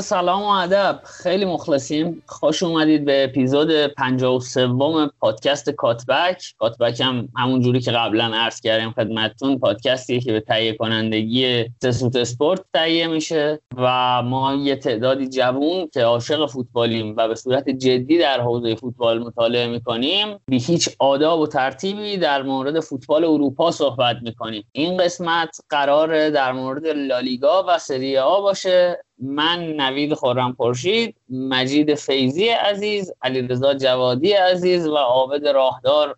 سلام و ادب. خیلی مخلصیم. خوش اومدید به اپیزود 53 پادکست کاتبک. کاتبک هم همون جوری که قبلا عرض کردیم خدمتتون پادکستی که به تهیه کنندگی تسوت اسپورت تهیه میشه و ما یه تعدادی جوون که عاشق فوتبالیم و به صورت جدی در حوزه فوتبال مطالعه می‌کنیم بی هیچ آداب و ترتیبی در مورد فوتبال اروپا صحبت می‌کنیم. این قسمت قرار در مورد لالیگا و سری آ باشه. من نوید خورم پرشید مجید فیزی عزیز علیرضا جوادی عزیز و عابد راهدار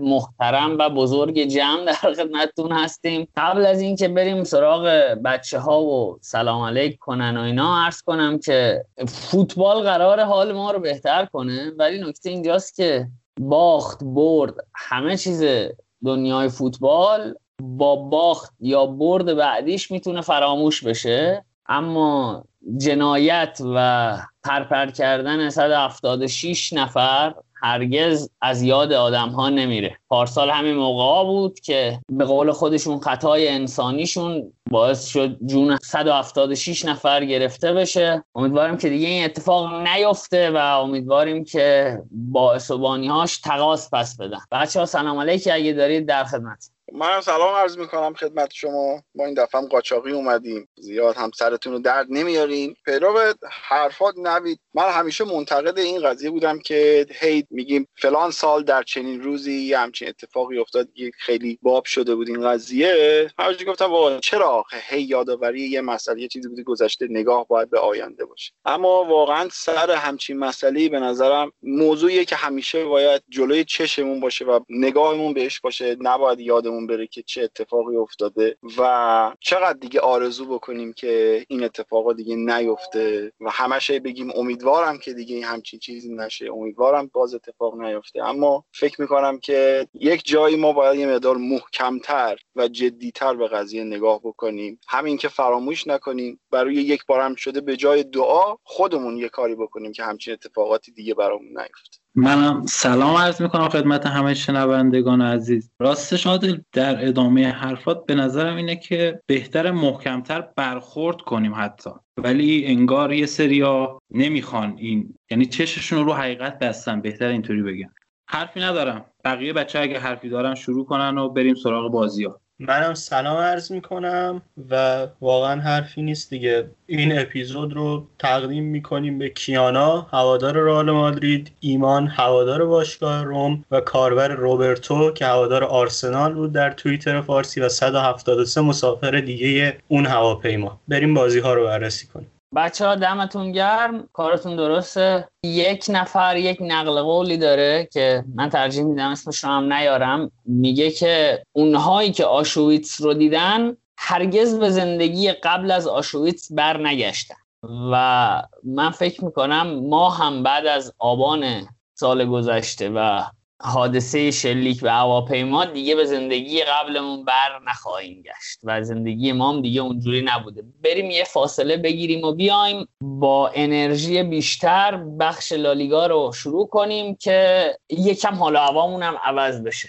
محترم و بزرگ جمع در خدمتتون هستیم. قبل از اینکه بریم سراغ بچه ها و سلام علیک کنن و اینا عرض کنم که فوتبال قرار حال ما رو بهتر کنه ولی نکته اینجاست که باخت برد همه چیز دنیای فوتبال با باخت یا برد بعدیش می‌تونه فراموش بشه. اما جنایت و پرپر کردن 176 نفر هرگز از یاد آدم ها نمیره. پارسال همین موقع بود که به قول خودشون خطای انسانیشون باعث شد جون 176 نفر گرفته بشه. امیدواریم که دیگه این اتفاق نیفته و امیدواریم که و هاش تقاس پس بدن. بچه ها سلام علیکی اگه دارید در خدمت منم سلام عرض می‌کنم خدمت شما. ما این دفعه هم قاچاقی اومدیم. زیاد هم سرتون رو درد نمیاریم. پیرو حرفات نوید. من همیشه منتقد این قضیه بودم که هی میگیم فلان سال در چنین روزی یه همچین اتفاقی افتاد یه خیلی باب شده بود این قضیه. همونجوری گفتم واقعا چرا هی یادآوری یه مسئله یه چیزی بودی گذشته نگاه باید به آینده باشه. اما واقعا سر همچین مسئله به نظرم موضوعیه که همیشه باید جلوی چشمون باشه و نگاهمون بهش باشه. نباید یادمون بره که چه اتفاقی افتاده و چقدر دیگه آرزو بکنیم که این اتفاقا دیگه نیفته و همش بگیم امیدوارم که دیگه همچین چیزی نشه امیدوارم باز اتفاق نیفته. اما فکر می‌کنم که یک جایی ما باید یه مقدار محکمتر و جدیتر به قضیه نگاه بکنیم. همین که فراموش نکنیم برای یک بارم شده به جای دعا خودمون یه کاری بکنیم که همچین اتفاقاتی دیگه برامون نیفته. منم سلام عرض می‌کنم خدمت همه شنوندگان عزیز. راستش عادل در ادامه حرفات به نظرم اینه که بهتر محکمتر برخورد کنیم حتی. ولی انگار یه سریا نمی‌خوان این یعنی چششون رو حقیقت بستن. بهتر اینطوری بگم حرفی ندارم. بقیه بچه اگه حرفی دارن شروع کنن و بریم سراغ بازی ها منم سلام عرض می‌کنم و واقعا حرفی نیست دیگه. این اپیزود رو تقدیم می‌کنیم به کیانا هوادار رئال مادرید ایمان هوادار باشگاه روم و کاربر روبرتو که هوادار آرسنال بود در توییتر فارسی و 173 مسافر دیگه اون هواپیما. بریم بازی ها رو بررسی کنیم. بچه ها دمتون گرم. کارتون درسته. یک نفر یک نقل قولی داره که من ترجیح میدم اسمش رو هم نیارم. میگه که اونهایی که آشویتس رو دیدن هرگز به زندگی قبل از آشویتس بر نگشتن. و من فکر می‌کنم ما هم بعد از آبان سال گذشته و حادثه شلیک به هواپیما دیگه به زندگی قبلمون بر نخواهیم گشت و زندگی ما هم دیگه اونجوری نبوده. بریم یه فاصله بگیریم و بیایم با انرژی بیشتر بخش لالیگا رو شروع کنیم که یکم حال هوامون هم عوض بشه.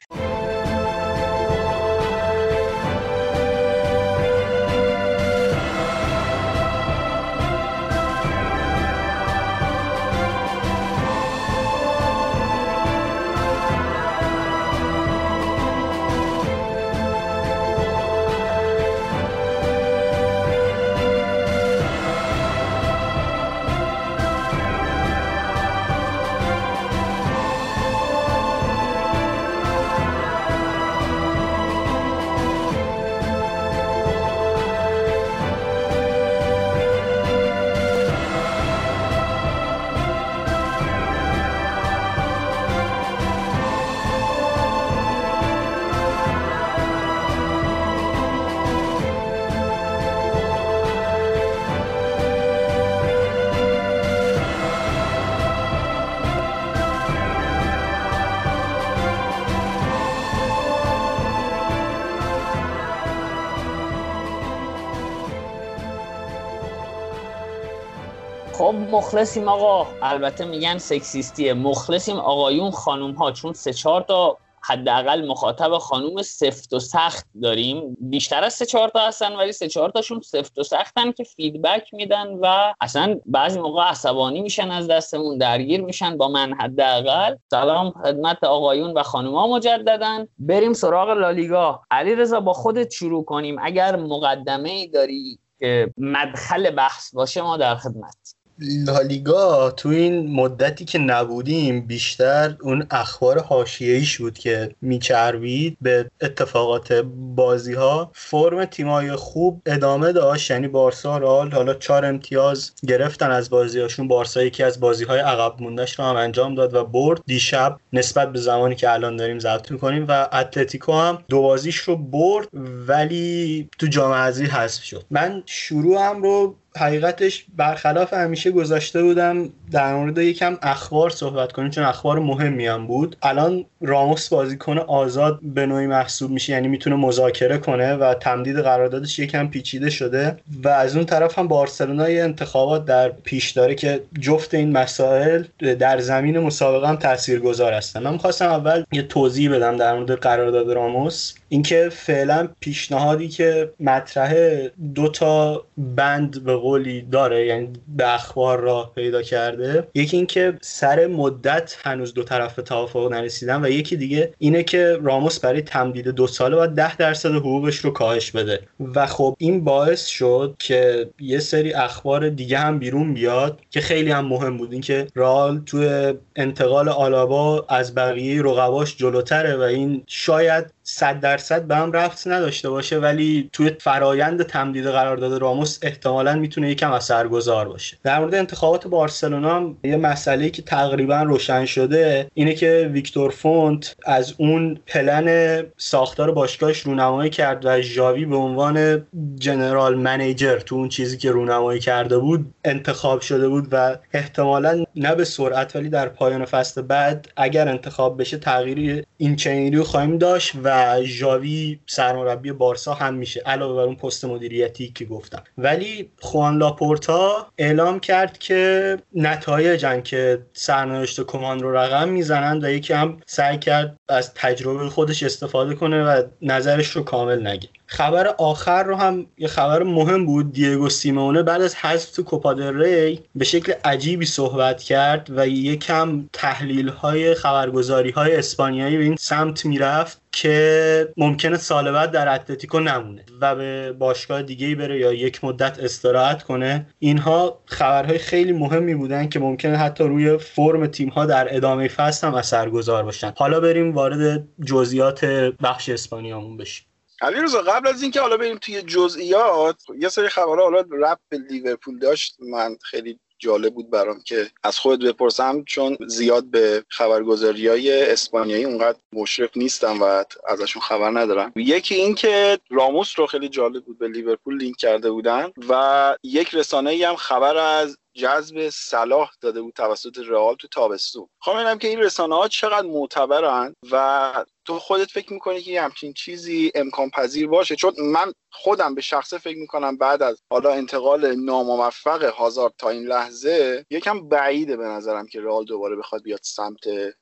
مخلصیم آقا. البته میگن سکسیستیه. مخلصیم آقایون خانوم ها چون سه چهار تا حداقل مخاطب خانوم سفت و سخت داریم. بیشتر از سه چهار تا هستن ولی سه چهار تاشون سفت و سختن که فیدبک میدن و اصلا بعضی موقع عصبانی میشن از دستمون درگیر میشن با من حداقل. سلام خدمت آقایون و خانوما مجددا. بریم سراغ لالیگا. علی رضا با خودت شروع کنیم. اگر مقدمه ای داری که مدخل بحث باشه ما در خدمت. لالیگا تو این مدتی که نبودیم بیشتر اون اخبار حاشیه‌ایش بود که میچربید به اتفاقات بازی ها فرم تیمای خوب ادامه داشت یعنی بارسا رال حالا چهار امتیاز گرفتن از بازیهاشون. بارسا یکی از بازی های عقب موندهش رو هم انجام داد و برد. دیشب نسبت به زمانی که الان داریم ضبط می‌کنیم و اتلتیکو هم دو بازیش رو برد ولی تو جام حذفی حذف شد. من شروعم رو حقیقتش برخلاف همیشه گذاشته بودم در مورد یکم اخبار صحبت کنیم چون اخبار مهمی هم بود. الان راموس بازیکن آزاد به نوعی محسوب میشه یعنی می‌تونه مذاکره کنه و تمدید قراردادش یکم پیچیده شده و از اون طرف هم بارسلونا یه انتخابات در پیش داره که جفت این مسائل در زمین مسابقه هم تاثیرگذار هستن. من می‌خواستم اول یه توضیح بدم در مورد قرارداد راموس. اینکه فعلا پیشنهادی که مطرحه دو تا بند به قولی داره یعنی به اخبار راه پیدا کرده. یکی اینکه سر مدت هنوز دو طرف به توافق نرسیدن و یکی دیگه اینه که راموس برای تمدید دو ساله باید ده درصد حقوقش رو کاهش بده. و خب این باعث شد که یه سری اخبار دیگه هم بیرون بیاد که خیلی هم مهم بود. اینکه رال توی انتقال آلابا از بقیه رقباش جلوتره و این شاید صد درصد به هم رفت نداشته باشه ولی توی فرایند تمدید قرارداد راموس احتمالا می‌تونه یکم اثرگذار باشه. در مورد انتخابات بارسلونا هم یه مسئله که تقریبا روشن شده اینه که ویکتور فونت از اون پلن ساختار باشگاهش رونمایی کرد و ژاوی به عنوان جنرال منیجر تو اون چیزی که رونمایی کرده بود انتخاب شده بود و احتمالا نه به سرعت ولی در پایان فصل بعد اگر انتخاب بشه تغییری این چنینی خواهیم داشت و ژاوی سرمربی بارسا هم میشه علاوه بر اون پست مدیریتی که گفتم. ولی خوان لاپورتا اعلام کرد که نتایجن که سرنوشت کمان رو رقم می‌زنن و یکی هم سعی کرد از تجربه خودش استفاده کنه و نظرش رو کامل نگه. خبر آخر رو هم یه خبر مهم بود دیگو سیمونه بعد از حذف تو کوپا ری به شکل عجیبی صحبت کرد و یکم تحلیل های خبرگزاری های اسپانیایی به این سمت می‌رفت. که ممکنه سال بعد در اتلتیکو نمونه و به باشگاه دیگه بره یا یک مدت استراحت کنه. اینها خبرهای خیلی مهمی بودن که ممکنه حتی روی فرم تیم ها در ادامه فصل هم اثرگذار باشن. حالا بریم وارد جزئیات بخش اسپانیامون بشیم. علی روزا قبل از اینکه حالا بریم توی جزئیات یه سری خبرها حالا رپ به لیورپول داشت. من خیلی جالب بود برام که از خودت بپرسم چون زیاد به خبرگزاری های اسپانیایی اونقدر مشرف نیستم و ازشون خبر ندارم. یکی این که راموس رو خیلی جالب بود به لیورپول لینک کرده بودن و یک رسانه ای هم خبر از جذب صلاح داده بود توسط رئال تو تابستون. خواهم که این رسانه ها چقدر معتبرن و تو خودت فکر می‌کنی که همچین چیزی امکان پذیر باشه؟ چون من خودم به شخصه فکر می‌کنم بعد از حالا انتقال ناموفق هازارد تا این لحظه یکم بعیده به نظرم که رئال دوباره بخواد بیاد سمت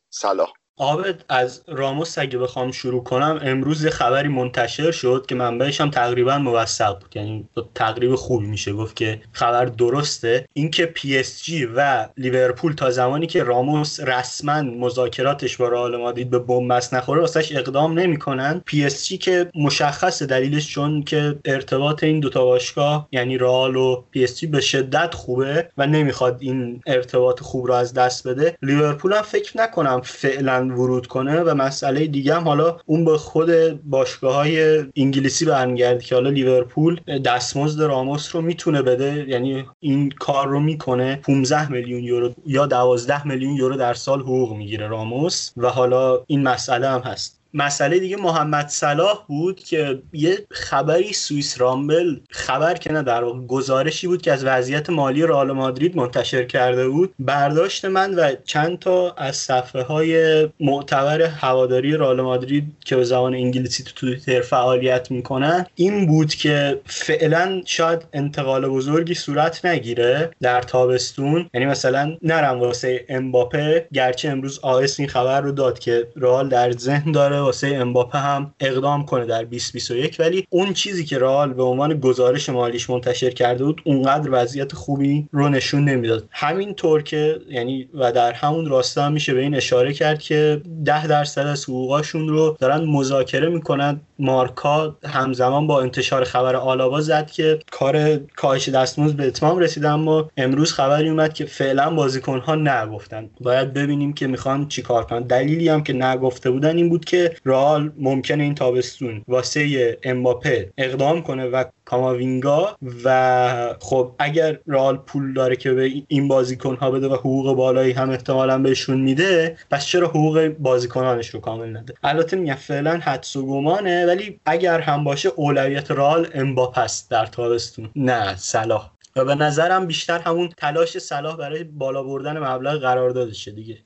صلاح. عابد از راموس اگه بخوام شروع کنم امروز یه خبری منتشر شد که منبعش هم تقریبا موثق بود. یعنی تقریب خوبی میشه گفت که خبر درسته. اینکه پی اس جی و لیورپول تا زمانی که راموس رسما مذاکراتش با رئال مادرید به بنبست نخوره واسش اقدام نمی‌کنن. پی اس جی که مشخصه دلیلش چون که ارتباط این دوتا باشگاه یعنی رئال و پی اس جی به شدت خوبه و نمی‌خواد این ارتباط خوب رو از دست بده. لیورپول هم فکر نکنم فعلا ورود کنه و مسئله دیگه هم حالا اون به خود باشگاه های انگلیسی برمیگرده که حالا لیورپول دستمزد راموس رو می‌تونه بده. یعنی این کار رو می‌کنه. 15 میلیون یورو یا 12 میلیون یورو در سال حقوق می‌گیره راموس و حالا این مسئله هم هست. مسئله دیگه محمد صلاح بود که یه خبری سوئیس رامبل خبر که نه در گزارشی بود که از وضعیت مالی رئال مادرید منتشر کرده بود. برداشت من و چند تا از صفحه های معتبر هواداری رئال مادرید که به زبان انگلیسی تو توییتر فعالیت می‌کنن این بود که فعلا شاید انتقال بزرگی صورت نگیره در تابستون. یعنی مثلا نرم واسه امباپه گرچه امروز آس این خبر رو داد که رئال در ذهن داره واسه امباپه هم اقدام کنه در 2021 ولی اون چیزی که رئال به عنوان گزارش مالیش منتشر کرده بود اونقدر وضعیت خوبی رو نشون نمی‌داد. همین طور که یعنی و در همون راستا هم میشه به این اشاره کرد که 10 درصد از حقوقاشون رو دارن مذاکره می‌کنن. مارکا همزمان با انتشار خبر آلابا زد که کار کاهش دستمزد به اتمام رسیده اما امروز خبری اومد که فعلا بازیکنها نگفتن. باید ببینیم که می‌خوان چیکار کنن. دلیلی هم که نگفته بودن این بود که رئال ممکنه این تابستون واسه امباپه اقدام کنه و کاماوینگا و خب اگر رئال پول داره که به این بازیکن ها بده و حقوق بالایی هم احتمالا بهشون میده پس چرا حقوق بازیکنانش رو کامل نده؟ البته میگم فعلا حدس و گمانه ولی اگر هم باشه اولویت رئال امباپه است در تابستون. نه صلاح. و به نظرم بیشتر همون تلاش صلاح برای بالا بردن مبلغ قراردادشه دیگه.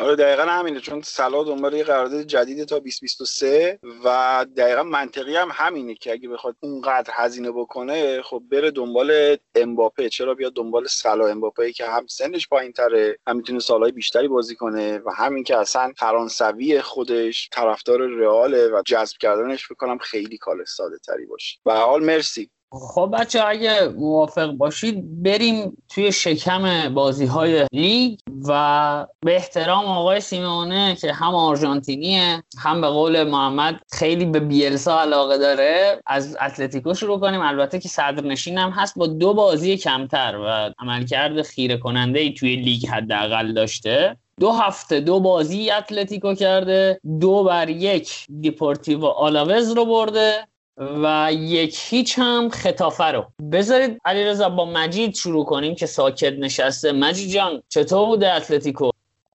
آره دقیقا همینه چون سلا دنبال یه قرارداد جدید تا 2023 و دقیقا منطقی هم همینه که اگه بخواد اونقدر هزینه بکنه خب بره دنبال امباپه. چرا بیاد دنبال صلاح امباپه که هم سنش پایین تره هم می‌تونه سالهای بیشتری بازی کنه و همین که اصلا فرانسوی خودش طرفدار رئاله و جذب کردنش بکنم خیلی کار ساده تری باشه و حال مرسی. خب بچه ها اگه موافق باشید بریم توی شکم بازی های لیگ و به احترام آقای سیمونه که هم آرژانتینیه هم به قول محمد خیلی به بیلسا علاقه داره از اتلتیکو شروع کنیم. البته که صدرنشین هم هست با دو بازی کمتر و عملکرد خیره کننده ای توی لیگ حداقل داشته. دو هفته دو بازی اتلتیکو کرده دو بر یک دیپورتیو آلاوز رو برده. و یک هیچ هم خطافه رو. بذارید علیرضا با مجید شروع کنیم که ساکت نشسته. مجید جان چطور بوده اتلتیکو؟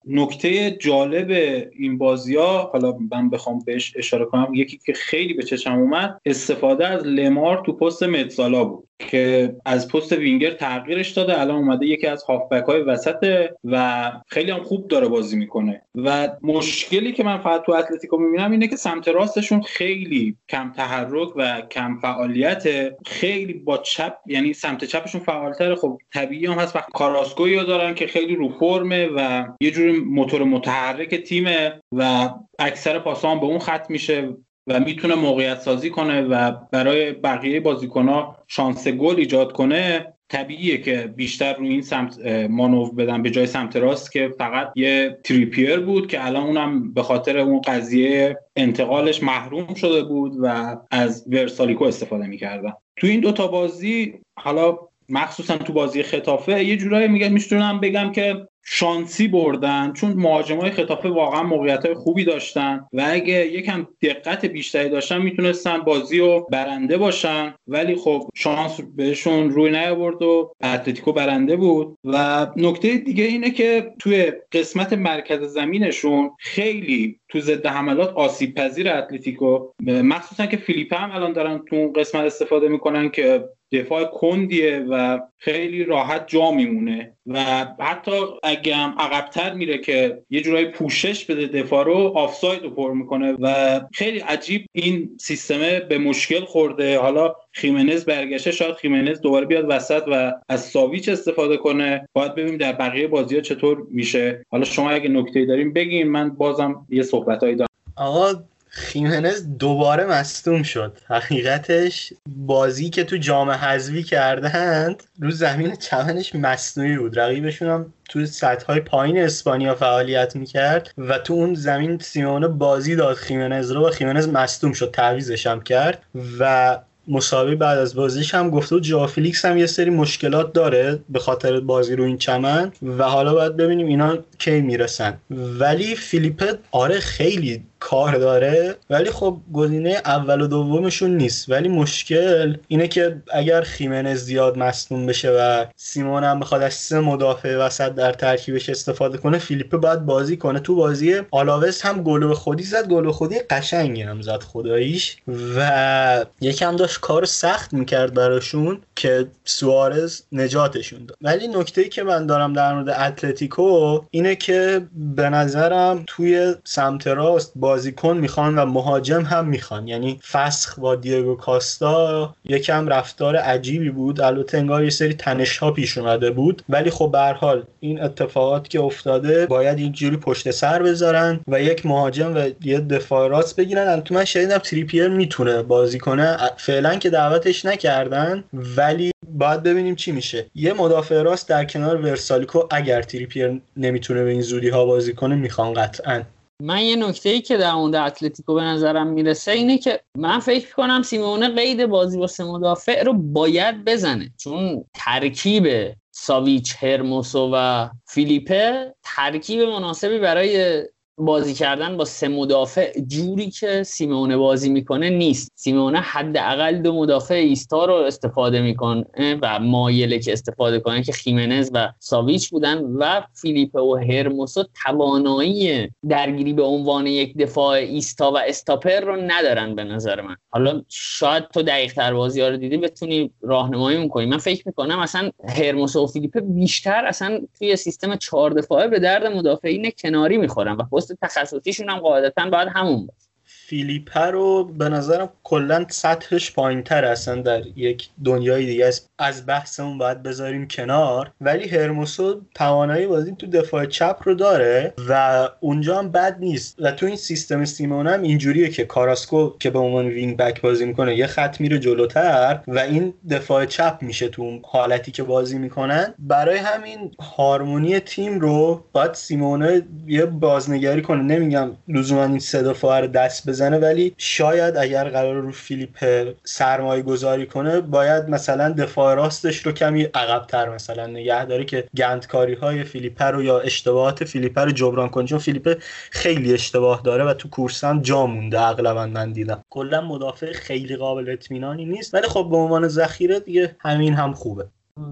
نکته جالب این بازی ها حالا من بخوام بهش اشاره کنم یکی که خیلی به چشم اومد استفاده از لمار تو پست متزالا بود که از پست وینگر تغییرش داده الان اومده یکی از هافبک های وسط و خیلی هم خوب داره بازی می‌کنه. و مشکلی که من فقط تو اتلتیکو می‌بینم اینه که سمت راستشون خیلی کم تحرک و کم فعالیت خیلی با چپ یعنی سمت چپشون فعالتر خب طبیعی هم هست وقت کاراسکوی دارن که خیلی رو فرمه و یه جوری موتور متحرک تیمه و اکثر پاسان به اون خط میشه و می‌تونه موقعیت سازی کنه و برای بقیه بازیکنها شانس گل ایجاد کنه. طبیعیه که بیشتر روی این سمت مانور بدن به جای سمت راست که فقط یه تریپیر بود که الان اونم به خاطر اون قضیه انتقالش محروم شده بود و از ورسالیکو استفاده می‌کردن. تو این دوتا بازی حالا مخصوصا تو بازی خطافه یه جورایی میگه می‌تونم بگم که شانسی بردن چون مهاجمای خطافه واقعا موقعیت های خوبی داشتن و اگه یکم دقت بیشتری داشتن می‌تونستن بازی رو برنده باشن. ولی خب شانس بهشون روی نیاورد و اتلتیکو برنده بود. و نکته دیگه اینه که توی قسمت مرکز زمینشون خیلی تو ضد حملات آسیب پذیر اتلتیکو مخصوصا که فیلیپ هم الان دارن تو قسمت استفاده می‌کنن که دفاع کندیه و خیلی راحت جا میمونه و حتی اگه هم عقبتر میره که یه جورایی پوشش بده دفاع رو آفساید رو پر می‌کنه و خیلی عجیب این سیستمه به مشکل خورده. حالا خیمنز برگشته شاید خیمنز دوباره بیاد وسط و از ساویچ استفاده کنه. باید ببینیم در بقیه بازی ها چطور میشه. حالا شما اگه نکته داریم بگین من بازم یه صحبتایی دارم. آقا خیمنز دوباره مصدوم شد. حقیقتش بازی که تو جام حذوی کردند رو زمین چمنش مصنوعی بود. رقیبشون هم تو سطح های پایین اسپانیا فعالیت می‌کرد و تو اون زمین سیمونه بازی داد. خیمنز رو و خیمنز مصدوم شد تعویضش هم کرد و مساوی بعد از بازیش هم گفته بود ژائو فیلیکس هم یه سری مشکلات داره به خاطر بازی رو این چمن و حالا باید ببینیم اینا کی می‌رسن. ولی فیلیپ آره خیلی کار داره ولی خب گزینه اول و دومشون نیست. ولی مشکل اینه که اگر خیمنز زیاد مصدوم بشه و سیمون هم بخواد از سه مدافع وسط در ترکیبش استفاده کنه فیلیپ باید بازی کنه. تو بازی آلاوز هم گل خودی زد گل خودی قشنگی هم زد خداییش. و یکم داشت کار سخت می‌کرد براشون که سوارز نجاتشون داد. ولی نکته ای که من دارم در مورد اتلتیکو اینه که به نظرم توی سمت راست با بازیکن می‌خوان و مهاجم هم می‌خوان. یعنی فسخ با دیگو کاستا یکم رفتار عجیبی بود. البته انگار یه سری تنش ها پیش اومده بود. ولی خب به حال این اتفاقات که افتاده باید اینجوری پشت سر بذارن و یک مهاجم و یه دفاع راست بگیرن. البته من شنیدم تریپیر می‌تونه بازی کنه. فعلا که دعوتش نکردن ولی باید ببینیم چی میشه. یه مدافع راست در کنار ورسالیکو اگر تریپیر نمی‌تونه به این زودی ها بازی کنه می‌خوان قطعا. من یه نکته ای که در مورد اتلتیکو به نظرم می‌رسه اینه که من فکر کنم سیمونه قید بازی با سه مدافع رو باید بزنه. چون ترکیب ساویچ هرموسو و فیلیپه ترکیب مناسبی برای بازی کردن با سه مدافع جوری که سیمونه بازی می‌کنه نیست. سیمونه حداقل دو مدافع ایستا رو استفاده می‌کنه و مایله که استفاده کنه که خیمنز و ساویچ بودن و فیلیپ و هرموسو توانایی درگیری به عنوان یک دفاع ایستا و استاپر رو ندارن به نظر من. حالا شاید تو دقیق تر بازی ها رو دیدی بتونی راهنمایی می‌کنی من فکر می‌کنم اصلا هرموسو و فیلیپ بیشتر اصلا توی سیستم چهار دفاعه به درد مدافعین کناری می‌خورن و تخصصیشون هم قاعدتا باید همون باشه. فیلیپه رو به نظرم کلا سطحش پایین تر اصلا در یک دنیای دیگه است. از بحثمون باید بذاریم کنار. ولی هرموسو توانایی بازی تو دفاع چپ رو داره و اونجا هم بد نیست. و تو این سیستم سیمون هم اینجوریه که کاراسکو که به عنوان وینگ بک بازی می‌کنه یه خط میره جلوتر و این دفاع چپ میشه تو اون حالتی که بازی می‌کنن. برای همین هارمونی تیم رو باید سیمونه یه بازنگری کنه. نمیگم لزوما این رو دست بزنه ولی شاید اگر قرار رو فیلیپ سرمایه گذاری کنه باید مثلا دفاع راستش رو کمی عقبتر مثلا نگه داره که گندکاری های فیلیپ رو یا اشتباهات فیلیپ رو جبران کنه. چون فیلیپ خیلی اشتباه داره و تو کورس هم جا مونده اغلبا من دیدم. کلا مدافع خیلی قابل اطمینانی نیست ولی خب به عنوان ذخیره دیگه همین هم خوبه.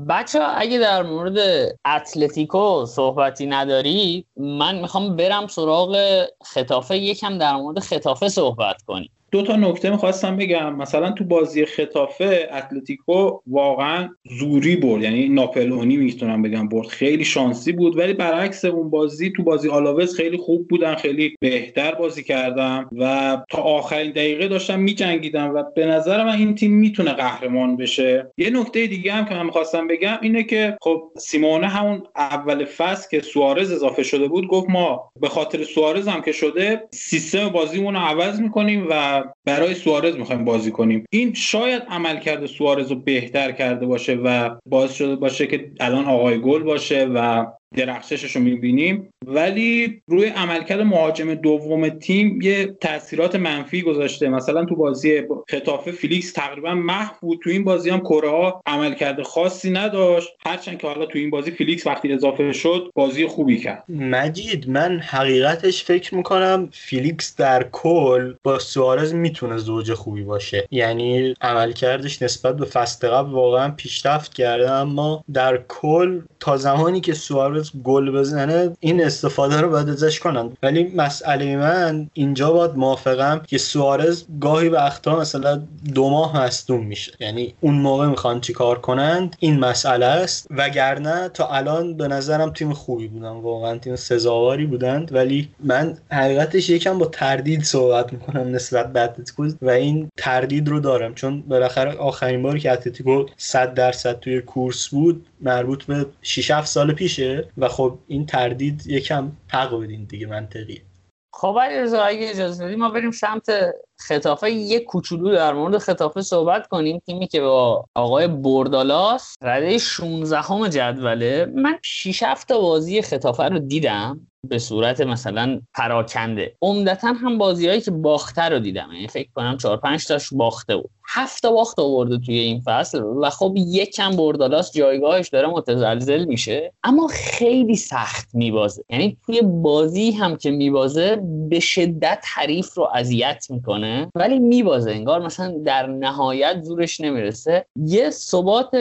بچه اگه در مورد اتلتیکو صحبتی نداری من می‌خوام برم سراغ خطافه یکم در مورد خطافه صحبت کنیم. دو تا نکته می‌خواستم بگم. مثلا تو بازی خطافه اتلتیکو واقعا زوری برد. یعنی ناپلونی می‌تونم بگم برد. خیلی شانسی بود. ولی برعکس اون بازی تو بازی آلاوز خیلی خوب بودن. خیلی بهتر بازی کردم. و تا آخرین دقیقه داشتم میجنگیدم. و به نظر من این تیم می‌تونه قهرمان بشه. یه نکته دیگه هم که من می‌خواستم بگم اینه که خب سیمونه همون اول فصل که سوارز اضافه شده بود گفت ما به خاطر سوارز هم که شده سیستم بازیمون رو عوض می‌کنیم و برای سوارز می‌خوایم بازی کنیم. این شاید عملکرد سوارز رو بهتر کرده باشه و باعث شده باشه که الان آقای گل باشه و درخششش رو می‌بینیم. ولی روی عملکرد مهاجم دوم تیم یه تاثیرات منفی گذاشته. مثلا تو بازی خطافه فیلیکس تقریبا محو بود. تو این بازی هم کوره‌آ عملکرد خاصی نداشت. هرچند که حالا تو این بازی فیلیکس وقتی اضافه شد بازی خوبی کرد. مجید من حقیقتش فکر می‌کنم فیلیکس در کل با سوارز می‌تونه زوج خوبی باشه. یعنی عملکردش نسبت به فصل قبل واقعا پیشرفت کرده اما در کل تا زمانی که سوارز گل بزنه این استفاده رو باید ازش کنن. ولی مسئله من اینجا باید موافقم که سوارز گاهی وقتا مثلا دو ماه مصدوم میشه. یعنی اون موقع می‌خوان چیکار کنند این مسئله است. وگرنه تا الان به نظرم تیم خوبی بودن واقعا تیم سزاواری بودند. ولی من حقیقتش یکم با تردید صحبت می‌کنم نسبت به اتلتیکو و این تردید رو دارم. چون بالاخره آخرین باری که اتلتیکو 100 درصد توی کورس بود مربوط به 6 7 سال پیشه و خب این تردید یکم حق بدین دیگه منطقیه. خب رضا اگه اجازه بدیم ما بریم سمت خطافه. یک کوچولو در مورد خطافه صحبت کنیم. تیمی که با آقای بردالاس رده 16 همه جدوله. من 6 7 تا بازی خطافه رو دیدم به صورت مثلا پراکنده. عمدتا هم بازیهایی که باخته رو دیدم. یعنی فکر کنم 4 5 تاش باخته بود. هفت باخت آورده توی این فصل و خب یکم بردالاس جایگاهش داره متزلزل میشه. اما خیلی سخت میبازه. یعنی توی بازی هم که میبازه به شدت حریف رو اذیت می‌کنه ولی میبازه انگار مثلا در نهایت زورش نمی‌رسه. یه ثبات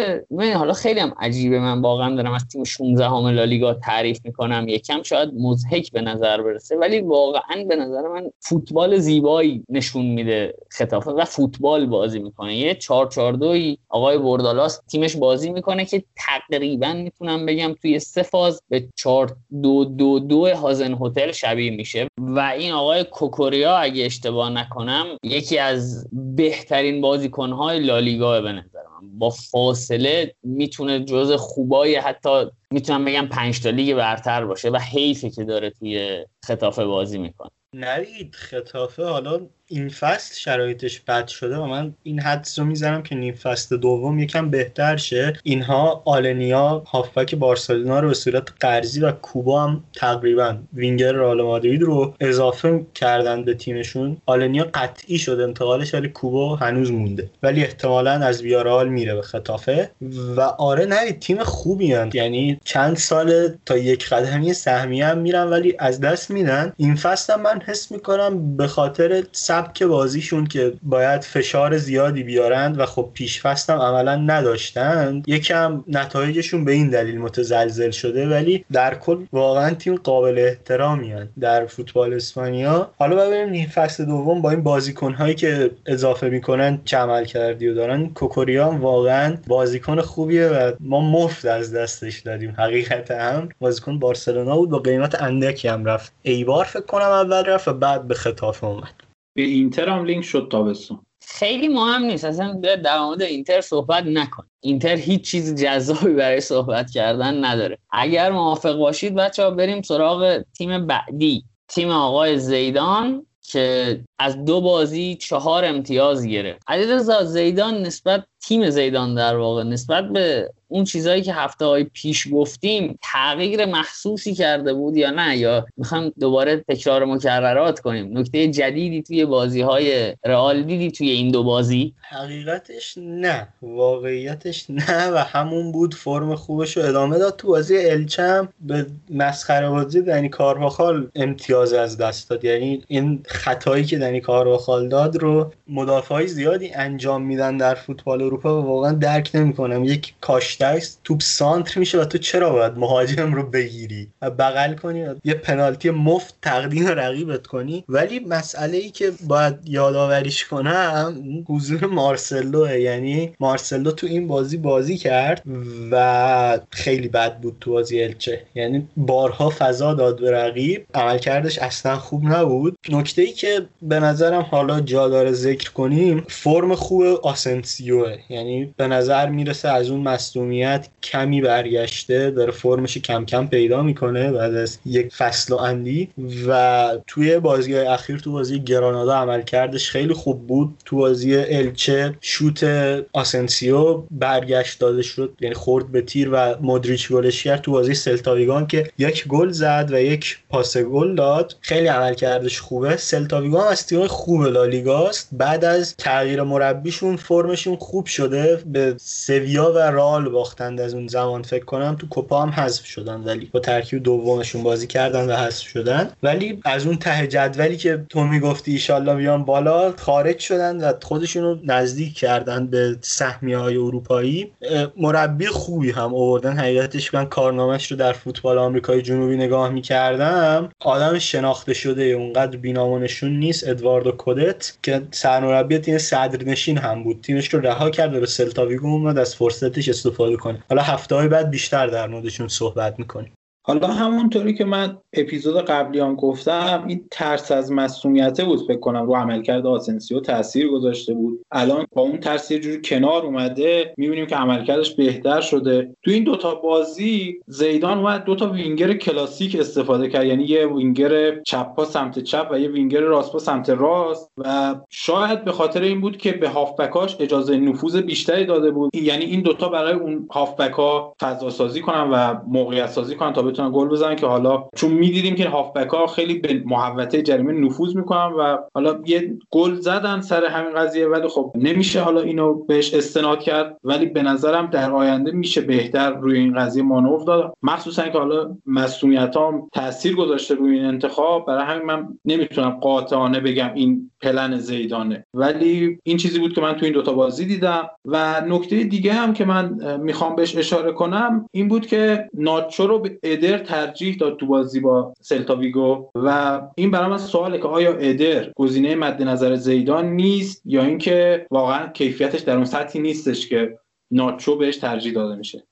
حالا خیلی هم عجیبه من واقعا دارم از تیم 16 همه لالیگا تعریف می‌کنم. یکم شاید مزهک به نظر برسه ولی واقعا به نظر من فوتبال زیبایی نشون میده خطافه و فوتبال بازی می‌کنه. یه 4 4 2 آقای بردالاس تیمش بازی می‌کنه که تقریبا می‌تونم بگم توی سه فاز به 4 2 2 2 هازن هتل شبیه میشه. و این آقای کوکوریا اگه اشتباه نکنم یکی از بهترین بازیکنهای لالیگا به نظر من. با فاصله می‌تونه جز خوبای حتی می‌تونم بگم پنج تا لیگ برتر باشه و حیفه که داره توی خطافه بازی می‌کنه. نوید خطافه حالا این فصل شرایطش بد شده و من این حدس رو می‌زنم که نیم فصل دوم یکم بهتر شه. اینها آلنیا هافبک بارسلونا رو به صورت قرضی و کوبا هم تقریبا وینگر رئال مادرید رو اضافه کردن به تیمشون. آلنیا قطعی شد انتقالش ولی کوبا هنوز مونده. ولی احتمالا از ویارال میره به خطافه و آره نه تیم خوبی هن. یعنی چند سال تا یک قدمی سهمیه هم میرن ولی از دست میدن. این فصل من حس می‌کنم به خاطر سبک بازیشون که باید فشار زیادی بیارند و خب پیشفست هم عملا نداشتند یکم نتایجشون به این دلیل متزلزل شده ولی در کل واقعا تیم قابل احترامی هن. در فوتبال اسپانیا. حالا ببینیم نیم فصل دوم با این بازیکن هایی که اضافه می‌کنن چه عمل کردی و دارن کوکوریان واقعا بازیکن خوبیه و ما مفت از دستش دادیم حقیقت هم. بازیکن بارسلونا بود با قیمت اندکی هم رفت. ایبار فکر کنم اول رفت و بعد به خطاف اومد. به اینتر هم لینک شد تابستون. خیلی مهم نیست اصلا در مورد اینتر صحبت نکن. اینتر هیچ چیز جذابی برای صحبت کردن نداره. اگر موافق باشید بچه ها بریم سراغ تیم بعدی تیم آقای زیدان که از دو بازی چهار امتیاز گرفت. علیرضا زیدان نسبت تیم زیدان در واقع نسبت به اون چیزهایی که هفته های پیش گفتیم تغییر محسوسی کرده بود یا نه؟ یا می‌خوام دوباره تکرار مکررات کنیم؟ نکته جدیدی توی بازی های رئال دیدی توی این دو بازی؟ حقیقتش نه. واقعیتش نه و همون بود. فرم خوبش رو ادامه داد. تو بازی الچم به مسخره بازی دنی کارواخال امتیاز از دست داد. یعنی این خطایی که کارواخال داد رو مدافع های زیادی انجام میدن در فوتبال اروپا و واقعا درک نمی‌کنم. یک کاشتکس توپ سانتر میشه و تو چرا باید مهاجم رو بگیری؟ و بغل کنی و یه پنالتی مفت تقدیم رقیبت کنی. ولی مسئله ای که باید یادآوریش کنم حضور مارسلو یعنی مارسلو تو این بازی بازی کرد و خیلی بد بود تو بازی الچه. یعنی بارها فضا داد به رقیب. عملکردش اصلا خوب نبود. نکته ای که به نظرم حالا جا داره ذکر کنیم فرم خوب آسنسیوه. یعنی به نظر می‌رسه از اون مصدومیت کمی برگشته داره فرمش کم کم پیدا می‌کنه بعد از یک فصل و اندی. و توی بازی اخیر تو بازی گرانادا عمل کردش خیلی خوب بود. تو بازی الچه شوت آسنسیو برگشت داده شد. یعنی خورد به تیر و مدریچ گلش کرد. تو بازی سلتاویگان که یک گل زد و یک پاس گل داد. خیلی عمل کردش خوبه سلتاویگان تیم خوب لالیگاست. بعد از تغییر مربیشون فرمشون خوب شده. به سویا و رال باختند از اون زمان فکر کنم. تو کوپا هم حذف شدن ولی با ترکیب دومشون بازی کردن و حذف شدن. ولی از اون ته جدولی که تو می‌گفتی ایشالله بیان بالا خارج شدن و خودشون رو نزدیک کردن به سهمیه های اروپایی مربی خوبی هم آوردن. حقیقتش من کارنامهش رو در فوتبال آمریکای جنوبی نگاه می‌کردم. آدم شناخته شده. اونقدر بی نام و نشون نیست. ادواردو کودت که سرمربی تیم صدرنشین هم بود. تیمش رو رها کرد و به سلتاویگو اومد از فرصتش استفاده کنه. حالا هفته های بعد بیشتر در موردشون صحبت می‌کنیم. حالا همونطوری که من اپیزود قبلی هم گفتم این ترس از مسئولیت بود فکر کنم. رو عملکرد آسنسیو تاثیر گذاشته بود. الان با اون ترس یه جوری کنار اومده. می‌بینیم که عملکردش بهتر شده. تو این دوتا بازی زیدان اومد دوتا وینگر کلاسیک استفاده کرد. یعنی یه وینگر چپ پا سمت چپ و یه وینگر راست پا سمت راست. و شاید به خاطر این بود که به هافبکاش اجازه نفوذ بیشتری داده بود. یعنی این دوتا برای اون هافبکا فضا سازی کنن و موقعیت سازی کنن تا بتونن گل بزنن که حالا چون می‌دیدیم که هافبک ها خیلی به محوطه جریمه نفوذ می‌کنن و حالا یه گل زدن سر همین قضیه ولی خب نمیشه حالا اینو بهش استناد کرد. ولی به نظرم در آینده میشه بهتر روی این قضیه مانور داد. مخصوصا که حالا مسئولیت هم تاثیر گذاشته روی این انتخاب. برای همین من نمی‌تونم قاطعانه بگم این پلن زیدانه. ولی این چیزی بود که من تو این دوتا بازی دیدم. و نکته دیگه هم که من می‌خوام بهش اشاره کنم این بود که ناچو رو به ادر ترجیح داد تو بازی با سلتاویگو و این برای من سواله که آیا ادر گزینه مد نظر زیدان نیست یا اینکه واقعا کیفیتش در اون سطحی نیستش که ناچو بهش ترجیح داده میشه.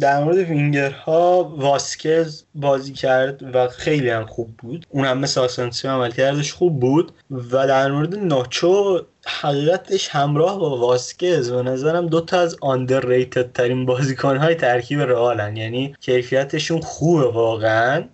در مورد وینگرها واسکز بازی کرد و خیلی هم خوب بود. اون هم مثل آسانسیو عمل کردش خوب بود و در مورد ناچو حقیقتش همراه با واسکز و نظرم دوتا از ریتد ترین بازیکن های ترکیب رئالن. یعنی کیفیتشون خوبه واقعا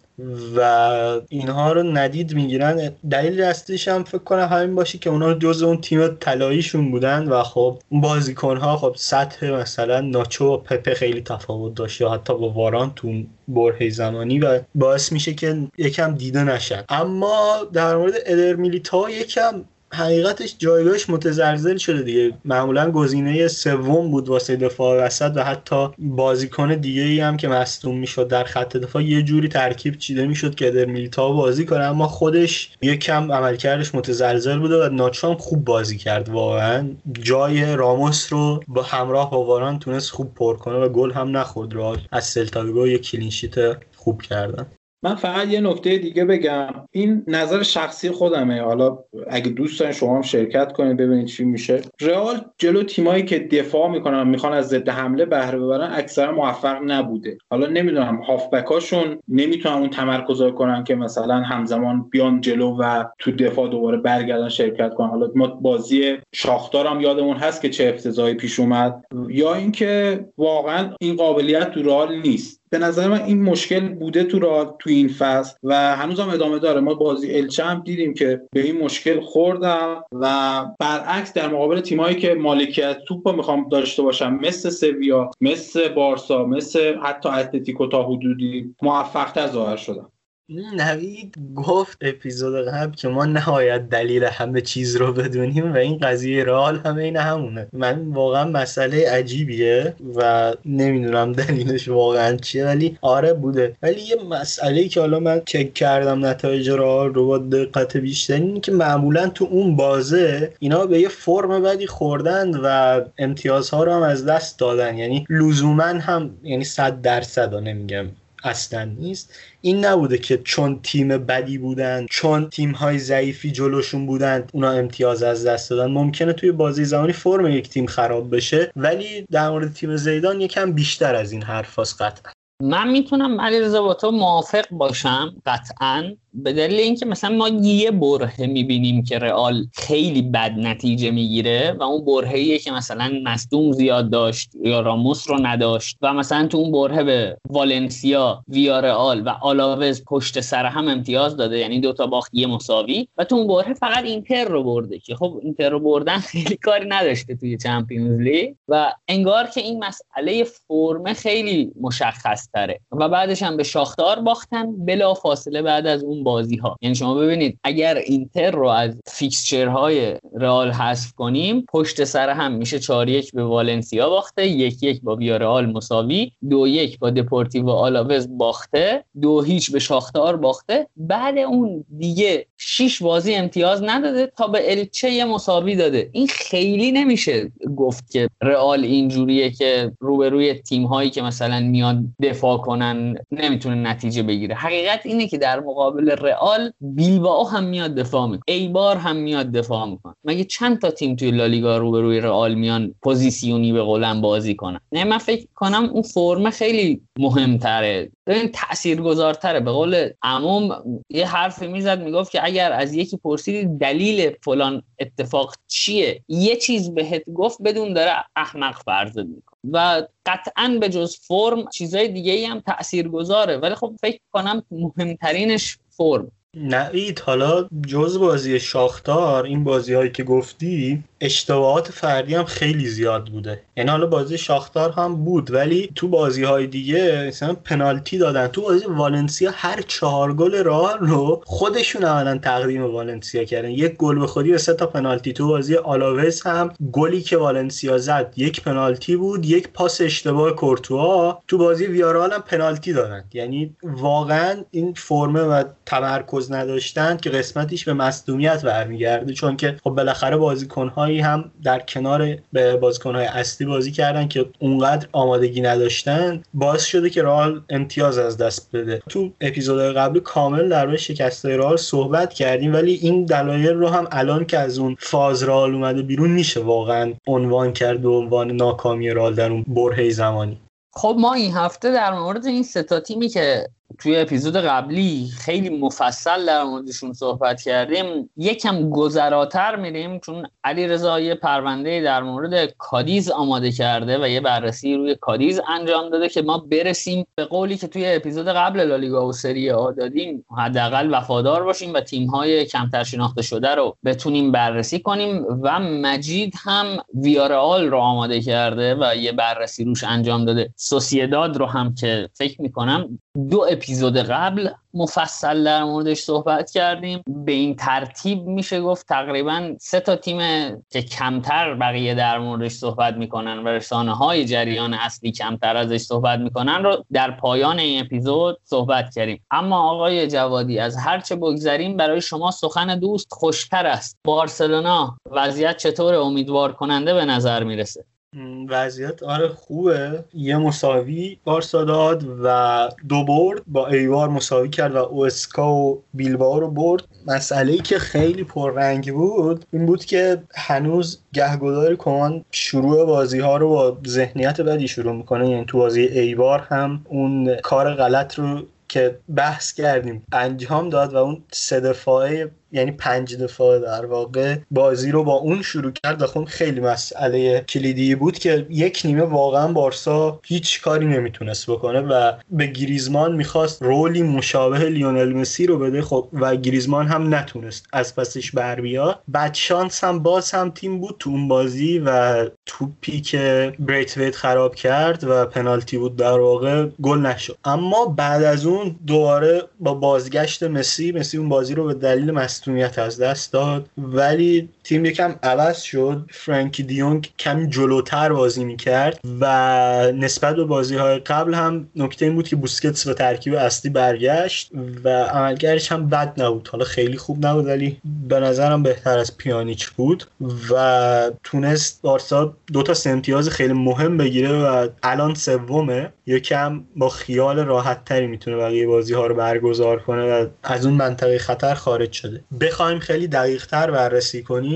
و اینها رو ندید می‌گیرن. دلیل اصلیش هم فکر کنم همین باشه که اونا جز اون تیم طلاییشون بودن و خب بازیکن ها خب سطح مثلا ناچو و پپه خیلی تفاوت داشت یا حتی با واران تو برهه زمانی و باعث میشه که یکم دیده نشن. اما در مورد ادر میلیتا یکم حقیقتش جایگاهش متزلزل شده دیگه. معمولا گزینه سوم بود واسه دفاع وسط و حتی بازیکن دیگه ای هم که مصدوم می‌شد در خط دفاع یه جوری ترکیب چیده می‌شد که در میلیتا بازی کنه اما خودش یه کم عملکردش متزلزل بوده و ناچام خوب بازی کرد واقعا. جای راموس رو با همراه با واران تونست خوب پر کنه و گل هم نخورد. را از سلتاویگو یه clean sheet خوب کردن. من فقط یه نکته دیگه بگم. این نظر شخصی خودمه. حالا اگه دوست دارین شما هم شرکت کنید ببینید چی میشه. رئال جلو تیمایی که دفاع می‌کنن می‌خوان از ضد حمله بهره ببرن اکثرا موفق نبوده. حالا نمی‌دونم هافبکاشون نمی‌تونن اون تمرکز کنن که مثلا همزمان بیان جلو و تو دفاع دوباره برگردن شرکت کنن. حالا ما بازی شاختار هم یادمون هست که چه افتضاحی پیش اومد. یا اینکه واقعا این قابلیت تو رئال نیست. به نظر من این مشکل بوده تو رئال تو این فصل و هنوز هم ادامه داره. ما بازی الچه هم دیدیم که به این مشکل خوردن و برعکس در مقابل تیمایی که مالکیت توپ می‌خوام داشته باشم مثل سویا مثل بارسا مثل حتی اتلتیکو تا حدودی موفقتر ظاهر شدم. نوید گفت اپیزود قبل که ما نهایت دلیل همه چیز رو بدونیم و این قضیه رال همه این همونه. من واقعا مسئله عجیبیه و نمی‌دونم دلیلش واقعا چیه ولی آره بوده. ولی یه مسئله که حالا من چک کردم نتایج رال رو با دقت بیشتر اینه که معمولا تو اون بازه اینا به یه فرم بدی خوردن و امتیازها رو هم از دست دادن. یعنی لزوما هم یعنی صد درصد نمیگم. اصلا نیست. این نبوده که چون تیم بدی بودن چون تیم های ضعیفی جلوشون بودن اونا امتیاز از دست دادن. ممکنه توی بازی زمانی فرم یک تیم خراب بشه ولی در مورد تیم زیدان یکم بیشتر از این حرف قطعا. من می‌تونم علیرضا با تو موافق باشم قطعا. به دلیل اینکه مثلا ما یه برهه می‌بینیم که رئال خیلی بد نتیجه می‌گیره و اون برهه که مثلا مصدوم زیاد داشت یا راموس رو نداشت و مثلا تو اون برهه به والنسیا ویارئال و آلاوز پشت سر هم امتیاز داده یعنی دوتا باخت یه مساوی و تو اون برهه فقط اینتر رو برده که خب اینتر رو بردن خیلی کاری نداشته توی چمپیونز لیگ و انگار که این مسئله فرم خیلی مشخص تره و بعدش هم به شاختار باختن بلا فاصله بعد از اون بازی ها یعنی شما ببینید اگر اینتر رو از fixture های رئال حذف کنیم پشت سر هم میشه 4 1 به والنسیا باخته یک یک با ویارئال مساوی دو یک با دپورتیو آلاوز باخته دو هیچ به شاختار باخته. بعد اون دیگه 6 بازی امتیاز نداده تا به الچه یه مساوی داده. این خیلی نمیشه گفت که رئال اینجوریه که روبروی تیم هایی که مثلا میاد دفاع کنن نمی‌تونه نتیجه بگیره. حقیقت اینه که در مقابل رئال بیلبائو هم میاد دفاع می‌کنه. ایبار هم میاد دفاع می‌کنه. مگه چند تا تیم توی لالیگا روبروی رئال میان پوزیسیونی به قولن بازی کنن؟ نه من فکر کنم اون فرم خیلی مهمتره. ببین تاثیرگذارتره به قول عموم یه حرفی می‌زد می‌گفت که اگر از یکی پرسیدی دلیل فلان اتفاق چیه؟ یه چیز بهت گفت بدون داره احمق فرض می‌کنه. و قطعا به جز فرم چیزای دیگه ای هم تأثیر گذاره ولی خب فکر کنم مهمترینش فرم. نوید حالا جز بازی شاختار این بازی هایی که گفتی اشتباهات فردی هم خیلی زیاد بوده. یعنی حالا بازی شاختار هم بود ولی تو بازی های دیگه مثلا پنالتی دادن. تو بازی والنسیا هر چهار گل راه رو خودشون اولا تقدیم والنسیا کردن. یک گل به خودی و سه تا پنالتی. تو بازی آلاوز هم گلی که والنسیا زد یک پنالتی بود یک پاس اشتباه کورتوا. تو بازی ویارال هم پنالتی دادن. یعنی واقعا این فرمه و تمرکز نداشتن که قسمتیش به مصدومیت برمیگرده. چون که خب بالاخره بازیکن‌های بازیکنهایی هم در کنار به بازیکنهای اصلی بازی کردن که اونقدر آمادگی نداشتن باعث شده که رال امتیاز از دست بده. تو اپیزود قبلی کامل در مورد شکست رال صحبت کردیم ولی این دلایل رو هم الان که از اون فاز رال اومده بیرون میشه واقعا عنوان کرد به عنوان ناکامی رال در اون برهه زمانی. خب ما این هفته در مورد این ستا تیمی که توی اپیزود قبلی خیلی مفصل در موردشون صحبت کردیم. یکم گذراتر میریم چون علی رضا یه پرونده در مورد کادیز آماده کرده و یه بررسی روی کادیز انجام داده که ما برسیم به قولی که توی اپیزود قبل لالیگا و سری آ دادیم. حداقل وفادار باشیم و تیم‌های کمتر شناخته شده رو بتونیم بررسی کنیم و مجید هم ویارال رو آماده کرده و یه بررسی روش انجام داده. سوسیداد رو هم که فکر می‌کنم دو اپیزود قبل مفصل در موردش صحبت کردیم. به این ترتیب میشه گفت تقریبا سه تا تیم که کمتر بقیه در موردش صحبت می‌کنن و رسانه های جریان اصلی کمتر ازش صحبت می‌کنن رو در پایان این اپیزود صحبت کردیم. اما آقای جوادی از هرچه بگذریم برای شما سخن دوست خوشتر است. بارسلونا وضعیت چطور امیدوار کننده به نظر می‌رسه. وضعیت آره خوبه. یه مساوی بارسا داد و دو برد با ایوار مساوی کرد و اوسکا و بیلباو رو برد. مسئله ای که خیلی پررنگ بود این بود که هنوز گهگدار کمان شروع بازی ها رو با ذهنیت بدی شروع می‌کنه. یعنی تو بازی ایوار هم اون کار غلط رو که بحث کردیم انجام داد و اون سه دفاعه یعنی پنج دفاع در واقع بازی رو با اون شروع کرد و خب خیلی مسئله کلیدی بود که یک نیمه واقعا بارسا هیچ کاری نمی‌تونست بکنه و به گریزمان می‌خواست رولی مشابه لیونل مسی رو بده. خب و گریزمان هم نتونست از پسش بر بیاد. بعد شانس هم باز هم تیم بود تو اون بازی و توپی که ویت خراب کرد و پنالتی بود در واقع گل نشد. اما بعد از اون دوباره با بازگشت مسی مسی اون بازی رو به دلیل مصونیت از دست داد. ولی تیم یکم عوض شد. فرانکی دیونگ کمی جلوتر بازی می‌کرد و نسبت به بازی های قبل هم نکته این بود که بوسکتس به ترکیب اصلی برگشت و عملکردش هم بد نبود. حالا خیلی خوب نبود ولی به نظرم بهتر از پیانیچ بود و تونست بارسا دو تا خیلی مهم بگیره و الان سومه. یکم با خیال راحت تری می‌تونه بقیه بازی ها رو برگزار کنه و از اون منطقه خطر خارج شده. بخوایم خیلی دقیق تر بررسی کنیم.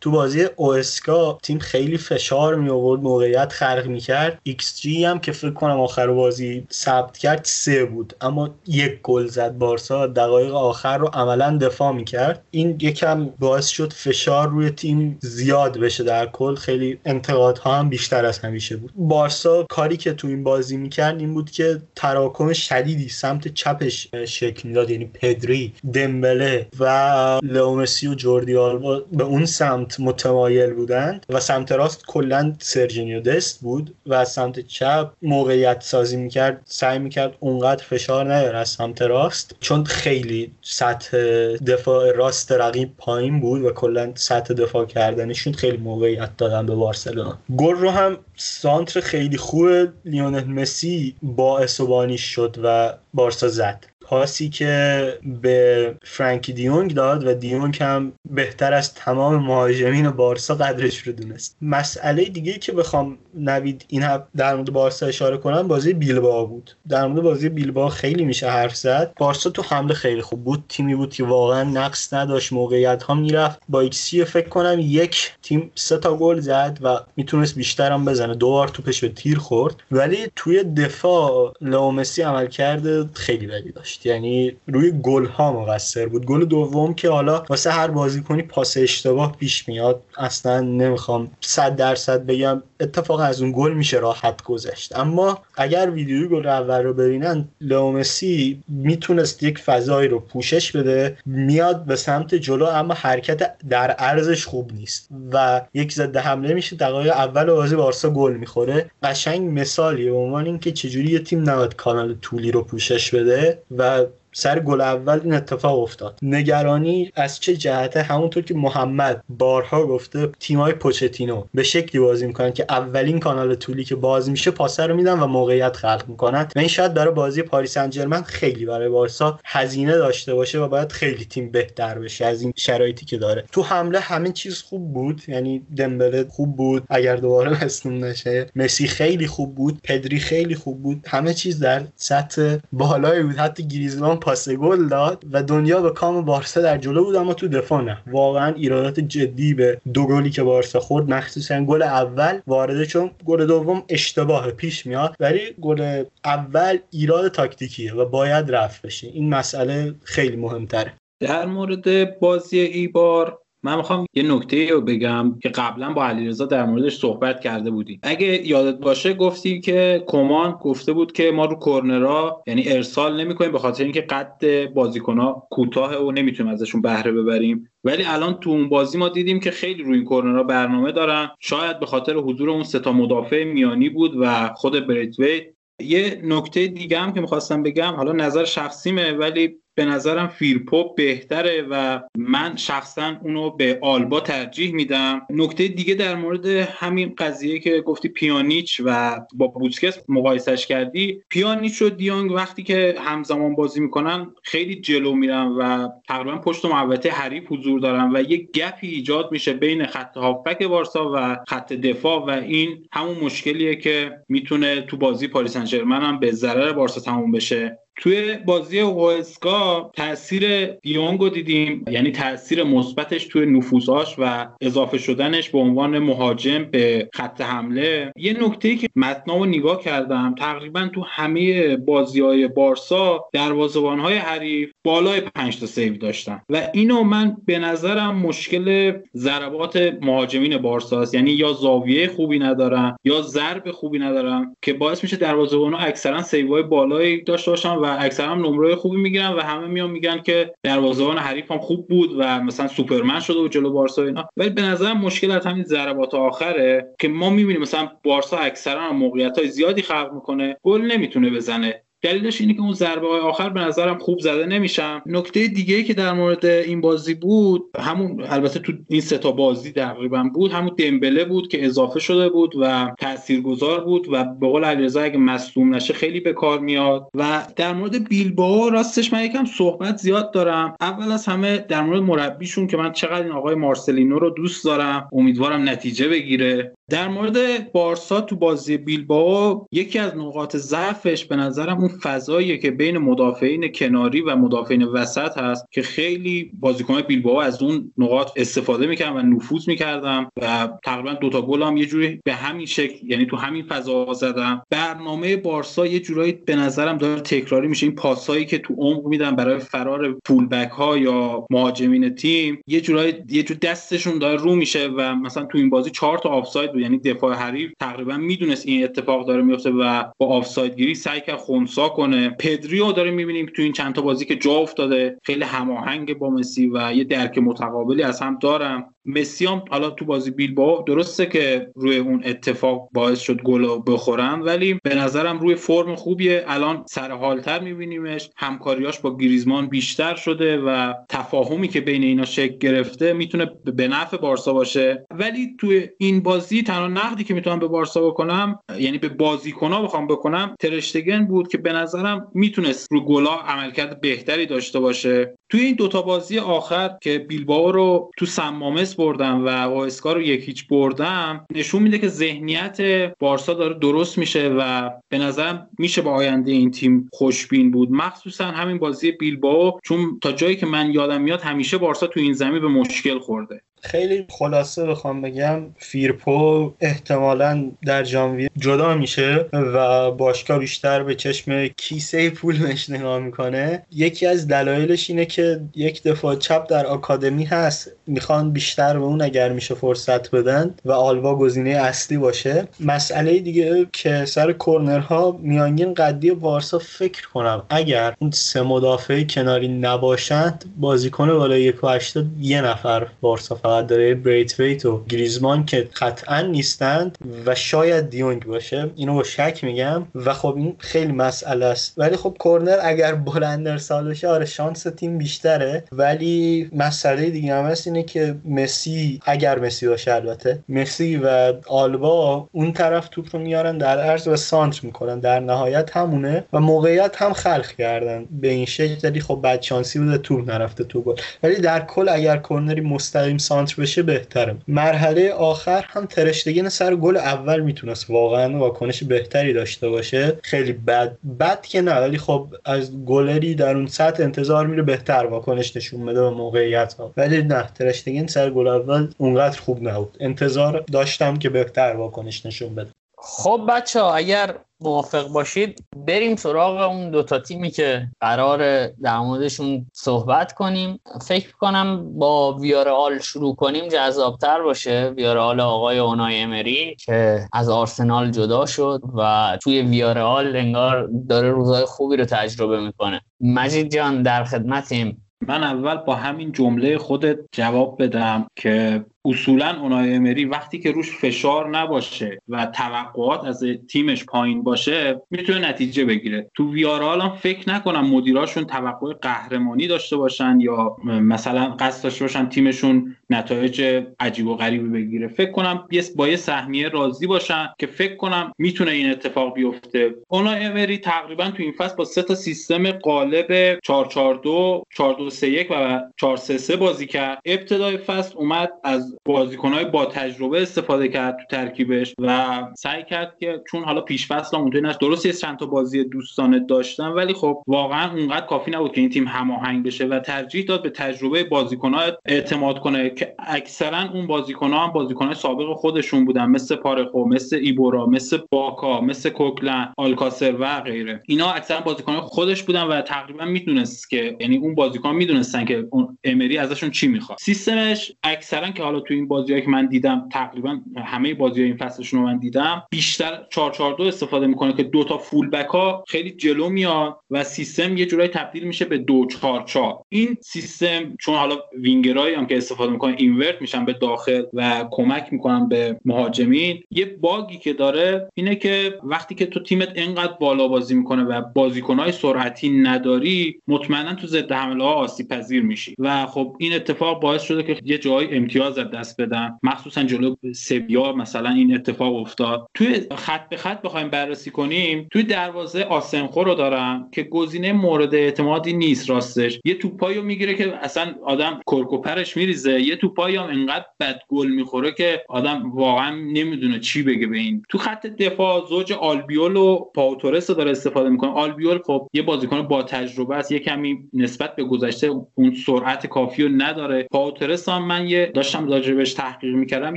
تو بازی اوسکا تیم خیلی فشار می آورد موقعیت خلق می‌کرد. XG هم که فکر کنم آخر بازی ثبت کرد سه بود اما یک گل زد بارسا دقایق آخر رو عملا دفاع می‌کرد. این یکم باعث شد فشار روی تیم زیاد بشه در کل. خیلی انتقادها هم بیشتر از همیشه بود. بارسا کاری که تو این بازی می‌کرد این بود که تراکم شدیدی سمت چپش شکل می‌داد یعنی پدری دمبله و لومسی و جوردی آلبا به سمت متمایل بودند و سمت راست کلا سرجینیو دست بود و از سمت چپ موقعیت سازی می‌کرد سعی می‌کرد اونقدر فشار نیاره از سمت راست چون خیلی سطح دفاع راست رقیب پایین بود و کلا سطح دفاع کردنشون خیلی موقعیت دادن به بارسلونا. گل رو هم سانتر خیلی خوب لیونل مسی باعث و بانی شد و بارسا زد. پاسی که به فرانکی دیونگ داد و دیونگ هم بهتر از تمام مهاجمین بارسا قدرش رو دونست. مسئله دیگه که بخوام نوید این در مورد بارسا اشاره کنم بازی بیلبا بود. در مورد بازی بیلبا خیلی میشه حرف زد. بارسا تو حمله خیلی خوب بود. تیمی بود که واقعا نقص نداشت موقعیت ها می‌رفت. با XG فکر کنم یک و نیم سه تا گل زد و می‌تونست بیشتر هم بزنه. دو بار توپش به تیر خورد. ولی توی دفاع لیونل مسی عملکرد خیلی بدی داشت. یعنی روی گل ها مقصر بود. گل دوم که حالا واسه هر بازیکنی پاس اشتباه پیش میاد. اصلا نمی‌خوام صد درصد بگم اتفاق از اون گل میشه راحت گذشت. اما اگر ویدیوی گل اول رو ببینن لومسی می‌تونست یک فضایی رو پوشش بده میاد به سمت جلو اما حرکت در ارزش خوب نیست و یک ضد حمله میشه دقایق اول بازی بارسا گل می‌خوره. قشنگ مثالیه به عنوان اینکه چجوری یه تیم نباید کانال طولی رو پوشش بده و سر گل اول این اتفاق افتاد. نگرانی از چه جهته همونطور که محمد بارها گفته تیمای پوچتینو به شکلی بازی می‌کنن که اولین کانال طولی که باز میشه پاسه رو میدن و موقعیت خلق می‌کنن. و این شاید برای بازی پاریس سن خیلی برای بارسا هزینه داشته باشه و باید خیلی تیم بهتر بشه از این شرایطی که داره. تو حمله همه چیز خوب بود. یعنی دمبله خوب بود. اگر دوباره مصدوم نشه مسی خیلی خوب بود. پدری خیلی خوب بود. همه چیز در سطح بالایی بود. حتی گریزمان پاس گل داد و دنیا به کام بارسا در جلو بود اما تو دفاع نه. واقعا ایرادات جدی به دو گلی که بارسا خورد مخصوصا گل اول وارده چون گل دوم اشتباه پیش میاد. ولی گل اول ایراد تاکتیکیه و باید رفت بشه. این مسئله خیلی مهمتره. در مورد بازی ایبار من می‌خوام یه نکته رو بگم که قبلا با علیرضا در موردش صحبت کرده بودیم. اگه یادت باشه گفتی که کمان گفته بود که ما رو کرنرا یعنی ارسال نمی‌کنیم به خاطر اینکه قد بازیکنها کوتاه و نمی‌تونیم ازشون بهره ببریم. ولی الان تو اون بازی ما دیدیم که خیلی روی این کرنرها برنامه دارن. شاید به خاطر حضور اون سه مدافع میانی بود و خود بریتوی یه نکته دیگه هم که می‌خواستم بگم حالا نظر شخصیمه ولی به نظرم فیرپو بهتره و من شخصا اونو به آلبا ترجیح میدم. نکته دیگه در مورد همین قضیه که گفتی پیانیچ و با بوسکس مقایسش کردی پیانیچ و دیانگ وقتی که همزمان بازی می‌کنن خیلی جلو میرن و تقریبا پشت محوطه حریف حضور دارن و یک gap ی ایجاد میشه بین خط هافبک بارسا و خط دفاع و این همون مشکلیه که می‌تونه تو بازی پاریس هم به ضرر بارسا تموم بشه. توی بازی اوسکا تاثیر دیونگو دیدیم. یعنی تاثیر مثبتش توی نفوذاش و اضافه شدنش به عنوان مهاجم به خط حمله. یه نکته که متنا رو نگاه کردم تقریبا تو همه بازی های بارسا دروازه‌بان های حریف بالای 5 تا save داشتن. و اینو من به نظرم مشکل ضربات مهاجمین بارساست یعنی یا زاویه خوبی ندارن یا ضرب خوبی ندارن که باعث میشه دروازه‌بان ها اکثرا سیوهای بالایی داشته باشن و اکثرا هم نمره خوبی می‌گیرن و همه میان میگن که دروازه‌بان حریف هم خوب بود و مثلا سوپرمن شده و جلو بارسا اینا. ولی به نظر مشکل از همین ضربات آخره که ما می‌بینیم مثلا بارسا اکثرا موقعیت های زیادی خلق می‌کنه گل نمی‌تونه بزنه. دلیلش اینه که اون ضربه های آخر به نظرم خوب زده نمیشم نکته دیگه که در مورد این بازی بود همون البته تو این سه تا بازی تقریبا بود همون دمبله بود که اضافه شده بود و تاثیرگذار بود و به قول علیرضا اگه مصدوم نشه خیلی به کار میاد. و در مورد بیلبائو راستش من یکم صحبت زیاد دارم. اول از همه در مورد مربیشون که من چقدر این آقای مارسلینو رو دوست دارم امیدوارم نتیجه بگیره. در مورد بارسا تو بازی بیلبائو یکی از نقاط ضعفش به نظرم اون فضاییه که بین مدافعین کناری و مدافعین وسط هست که خیلی بازیکن بیلبائو از اون نقاط استفاده می‌کردن و نفوذ می‌کردن و تقریبا دوتا گل هم یه جوری به همین شکل یعنی تو همین فضا زدم برنامه بارسا یه جورایی به نظرم داره تکراری میشه. این پاسایی که تو عمق میدن برای فرار فولبک ها یا مهاجمین تیم یه جورایی یه جور دستشون داره رو میشه و مثلا تو این بازی چهار تا آفساید بود. یعنی دفاع حریف تقریبا می‌دونست این اتفاق داره میفته و با آفساید گیری سعی کرد خونسا کنه. پدریو داریم می‌بینیم تو این چند تا بازی که جا افتاده خیلی هماهنگ با مسی و یه درک متقابلی از هم دارم. مسی هم حالا تو بازی بیلبائو درسته که روی اون اتفاق باعث شد گل بخورن ولی به نظرم روی فرم خوبیه. الان سر حالتر میبینیمش. همکاریاش با گریزمان بیشتر شده و تفاهمی که بین اینا شکل گرفته می‌تونه به نفع بارسا باشه. ولی توی این بازی تنها نقدی که می‌تونم به بارسا بکنم یعنی به بازیکنها بخوام بکنم ترشتگن بود که به نظرم می‌تونست رو گلا عملکرد بهتری داشته باشه. توی این دوتا بازی آخر که بیلبائو رو تو سمامس بردم و اوسکا رو یک هیچ بردم نشون میده که ذهنیت بارسا داره درست میشه و به نظرم میشه با آینده این تیم خوشبین بود. مخصوصا همین بازی بیلبائو چون تا جایی که من یادم میاد همیشه بارسا تو این زمین به مشکل خورده. خیلی خلاصه بخوام بگم فیرپو احتمالا در ژانویه جدا میشه و باشگاه بیشتر به چشم کیسه پولش نگاه می‌کنه. یکی از دلایلش اینه که یک دفاع چپ در آکادمی هست می‌خوان بیشتر بیشتر به اون اگر میشه فرصت بدن و آلوا گزینه اصلی باشه. مسئله دیگه که سر کورنرها میانگین قدی بارسا فکر کنم اگر اون سه مدافع کناری نباشند بازیکن بالای یک و یه نفر بارسا فقط داره. بریتویت و گریزمان که قطعا نیستند و شاید دیونگ باشه. اینو با شک میگم. و خب این خیلی مسئله است. ولی خب کورنر اگر بلندر سال بشه آره شانس تیم بیشتره. ولی مسئله دیگه هم هست اینه که مسی اگر مسی باشه البته. مسی و آلبا اون طرف توپ رو میارن در عرض و سانتر می‌کنن. در نهایت همونه و موقعیت هم خلق کردن. به این شکل خب بد شانسی بوده توپ نرفته تو گل. ولی در کل اگر کرنری مستقیم سانتر بشه بهتره. مرحله آخر هم ترشتگین سر گل اول می‌تونست واقعا واکنش بهتری داشته باشه. خیلی بد. بد که نه ولی خب از گلری در اون سطح انتظار میره بهتر واکنش نشون بده و موقعیت ها ولی نه ترشتگین سر گل اول اونقدر خوب نبود. انتظار داشتم که بهتر واکنش نشون بده. خب بچه ها اگر موافق باشید بریم سراغ اون دوتا تیمی که قرار در موردشون صحبت کنیم. فکر کنم با ویارال شروع کنیم جذابتر باشه. ویارال آقای اونای امری که از آرسنال جدا شد و توی ویارال انگار داره روزای خوبی رو تجربه می‌کنه. مجید جان در خدمتیم. من اول با همین جمله خودت جواب بدم که اصولا اونای امری وقتی که روش فشار نباشه و توقعات از تیمش پایین باشه می‌تونه نتیجه بگیره. تو ویارال هم فکر نکنم مدیراشون توقع قهرمانی داشته باشن یا مثلا قصد داشته باشن تیمشون نتایج عجیب و غریبی بگیره. فکر کنم با یه سهمیه راضی باشن که فکر کنم می‌تونه این اتفاق بیفته. اونای امری تقریبا تو این فصل با سه تا سیستم قالب 442 4231 و 433 بازی کرد. ابتدای فصل اومد از بازیکنهای با تجربه استفاده کرد تو ترکیبش و سعی کرد که چون حالا پیش فصل اونطوری درست یه چند تا بازی دوستانه داشتن ولی خب واقعا اونقدر کافی نبود که این تیم هماهنگ بشه و ترجیح داد به تجربه بازیکنها اعتماد کنه که اکثرا اون بازیکنها هم بازیکنهای سابق خودشون بودن مثل پارخو مثل ایبورا مثل باکا مثل کوکلن آلکاسر و غیره. اینا اکثرا بازیکنهای خودش بودن و تقریبا می‌دونست که یعنی اون بازیکن می‌دونستن که اون امری ازشون چی می‌خواد. سیستمش اکثرا که حالا تو این بازیایی که من دیدم تقریبا همه بازی این فصلشون رو من دیدم بیشتر 442 استفاده می‌کنه که دو تا full back ها خیلی جلو میاد و سیستم یه جورایی تبدیل میشه به 244 این سیستم چون حالا وینگرایی هم که استفاده می‌کنه invert میشن به داخل و کمک می‌کنن به مهاجمین. یه bug ی که داره اینه که وقتی که تو تیمت انقدر بالا بازی می‌کنه و بازیکنهای سرعتی نداری مطمئنا تو ضد حمله ها آسیب پذیر میشی. و خب این اتفاق باعث شده که یه جای امتیاز از دست بدن. مخصوصا جلو سویا مثلا این اتفاق افتاد. توی خط به خط بخوایم بررسی کنیم توی دروازه آسنخو رو دارم که گزینه مورد اعتمادی نیست راستش. یه توپایی رو می‌گیره که اصلا آدم کرک و پرش میریزه. یه توپایی هم انقدر بد گل می‌خوره که آدم واقعا نمی‌دونه چی بگه به این. تو خط دفاع زوج آلبیول و پاوتورس داره استفاده می‌کنه. آلبیول خب یه بازیکن با تجربه است یه کمی نسبت به گذشته اون سرعت کافی رو نداره. پاوتورس هم من یه داشتم راجبش تحقیق می‌کردم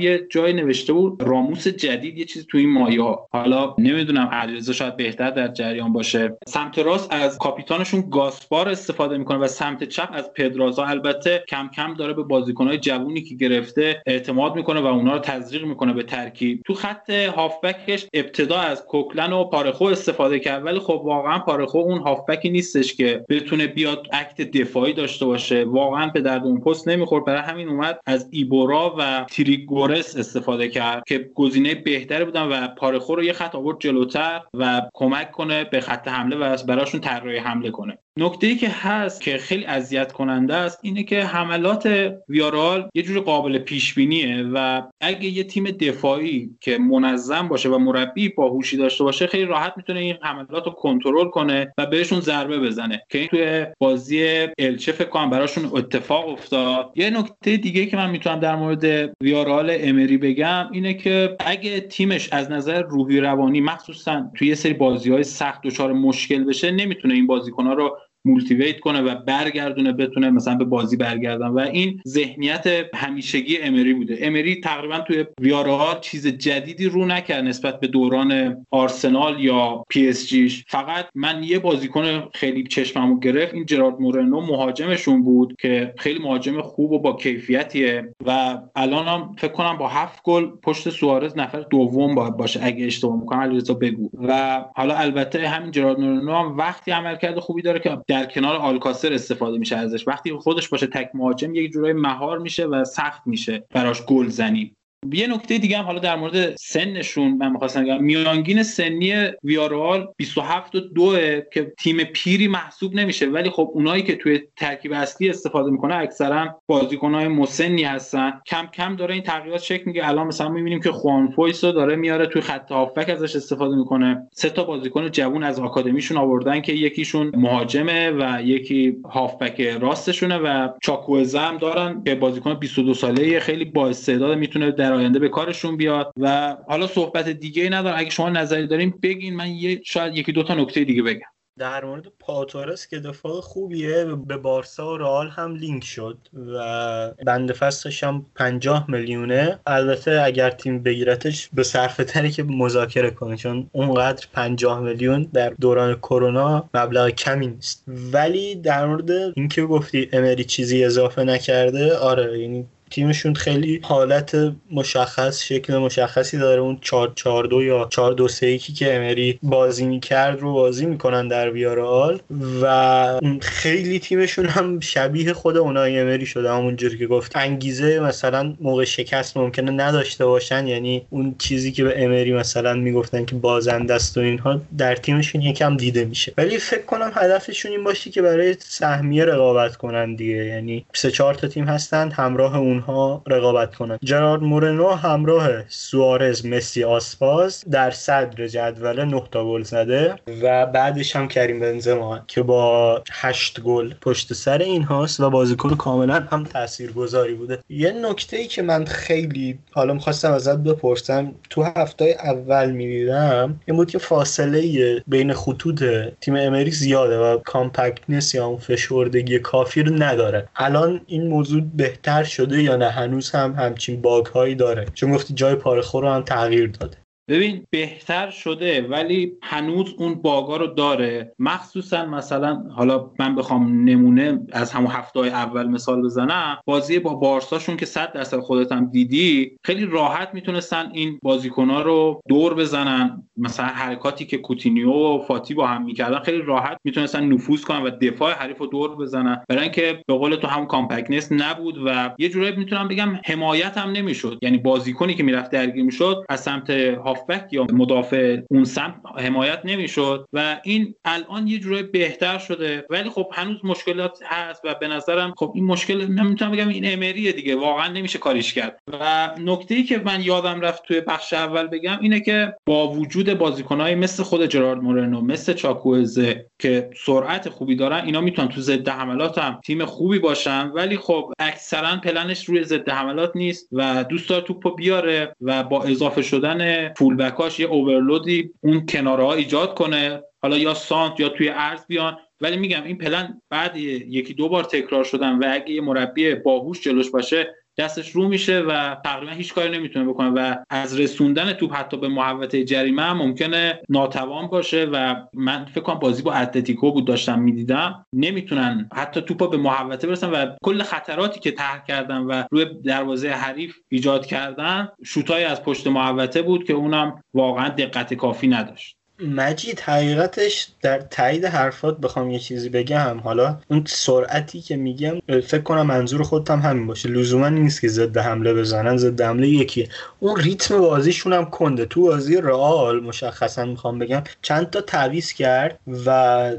یه جای نوشته بود راموس جدید یه چیزی تو این مایه‌ها حالا نمی‌دونم علیرضا شاید بهتر در جریان باشه. سمت راست از کاپیتانشون گاسپار استفاده می‌کنه و سمت چپ از پدرازا. البته کم کم داره به بازیکنهای جوونی که گرفته اعتماد می‌کنه و اونا رو تزریق می‌کنه به ترکیب. تو خط هافبکش ابتدا از کوکلن و پارخو استفاده کرد ولی خب واقعا پارخو اون هافبکی نیستش که بتونه بیاد اکت دفاعی داشته باشه. واقعا به درد اون پست نمی‌خورد. برای همین اومد از ایبورا و تریگورس استفاده کرد که گزینه بهتری بودن و پارخو رو یه خط آورد جلوتر و کمک کنه به خط حمله و براشون طراحی حمله کنه. نکته ای که هست که خیلی اذیت کننده است اینه که حملات ویارال یه جور قابل پیش بینیه و اگه یه تیم دفاعی که منظم باشه و مربی باهوشی داشته باشه خیلی راحت می‌تونه این حملات رو کنترل کنه و بهشون ضربه بزنه. که این توی بازی الچه فکر کنم براشون اتفاق افتاد. یه نکته دیگه که من می‌تونم در مورد ویارال امری بگم اینه که اگه تیمش از نظر روحی روانی مخصوصا توی یه سری بازی های سخت دچار مشکل بشه نمی‌تونه این بازیکن‌ها رو motivate کنه و برگردونه بتونه مثلا به بازی برگردن. و این ذهنیت همیشگی امری بوده. امری تقریبا توی ویارال چیز جدیدی رو نکرد نسبت به دوران آرسنال یا پی اس جیش. فقط من یه بازیکن خیلی چشممو گرفت این جرارد مورنو مهاجمشون بود که خیلی مهاجم خوب و با کیفیتیه و الان هم فکر کنم با هفت گل پشت سوارز نفر دوم باید باشه اگه اشتباه می‌کنم علیرضا بگو. و حالا البته همین جرارد مورنو هم وقتی عملکرد خوبی داره که در کنار آلکاسر استفاده میشه ازش. وقتی خودش باشه تک مهاجم یک جورای مهار میشه و سخت میشه براش گل زنی. یه نکته دیگه هم حالا در مورد سنشون من می‌خواستم بگم. میانگین سنی ویاروال 27 و 2 که تیم پیری محسوب نمیشه ولی خب اونایی که توی ترکیب اصلی استفاده می‌کنه اکثرا بازیکنهای مسنی هستن. کم کم داره این تغییرات شکل میگه الان مثلا می‌بینیم که خوان فویس داره میاره توی خط هافبک ازش استفاده می‌کنه. سه تا بازیکن جوون از آکادمیشون آوردن که یکیشون مهاجمه و یکی هافبک راستشونه و چاکوزه هم دارن که بازیکن 22 ساله خیلی با استعداد می‌تونه در آینده به کارشون بیاد و حالا صحبت دیگه ای ندارم. اگه شما نظری داریم بگین. من یه شاید یکی دو تا نکته دیگه بگم. در مورد پاتورس که دفاع خوبیه به بارسا و رئال هم لینک شد و بند فستش هم 50 میلیونه. البته اگر تیم بگیرتش به صرفه تری که مذاکره کنه چون اونقدر 50 میلیون در دوران کرونا مبلغ کمی نیست. ولی در مورد اینکه گفتی امری چیزی اضافه نکرده آره یعنی تیمشون خیلی حالت مشخص شکل مشخصی داره. اون 4 4 2 یا 4 2 3 که امری بازی می‌کرد رو بازی می‌کنن در ویارال و خیلی تیمشون هم شبیه خود اونای امری شده. همونجوری که گفت. انگیزه مثلا موقع شکست ممکنه نداشته باشن. یعنی اون چیزی که به امری مثلا می‌گفتن که بازنده است و اینها در تیمشون یکم دیده میشه. ولی فکر کنم هدفشون این باشه که برای سهمیه رقابت کنن دیگه. یعنی سه چهار تا تیم هستن همراه اون اونها رقابت کنند. جرارد مورنو همراه سوارز مسی آسپاز در صدر جدول 9 تا گل زده و بعدش هم کریم بنزما که با 8 گل پشت سر این هاست و بازیکن کاملا هم تاثیرگذاری بوده. یه نکته ای که من خیلی حالا می‌خواستم ازت بپرسم تو هفته اول می‌دیدم این بود که فاصله بین خطوط تیم امری زیاده و compactness یا اون فشردگی کافی رو نداره. الان این موضوع بهتر شده یا نه هنوز هم همچین bug هایی داره. چون گفتی جای پارخور رو هم تغییر داده. ببین بهتر شده ولی هنوز اون bug ا رو داره. مخصوصا مثلا حالا من بخوام نمونه از همون هفته اول مثال بزنم. بازی با بارساشون که صد درصد خودت هم دیدی خیلی راحت می‌تونستن این بازیکنها رو دور بزنن. مثلا حرکاتی که کوتینیو و فاتی با هم می‌کردن خیلی راحت می‌تونستن نفوذ کنن و دفاع حریف رو دور بزنن. برای اینکه به قول تو هم compactness نبود و یه جورایی می‌تونم بگم حمایت هم نمی‌شد. یعنی بازیکنی که می‌رفت درگیر می‌شد از سمت هافبک یا مدافع اون سمت حمایت نمی‌شد و این الان یه جورایی بهتر شده. ولی خب هنوز مشکلات هست و به نظرم خب این مشکل نمی‌تونم بگم این امریه دیگه. واقعا نمیشه کاریش کرد. و نکته ای که من یادم رفت توی بخش اول بگم اینه که با وجود بازیکنهای مثل خود جرارد مورنو مثل چاکوزه که سرعت خوبی دارن اینا می‌تونن تو ضد حملات هم تیم خوبی باشن. ولی خب اکثرا پلنش روی ضد حملات نیست و دوست داره توپو بیاره و با اضافه شدن فول بکاش یه اوورلودی اون کناره ها ایجاد کنه. حالا یا سانت یا توی ارز بیان. ولی میگم این پلن بعد یکی دو بار تکرار شدن و اگه یه مربی باهوش جلوش باشه دستش رو میشه و تقریبا هیچ کاری نمی‌تونه بکنه و از رسوندن توپ حتی به محوطه جریمه هم ممکنه ناتوان باشه و من فکر کنم بازی با اتلتیکو بود داشتم می‌دیدم. نمی‌تونن حتی توپا به محوطه برسن و کل خطراتی که طرح کردن و روی دروازه حریف ایجاد کردن شوتای از پشت محوطه بود که اونم واقعا دقت کافی نداشت. مجید حقیقتش در تایید حرفات بخوام یه چیزی بگم. حالا اون سرعتی که میگم فکر کنم منظور خودت هم همین باشه. لزوما نیست که ضد حمله بزنن ضد حمله یکیه. اون ریتم بازیشون هم کنده. تو بازی رئال مشخصا می‌خوام بگم چند تا تعویض کرد و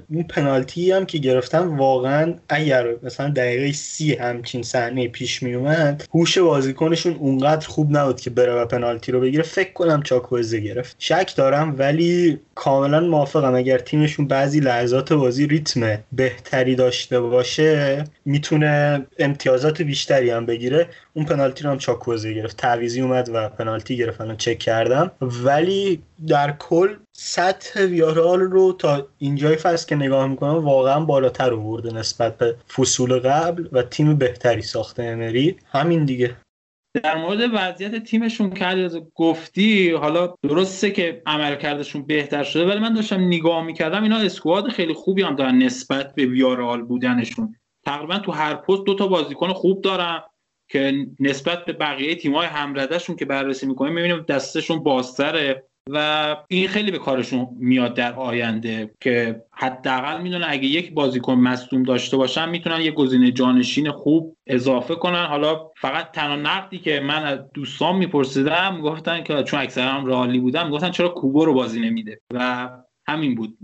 اون پنالتی هم که گرفتن واقعا اگر مثلا دقیقه سی همچین صحنه پیش میومد هوش بازیکنشون اونقدر خوب نبود که بره و پنالتی رو بگیره. فکر کنم چاکوزه گرفت. شک دارم ولی کاملا موافقم. اگر تیمشون بعضی لحظات بازی ریتم بهتری داشته باشه می‌تونه امتیازات بیشتری هم بگیره. اون پنالتی رو هم چاکوزه گرفت. تعویزی اومد و پنالتی گرفت. الان چک کردم. ولی در کل سطح ویارال رو تا اینجای فصل که نگاه می‌کنم واقعا بالاتر آورده نسبت به فصول قبل و تیم بهتری ساخته امری. همین دیگه. در مورد وضعیت تیمشون که گفتی حالا درسته که عملکردشون بهتر شده ولی من داشتم نگاه می‌کردم اینا اسکواد خیلی خوبی هم دارن نسبت به ویارال بودنشون. تقریبا تو هر پست دو تا بازیکن خوب دارن که نسبت به بقیه تیم‌های همردشون که بررسی می‌کنیم می‌بینیم دستشون بازتره. و این خیلی به کارشون میاد در آینده که حداقل می‌دونن اگه یک بازیکن مصدوم داشته باشن می‌تونن یه گزینه جانشین خوب اضافه کنن. حالا فقط تنها نقدی که من از دوستان میپرسیدم گفتن که چون اکثرا هم رالی بودم گفتن چرا کوبو رو بازی نمیده؟ و همین بود.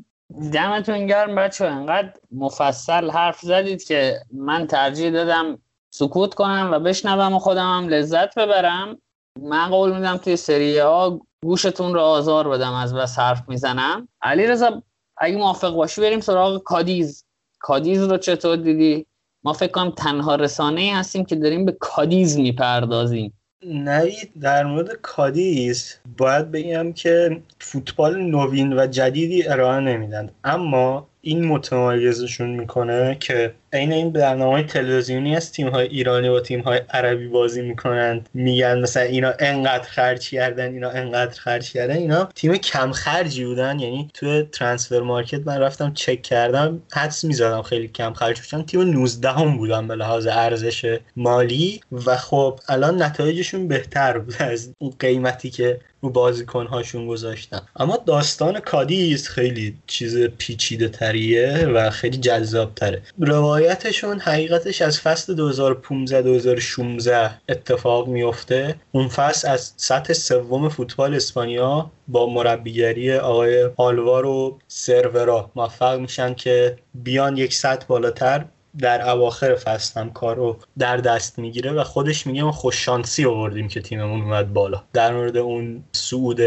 دمتون گرم بچه انقدر مفصل حرف زدید که من ترجیح دادم سکوت کنم و بشنوم و خودم هم لذت ببرم. من قول میدم توی سری ها گوشتون رو آزار بدم از بس حرف می‌زنم. علی رضا اگه موافق باشی بریم سراغ کادیز. کادیز رو چطور دیدی؟ ما فکر کنم تنها رسانه هستیم که داریم به کادیز می‌پردازیم. نوید در مورد کادیز باید بگم که فوتبال نوین و جدیدی ارائه نمیدن. اما این متمایزشون می‌کنه که عین این برنامه تلویزیونی از تیم های ایرانی و تیم های عربی بازی می‌کنند. میگن مثلا اینا انقدر خرج کردن اینا انقدر خرج کردن. اینا تیم کم خرجی بودن. یعنی توی transfer market من رفتم چک کردم حدس می‌زدم خیلی کم خرج بودن تیم 19 هم بودن به لحاظ ارزش مالی. و خب الان نتایجشون بهتر بود از اون قیمتی که رو بازیکن هاشون گذاشتن. اما داستان کادیز خیلی چیز پیچیده تریه و خیلی جذاب تره روایتشون حقیقتش از فصل 2015 2016 اتفاق میفته اون فصل از سطح سوم فوتبال اسپانیا با مربیگری آقای آلوارو سرورا موفق میشن که بیان یک سطح بالاتر در اواخر فصل هم کار رو در دست می‌گیره و خودش میگه ما خوششانسی آوردیم که تیممون اومد بالا. در مورد اون سعود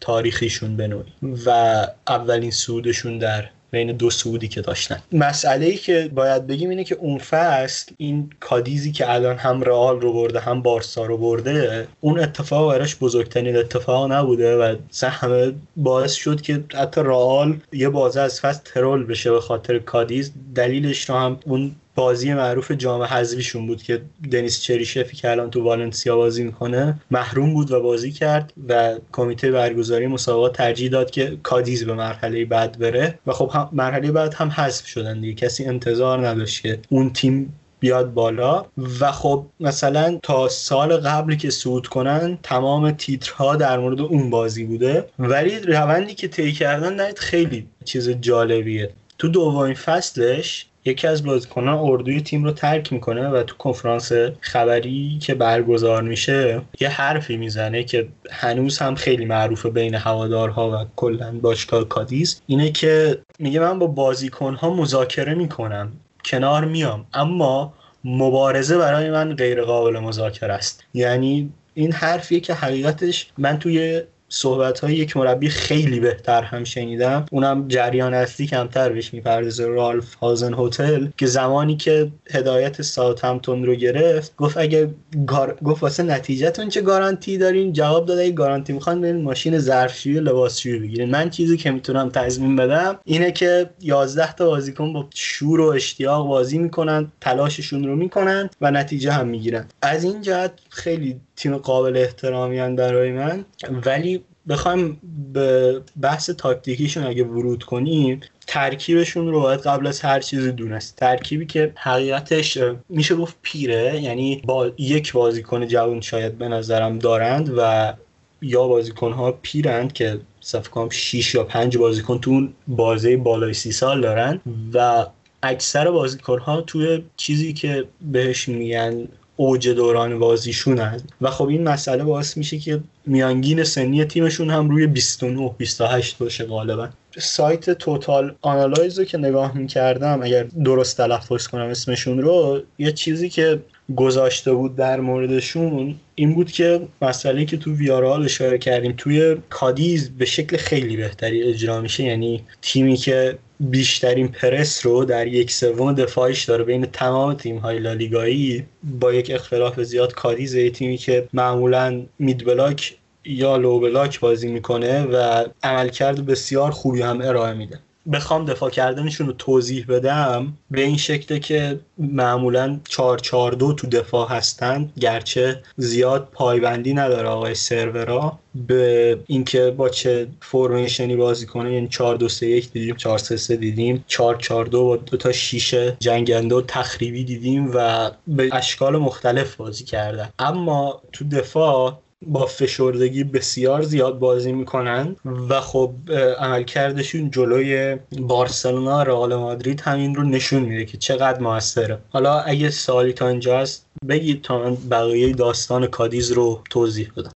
تاریخیشون بنوی و اولین سعودشون در بین دو سعودی که داشتن. مسئله ای که باید بگیم اینه که اون فصل این کادیزی که الان هم رئال رو برده هم بارسا رو برده اون اتفاق براش بزرگترین اتفاق نبوده و همه باعث شد که حتی رئال یه بازه از فصل ترول بشه به خاطر کادیز. دلیلش رو هم اون بازی معروف جام حذفیشون بود که دنیس چریشفی که الان تو والنسیا بازی می‌کنه محروم بود و بازی کرد و کمیته برگزاری مسابقات ترجیح داد که کادیز به مرحله بعد بره و خب مرحله بعد هم حذف شدن دیگه. کسی انتظار نداشت که اون تیم بیاد بالا و خب مثلا تا سال قبلی که صعود کنن تمام تیترها در مورد اون بازی بوده. ولی روندی که طی کردن نهید خیلی چیز جالبیه. تو دومین فصلش یکی از بازیکنان اردوی تیم رو ترک می‌کنه و تو کنفرانس خبری که برگزار میشه یه حرفی می‌زنه که هنوز هم خیلی معروفه بین هوادارها و کلا باشگاه کادیز. اینه که میگه من با بازیکنها مذاکره می‌کنم کنار میام اما مبارزه برای من غیر قابل مذاکره است. یعنی این حرفیه که حقیقتش من توی صحبت های یک مربی خیلی بهتر هم شنیدم. اونم جریان اصلی کمتر بهش می‌پردازه رالف هازن هتل که زمانی که هدایت ساوثهمپتون رو گرفت گفت اگه گار... گفت واسه نتیجهتون چه گارانتی دارین؟ جواب داده اگه گارانتی می‌خوان برین ماشین ظرفشویی و لباسشویی بگیرین. من چیزی که می‌تونم تضمین بدم اینه که 11 تا بازیکن با شور و اشتیاق بازی می‌کنن تلاششون رو می‌کنن و نتیجه هم می‌گیرن. از این جهت خیلی تیم قابل احترامی برای من. ولی بخوایم به بحث تاکتیکیشون اگه ورود کنیم ترکیبشون رو باید قبل از هر چیزی دونست. ترکیبی که حقیقتش میشه گفت پیره یعنی با یک بازیکن جوان شاید به نظرم دارند و یا بازیکن ها پیرند که صفحه کنم 6 یا 5 بازیکن تو بازه بالای سی سال دارن و اکثر بازیکن ها توی چیزی که بهش میگن اوج دوران بازیشون و خب این مسئله باعث میشه که میانگین سنی تیمشون هم روی 29 28 باشه غالبا. سایت توتال آنالایز رو که نگاه می‌کردم اگر درست تلفظ کنم اسمشون رو یه چیزی که گذاشته بود در موردشون این بود که مسئله که تو ویارال اشاره کردیم توی کادیز به شکل خیلی بهتری اجرا میشه. یعنی تیمی که بیشترین پرس رو در یک سوم دفاعش داره بین تمام تیم های لالیگایی با یک اختلاف زیاد کادیز تیمی که معمولا مید بلاک یا لو بلاک بازی می‌کنه و عملکرد بسیار خوبی هم ارائه میده. بخوام دفاع کردنشون رو توضیح بدم به این شکله که معمولا 442 تو دفاع هستند گرچه زیاد پایبندی نداره آقای سرورا به اینکه با چه فرمیشنی بازی کنه یعنی 4 2 3 1 دیدیم 4 3 3 دیدیم 4 4 2 با دو تا شیشه جنگنده و تخریبی دیدیم و به اشکال مختلف بازی کرده اما تو دفاع با فشردگی بسیار زیاد بازی می‌کنن و خب عملکردشون جلوی بارسلونا رئال مادرید همین رو نشون میده که چقدر موثره. حالا اگه سوالی تا اینجا هست بگید تا من بقیه داستان کادیز رو توضیح بدم.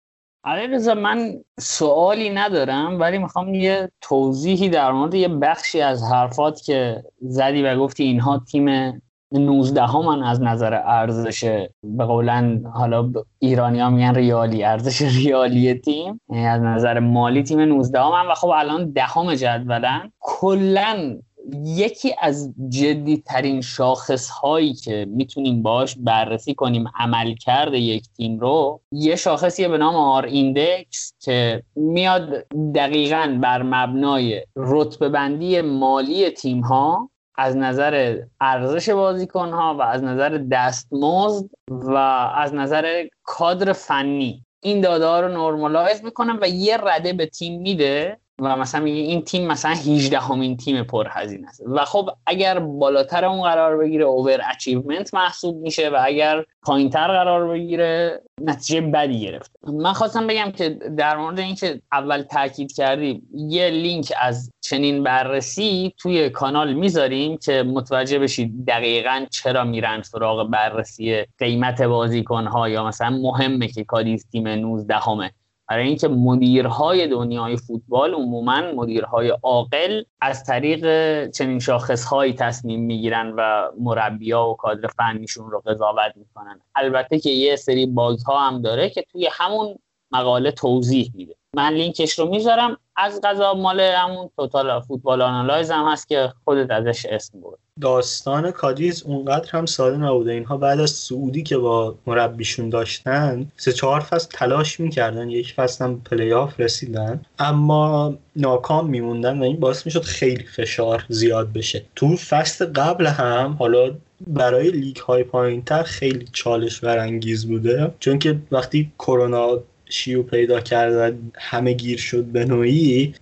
آره رضا من سوالی ندارم ولی می‌خوام یه توضیحی در مورد یه بخشی از حرفات که زدی و گفتی اینها تیم 19 ها من از نظر ارزش به قولن حالا ایرانی ها میگن ریالی ارزش ریالی تیم. یعنی از نظر مالی تیم 19 ها من و خب الان دهم جدولن. کلا یکی از جدی ترین شاخص هایی که می‌تونیم باش بررسی کنیم عملکرد یک تیم رو یه شاخصیه به نام آر ایندکس که میاد دقیقا بر مبنای رتبه بندی مالی تیم ها از نظر ارزش بازیکن ها و از نظر دستمزد و از نظر کادر فنی. این داده ها رو normalize می‌کنه و یه رده به تیم میده. و مثلا میگه این تیم مثلا 18 همین تیم پرهزینه است. و خب اگر بالاتر اون قرار بگیره over achievement محسوب میشه و اگر پایینتر قرار بگیره نتیجه بدی گرفته. من خواستم بگم که در مورد اینکه اول تاکید کردیم یه لینک از چنین بررسی توی کانال می‌ذاریم که متوجه بشید دقیقا چرا میرن سراغ بررسی قیمت بازیکن یا مثلا مهمه که کادیز تیم 19 همه برای اینکه مدیرهای دنیای فوتبال عموما مدیرهای عاقل از طریق چنین شاخصهایی تصمیم می‌گیرن و مربیا و کادر فنیشون رو قضاوت می‌کنن. البته که یه سری bug ها هم داره که توی همون مقاله توضیح میده. من لینکش رو می‌ذارم. از قضا مال همون Total Football Analysis هم هست که خودت ازش اسم برد داستان کادیز اونقدر هم ساده نبوده. اینها بعد از صعودی که با مربیشون داشتن سه چهار فصل تلاش می‌کردن. یک فصل هم پلی آف رسیدن. اما ناکام میموندن و این باعث می‌شد خیلی فشار زیاد بشه. تو فصل قبل هم حالا برای لیگ های پایین تر خیلی چالش برانگیز بوده. چون که وقتی کرونا شیو پیدا کرد همه گیر شد به نوعی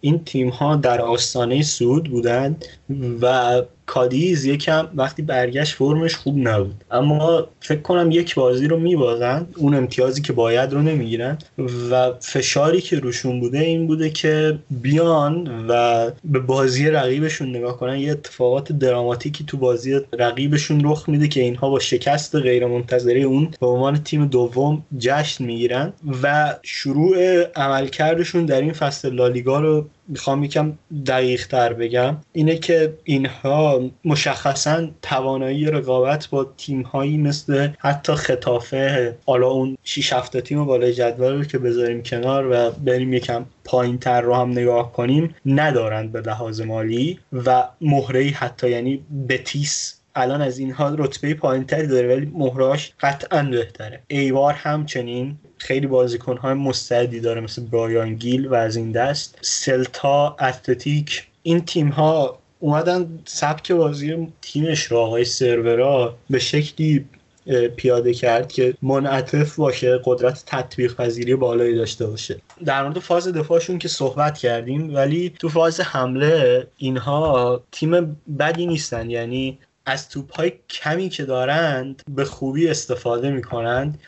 این تیم ها در آستانه سود بودند و کادیز یکم وقتی برگشت فرمش خوب نبود. اما فکر کنم یک بازی رو میبازن اون امتیازی که باید رو نمی‌گیرن. و فشاری که روشون بوده این بوده که بیان و به بازی رقیبشون نگاه کنن یه اتفاقات دراماتیکی تو بازی رقیبشون رخ میده که اینها با شکست غیرمنتظره اون به عنوان تیم دوم جشن می‌گیرن. و شروع عملکردشون در این فصل لالیگا رو می‌خوام یکم دقیق تر بگم اینه که اینها مشخصا توانایی رقابت با تیم هایی مثل حتی خطافه حالا اون 6 هفته تیم بالای جدول رو که بذاریم کنار و بریم یکم پایین تر رو هم نگاه کنیم ندارند به لحاظ مالی و مهره حتی یعنی بتیس الان از اینها رتبه پایینتری داره ولی مهراش قطعا بهتره. ایوار همچنین خیلی بازیکن های مستعدی داره مثل برایان گیل و از این دست سلتا اتلتیک. این تیم ها اومدن سبک بازی تیمش رو آقای سرورا به شکلی پیاده کرد که منعطف باشه قدرت تطبیق پذیری بالایی داشته باشه. در مورد فاز دفاعشون که صحبت کردیم ولی تو فاز حمله اینها تیم بدی نیستن. یعنی از توپ های کمی که دارند به خوبی استفاده می‌کنند.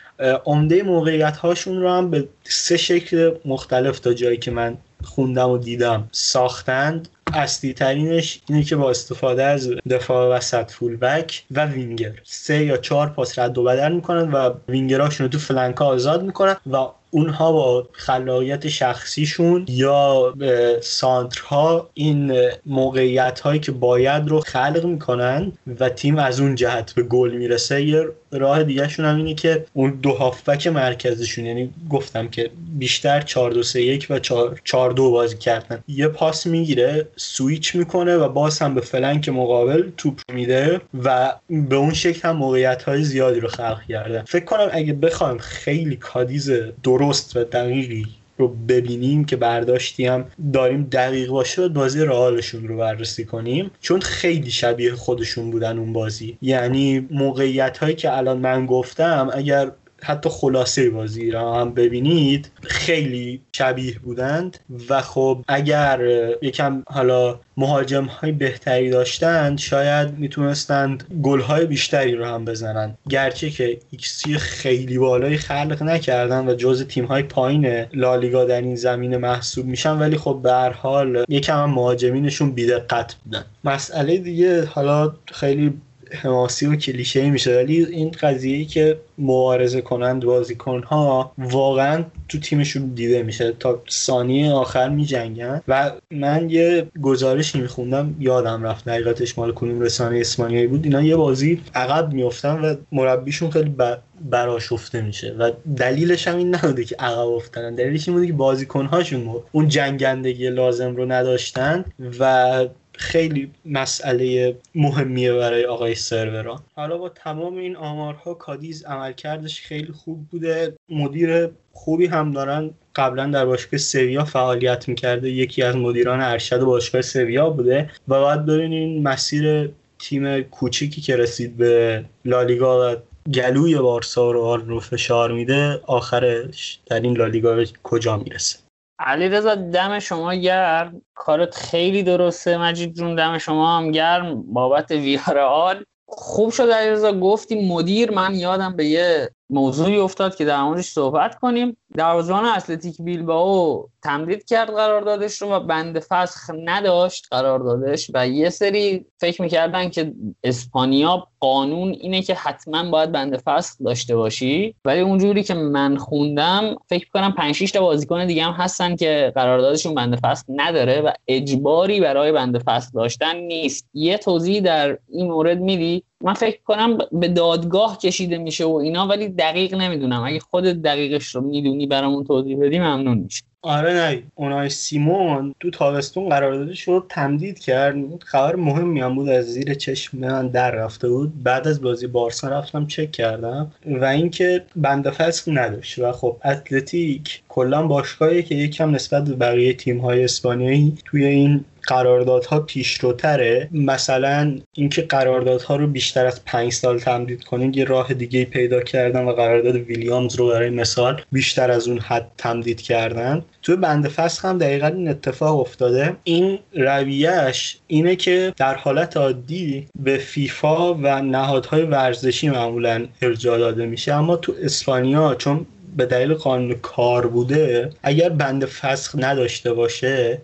عمده موقعیت هاشون رو هم به سه شکل مختلف تا جایی که من خوندم و دیدم ساختند. اصلی ترینش اینه که با استفاده از دفاع وسط full back و وینگر. سه یا چهار پاس رد و بدل می‌کنن و وینگراشون رو تو flank آزاد می‌کنن و اونها با خلاقیت شخصیشون یا سانترها این موقعیت هایی که باید رو خلق می‌کنن و تیم از اون جهت به گل می‌رسه یه راه دیگهشون هم اینه که اون دو هافبک مرکزشون یعنی گفتم که بیشتر 4 2 3 1 و 4 4 2 بازی کردن. یه پاس می‌گیره سویچ می‌کنه و باز هم به flank مقابل توپ میده و به اون شکل هم موقعیت های زیادی رو خلق کرده. فکر کنم اگه بخوایم خیلی کادیز درست و دقیقی رو ببینیم که برداشتی هم داریم دقیق باشه بازی رئالشون رو بررسی کنیم. چون خیلی شبیه خودشون بودن اون بازی. یعنی موقعیت هایی که الان من گفتم اگر حتی خلاصه بازی را هم ببینید خیلی شبیه بودند و خب اگر یکم حالا مهاجم های بهتری داشتند شاید می‌تونستند گل های بیشتری رو هم بزنند. گرچه که ایکسی خیلی بالایی خلق نکردن و جز تیم های پایین لالیگا در این زمینه محسوب میشن ولی خب به هر حال یکم مهاجمینشون بیدقت بودن. مسئله دیگه حالا خیلی حماسی و کلیشه میشه ولی این قضیه که معارضه کنند بازیکن ها واقعا تو تیمشون دیده میشه. تا ثانیه آخر میجنگن. و من یه گزارشی میخوندم یادم رفت دقیقتش مال کنون رسانه اسپانیایی بود. اینا یه بازی عقب میفتن و مربیشون خیلی براشفته میشه. و دلیلش هم این نبوده که عقب افتادن. دلیلش این بوده که بازیکنهاشون اون جنگندگی لازم رو نداشتن و خیلی مسئله مهمیه برای آقای سروران حالا با تمام این آمارها کادیز عملکردش خیلی خوب بوده. مدیر خوبی هم دارن. قبلا در باشگاه سویا فعالیت می‌کرده. یکی از مدیران ارشد باشگاه سویا بوده. و باید ببینین مسیر تیم کوچیکی که رسید به لالیگا و گلوی بارسا رو رو فشار میده آخرش در این لالیگا کجا می‌رسه؟ علی رضا دم شما گرم. کارت خیلی درسته. مجید جون دم شما هم گرم. بابت ویارال خوب شد علیرضا گفتی مدیر من یادم به یه موضوعی افتاد که در موردش صحبت کنیم. دروازه‌بان اتلتیک بیلبائو تمدید کرد قراردادش رو و بند فسخ نداشت قراردادش و یه سری فکر می‌کردن که اسپانیا قانون اینه که حتما باید بند فسخ داشته باشی. ولی اونجوری که من خوندم فکر کنم 5 6 تا بازیکن دیگه هم هستن که قراردادشون بند فسخ نداره و اجباری برای بند فسخ داشتن نیست. یه توضیح در این مورد میدی؟ من فکر کنم به دادگاه کشیده میشه و اینا ولی دقیق نمی‌دونم. اگه خود دقیقش رو می‌دونی برامون توضیح بدی ممنون میشه آره نه اونای سیمون تو تابستون قراردادش رو تمدید کرد. خبر مهمی هم بود از زیر چشم من در رفته بود. بعد از بازی بارسا رفتم چک کردم و اینکه بند فسخ نداشت. و خب اتلتیک کلا باشگاهی که یکم نسبت به بقیه تیم های اسپانیایی توی این قراردادها پیشروتره مثلا اینکه قراردادها رو بیشتر از پنج سال تمدید کنیم یه راه دیگه پیدا کردن و قرارداد ویلیامز رو برای مثال بیشتر از اون حد تمدید کردن. توی بند فسخ هم دقیقا این اتفاق افتاده. این رویهش اینه که در حالت عادی به فیفا و نهادهای ورزشی معمولا ارجاع داده میشه. اما تو اسپانیا چون به دلیل قانون کار بوده اگر بند فسخ نداشته باشه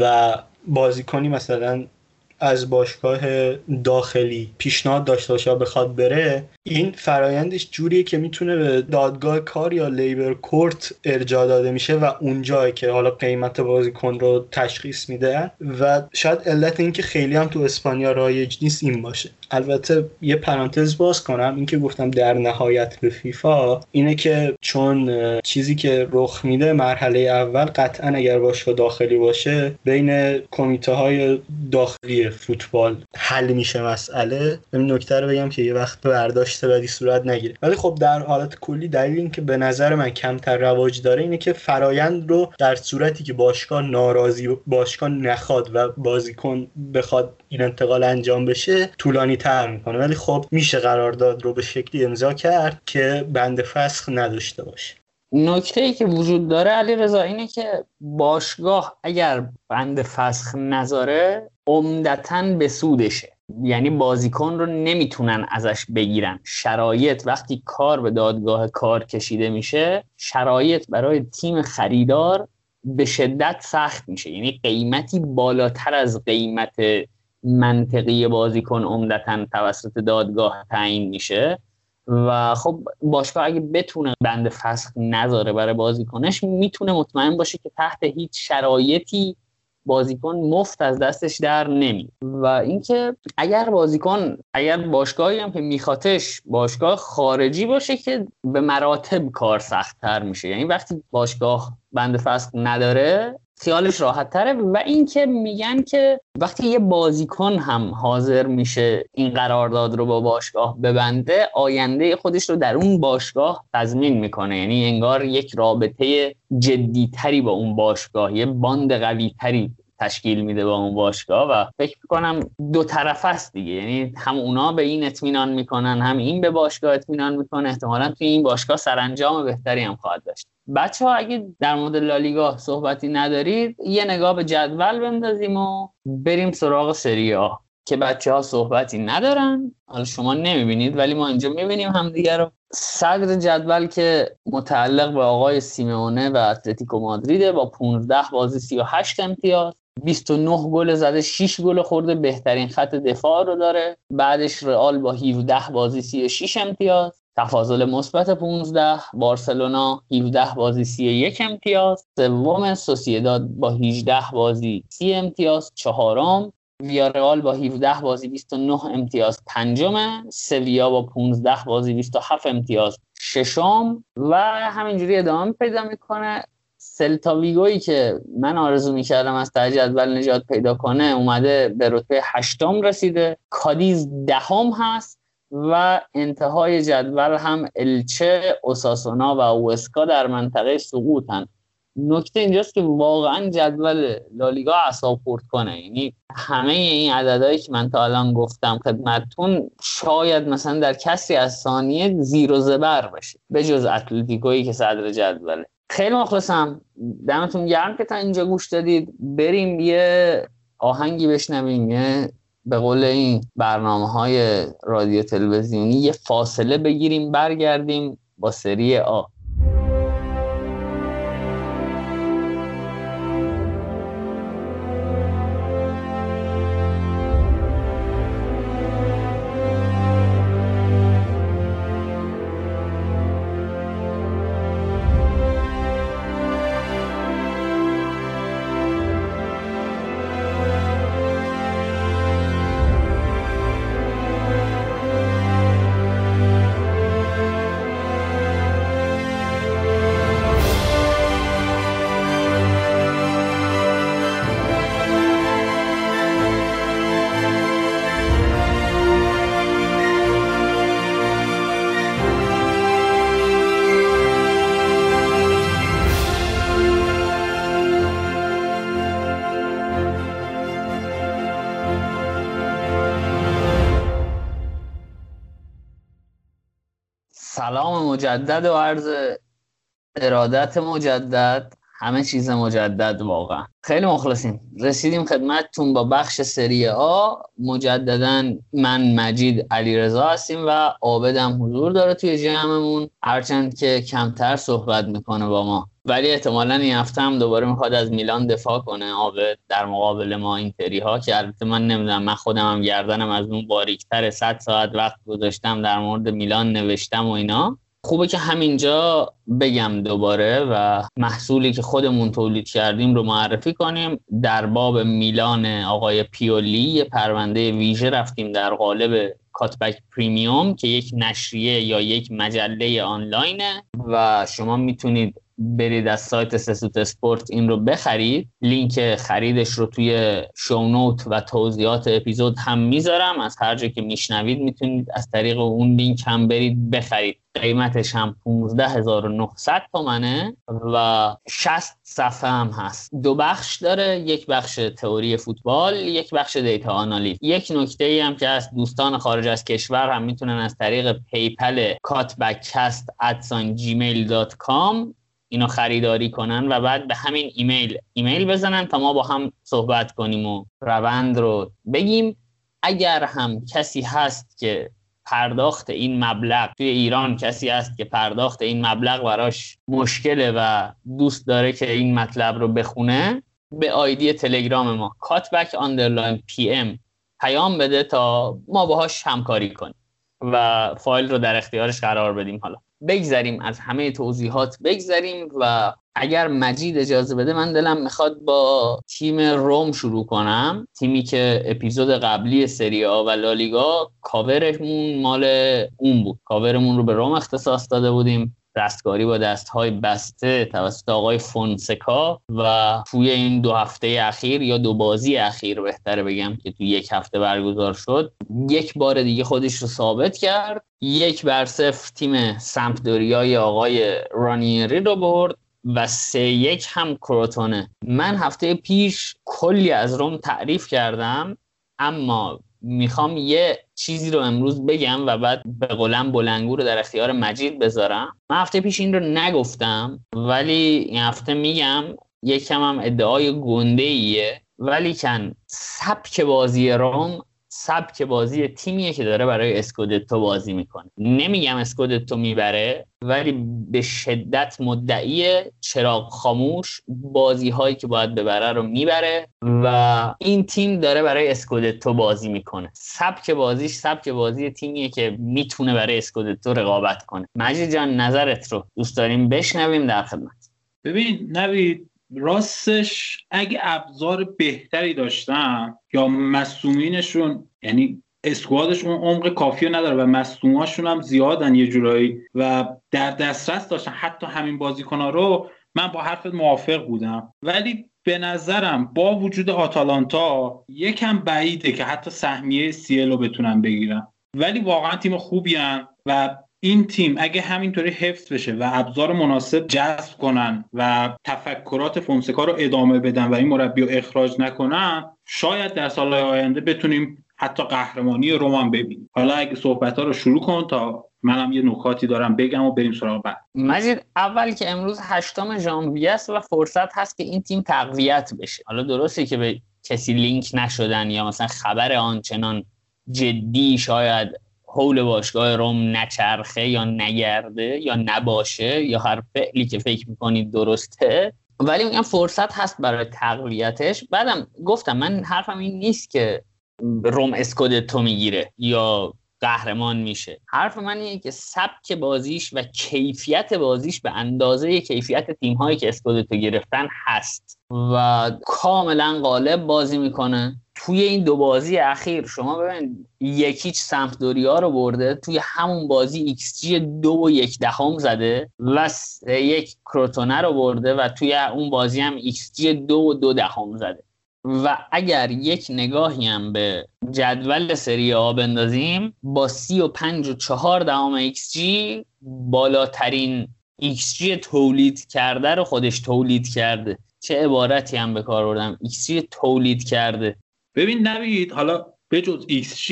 و بازیکنی مثلا از باشگاه داخلی پیشنهاد داشته باشه بخواد بره این فرایندش جوریه که می‌تونه به دادگاه کار یا لیبر کورت ارجاع داده میشه و اونجایی که حالا قیمت بازیکن رو تشخیص میده. و شاید علت اینکه خیلی هم تو اسپانیا رایج نیست این باشه. البته یه پرانتز باز کنم اینکه گفتم در نهایت به فیفا اینه که چون چیزی که رخ میده مرحله اول قطعا اگر باشگاه داخلی باشه بین کمیته های داخلی فوتبال حل میشه مسئله. این نکته رو بگم که یه وقت برداشته بدی صورت نگیره. ولی خب در حالت کلی دلیل اینکه به نظر من کمتر رواج داره اینه که فرایند رو در صورتی که باشگاه ناراضی باشگاه نخواد و بازیکن بخواد این انتقال انجام بشه طولانی تر می‌کنه. ولی خب میشه قرارداد رو به شکلی امضا کرد که بند فسخ نداشته باشه. نکته ای که وجود داره علی رضا اینه که باشگاه اگر بند فسخ نذاره عمدتا به سودشه. یعنی بازیکن رو نمی‌تونن ازش بگیرن. شرایط وقتی کار به دادگاه کار کشیده میشه شرایط برای تیم خریدار به شدت سخت میشه. یعنی قیمتی بالاتر از قیمت منطقی بازیکن عمدتا توسط دادگاه تعیین میشه. و خب باشگاه اگه بتونه بند فسخ نذاره برای بازیکنش می‌تونه مطمئن باشه که تحت هیچ شرایطی بازیکن مفت از دستش در نمی. و اینکه اگر بازیکن اگر باشگاهی هم که میخواتش باشگاه خارجی باشه که به مراتب کار سختتر میشه. یعنی وقتی باشگاه بند فسق نداره خیالش راحت تره و اینکه میگن که وقتی یه بازیکن هم حاضر میشه این قرارداد رو با باشگاه ببنده آینده خودش رو در اون باشگاه تضمین می‌کنه. یعنی انگار یک رابطه جدیتری با اون باشگاه یه باند قوی تری تشکیل میده با اون باشگاه و فکر می‌کنم دو طرف است دیگه. یعنی هم اونا به این اطمینان می‌کنن هم این به باشگاه اطمینان می‌کنه. احتمالا توی این باشگاه سرانجام بهتری هم خواهد داشت. بچه ها اگه در مورد لالیگا صحبتی ندارید یه نگاه به جدول بندازیم و بریم سراغ سری آ که بچه ها صحبتی ندارن. حالا شما نمی‌بینید ولی ما اینجا می‌بینیم همدیگه رو. صدر جدول که متعلق به آقای سیمونه و اتلتیکو مادریده با 15 بازی 38 امتیاز. 29 گل زده 6 گل خورده بهترین خط دفاع رو داره. بعدش رئال با 17 بازی 36 امتیاز. تفاضل مثبت 15 بارسلونا 17 بازی 31 امتیاز. سوم سوسیداد با 18 بازی 30 امتیاز. چهارم ویارئال با 17 بازی 29 امتیاز. پنجم سویا با 15 بازی 27 امتیاز. ششم و همینجوری ادامه پیدا می‌کنه. سلتا ویگویی که من آرزو می‌کردم از ته جدول نجات پیدا کنه اومده به رتبه هشتم رسیده. کادیز دهم هست و انتهای جدول هم الچه اوساسونا و اوسکا در منطقه سقوطن. نکته اینجاست که واقعا جدول لالیگا اعصاب خورد کنه. یعنی همه این عددهایی که من تا الان گفتم خدمتتون شاید مثلا در کسی از ثانیه زیر و زبر بشه به جز اتلتیکویی که صدر جدوله. خیلی مخلصم دمتون گرم که تا اینجا گوش دادید. بریم یه آهنگی بشنویم. به قول این برنامه های رادیو تلویزیونی یه فاصله بگیریم برگردیم با سری آ مجدد و عرض ارادت مجدد همه چیز مجدد واقعا. خیلی مخلصیم. رسیدیم خدمتتون با بخش سری آ. مجددا من مجید علیرضا هستیم و عابدم حضور داره توی جمعمون. هرچند که کمتر صحبت می‌کنه با ما. ولی احتمالا این هفته هم دوباره می‌خواد از میلان دفاع کنه. عابد در مقابل ما اینتری ها که البته من نمی‌دونم من خودم هم گردنم از اون باریکتر 100 ساعت وقت گذاشتم در مورد میلان نوشتم و اینا. خوبه که همینجا بگم دوباره و محصولی که خودمون تولید کردیم رو معرفی کنیم. در باب میلان آقای پیولی پرونده ویژه رفتیم در قالب کات‌بک premium که یک نشریه یا یک مجله آنلاینه و شما می‌تونید برید از سایت سه‌سوت اسپورت این رو بخرید. لینک خریدش رو توی show note و توضیحات اپیزود هم می‌ذارم. از هر جا که میشنوید می‌تونید از طریق اون لینک هم برید بخرید. قیمتش هم 15900 تومنه و 60 صفحه هم هست. دو بخش داره. یک بخش تئوری فوتبال یک بخش data آنالیز. یک نکته ای هم که از دوستان خارج از کشور هم می‌تونن از طریق PayPal کات‌بک‌کست اینو خریداری کنن و بعد به همین ایمیل ایمیل بزنن تا ما با هم صحبت کنیم و روند رو بگیم. اگر هم کسی هست که پرداخت این مبلغ توی ایران کسی هست که پرداخت این مبلغ براش مشکله و دوست داره که این مطلب رو بخونه به آیدی تلگرام ما کات‌بک underline پی ام پیام بده تا ما باهاش همکاری کنیم و فایل رو در اختیارش قرار بدیم حالا. بگذریم از همه توضیحات بگذریم و اگر مجید اجازه بده من دلم می‌خواد با تیم روم شروع کنم. تیمی که اپیزود قبلی سری آ و لالیگا کاورمون مال اون بود. کاورمون رو به روم اختصاص داده بودیم. دست‌کاری با دستهای بسته توسط آقای فونسکا و توی این دو هفته اخیر یا دو بازی اخیر بهتره بگم که توی یک هفته برگزار شد. یک بار دیگه خودش رو ثابت کرد. یک بر صفر تیم سمپدوریای آقای رانیری رو برد و سه یک هم کروتونه من هفته پیش کلی از روم تعریف کردم اما می‌خوام یه چیزی رو امروز بگم و بعد به قولم بلنگو رو در اختیار مجید بذارم. من هفته پیش این رو نگفتم ولی این هفته میگم یکم هم ادعای گنده ایه. ولی کن سبک بازی روم سبک بازی تیمیه که داره برای اسکودتو بازی می‌کنه. نمیگم اسکودتو می‌بره ولی به شدت مدعی چراغ خاموش بازی هایی که باید ببره رو می‌بره و این تیم داره برای اسکودتو بازی می‌کنه. سبک بازیش سبک بازی تیمیه که می‌تونه برای اسکودتو رقابت کنه. مجید جان نظرت رو دوست داریم بشنویم در خدمت. ببین نوید راستش اگه ابزار بهتری داشتن یا مصومینشون یعنی اسکوادشون عمق کافی نداره و مصوماشون هم زیادن یه جورایی و در دسترس داشتن. حتی همین بازیکنها رو من با حرفت موافق بودم. ولی به نظرم با وجود آتالانتا یکم بعیده که حتی سهمیه سیل رو بتونن بگیرن. ولی واقعا تیم خوبی و این تیم اگه همینطوری حفظ بشه و ابزار مناسب جذب کنن و تفکرات فونسکا رو ادامه بدن و این مربی رو اخراج نکنن شاید در سالهای آینده بتونیم حتی قهرمانی رومان ببینیم. حالا اگه صحبت ها رو شروع کن تا منم یه نکاتی دارم بگم و بریم سراغ بعد. مجید اول که امروز هشتم ژانویه است و فرصت هست که این تیم تقویت بشه. حالا درسته که به کسی لینک نشدن یا مثلا خبر آنچنان جدی شاید حول باشگاه روم نچرخه یا نگرده یا نباشه یا هر فعلی که فکر می‌کنید درسته. ولی میگم فرصت هست برای تقویتش. بعدم گفتم من حرفم این نیست که روم اسکودتو می‌گیره یا قهرمان میشه. حرف من اینه که سبک بازیش و کیفیت بازیش به اندازه کیفیت تیم هایی که اسکودتو گرفتن هست و کاملا غالب بازی می‌کنه. توی این دو بازی اخیر شما ببین یکیش سمپدوریا رو برده توی همون بازی xG دو و یک دهم زده و یکی کروتونه رو برده و توی اون بازی هم ایکس جی دو و دو دهم زده. و اگر یک نگاهی هم به جدول سری آ بندازیم با سی و پنج و چهار دهم xG بالاترین xG تولید کرده رو خودش تولید کرده. چه عبارتی هم به کار بردم؟ ایکس تولید کرده. ببین نوید حالا به جز ایکس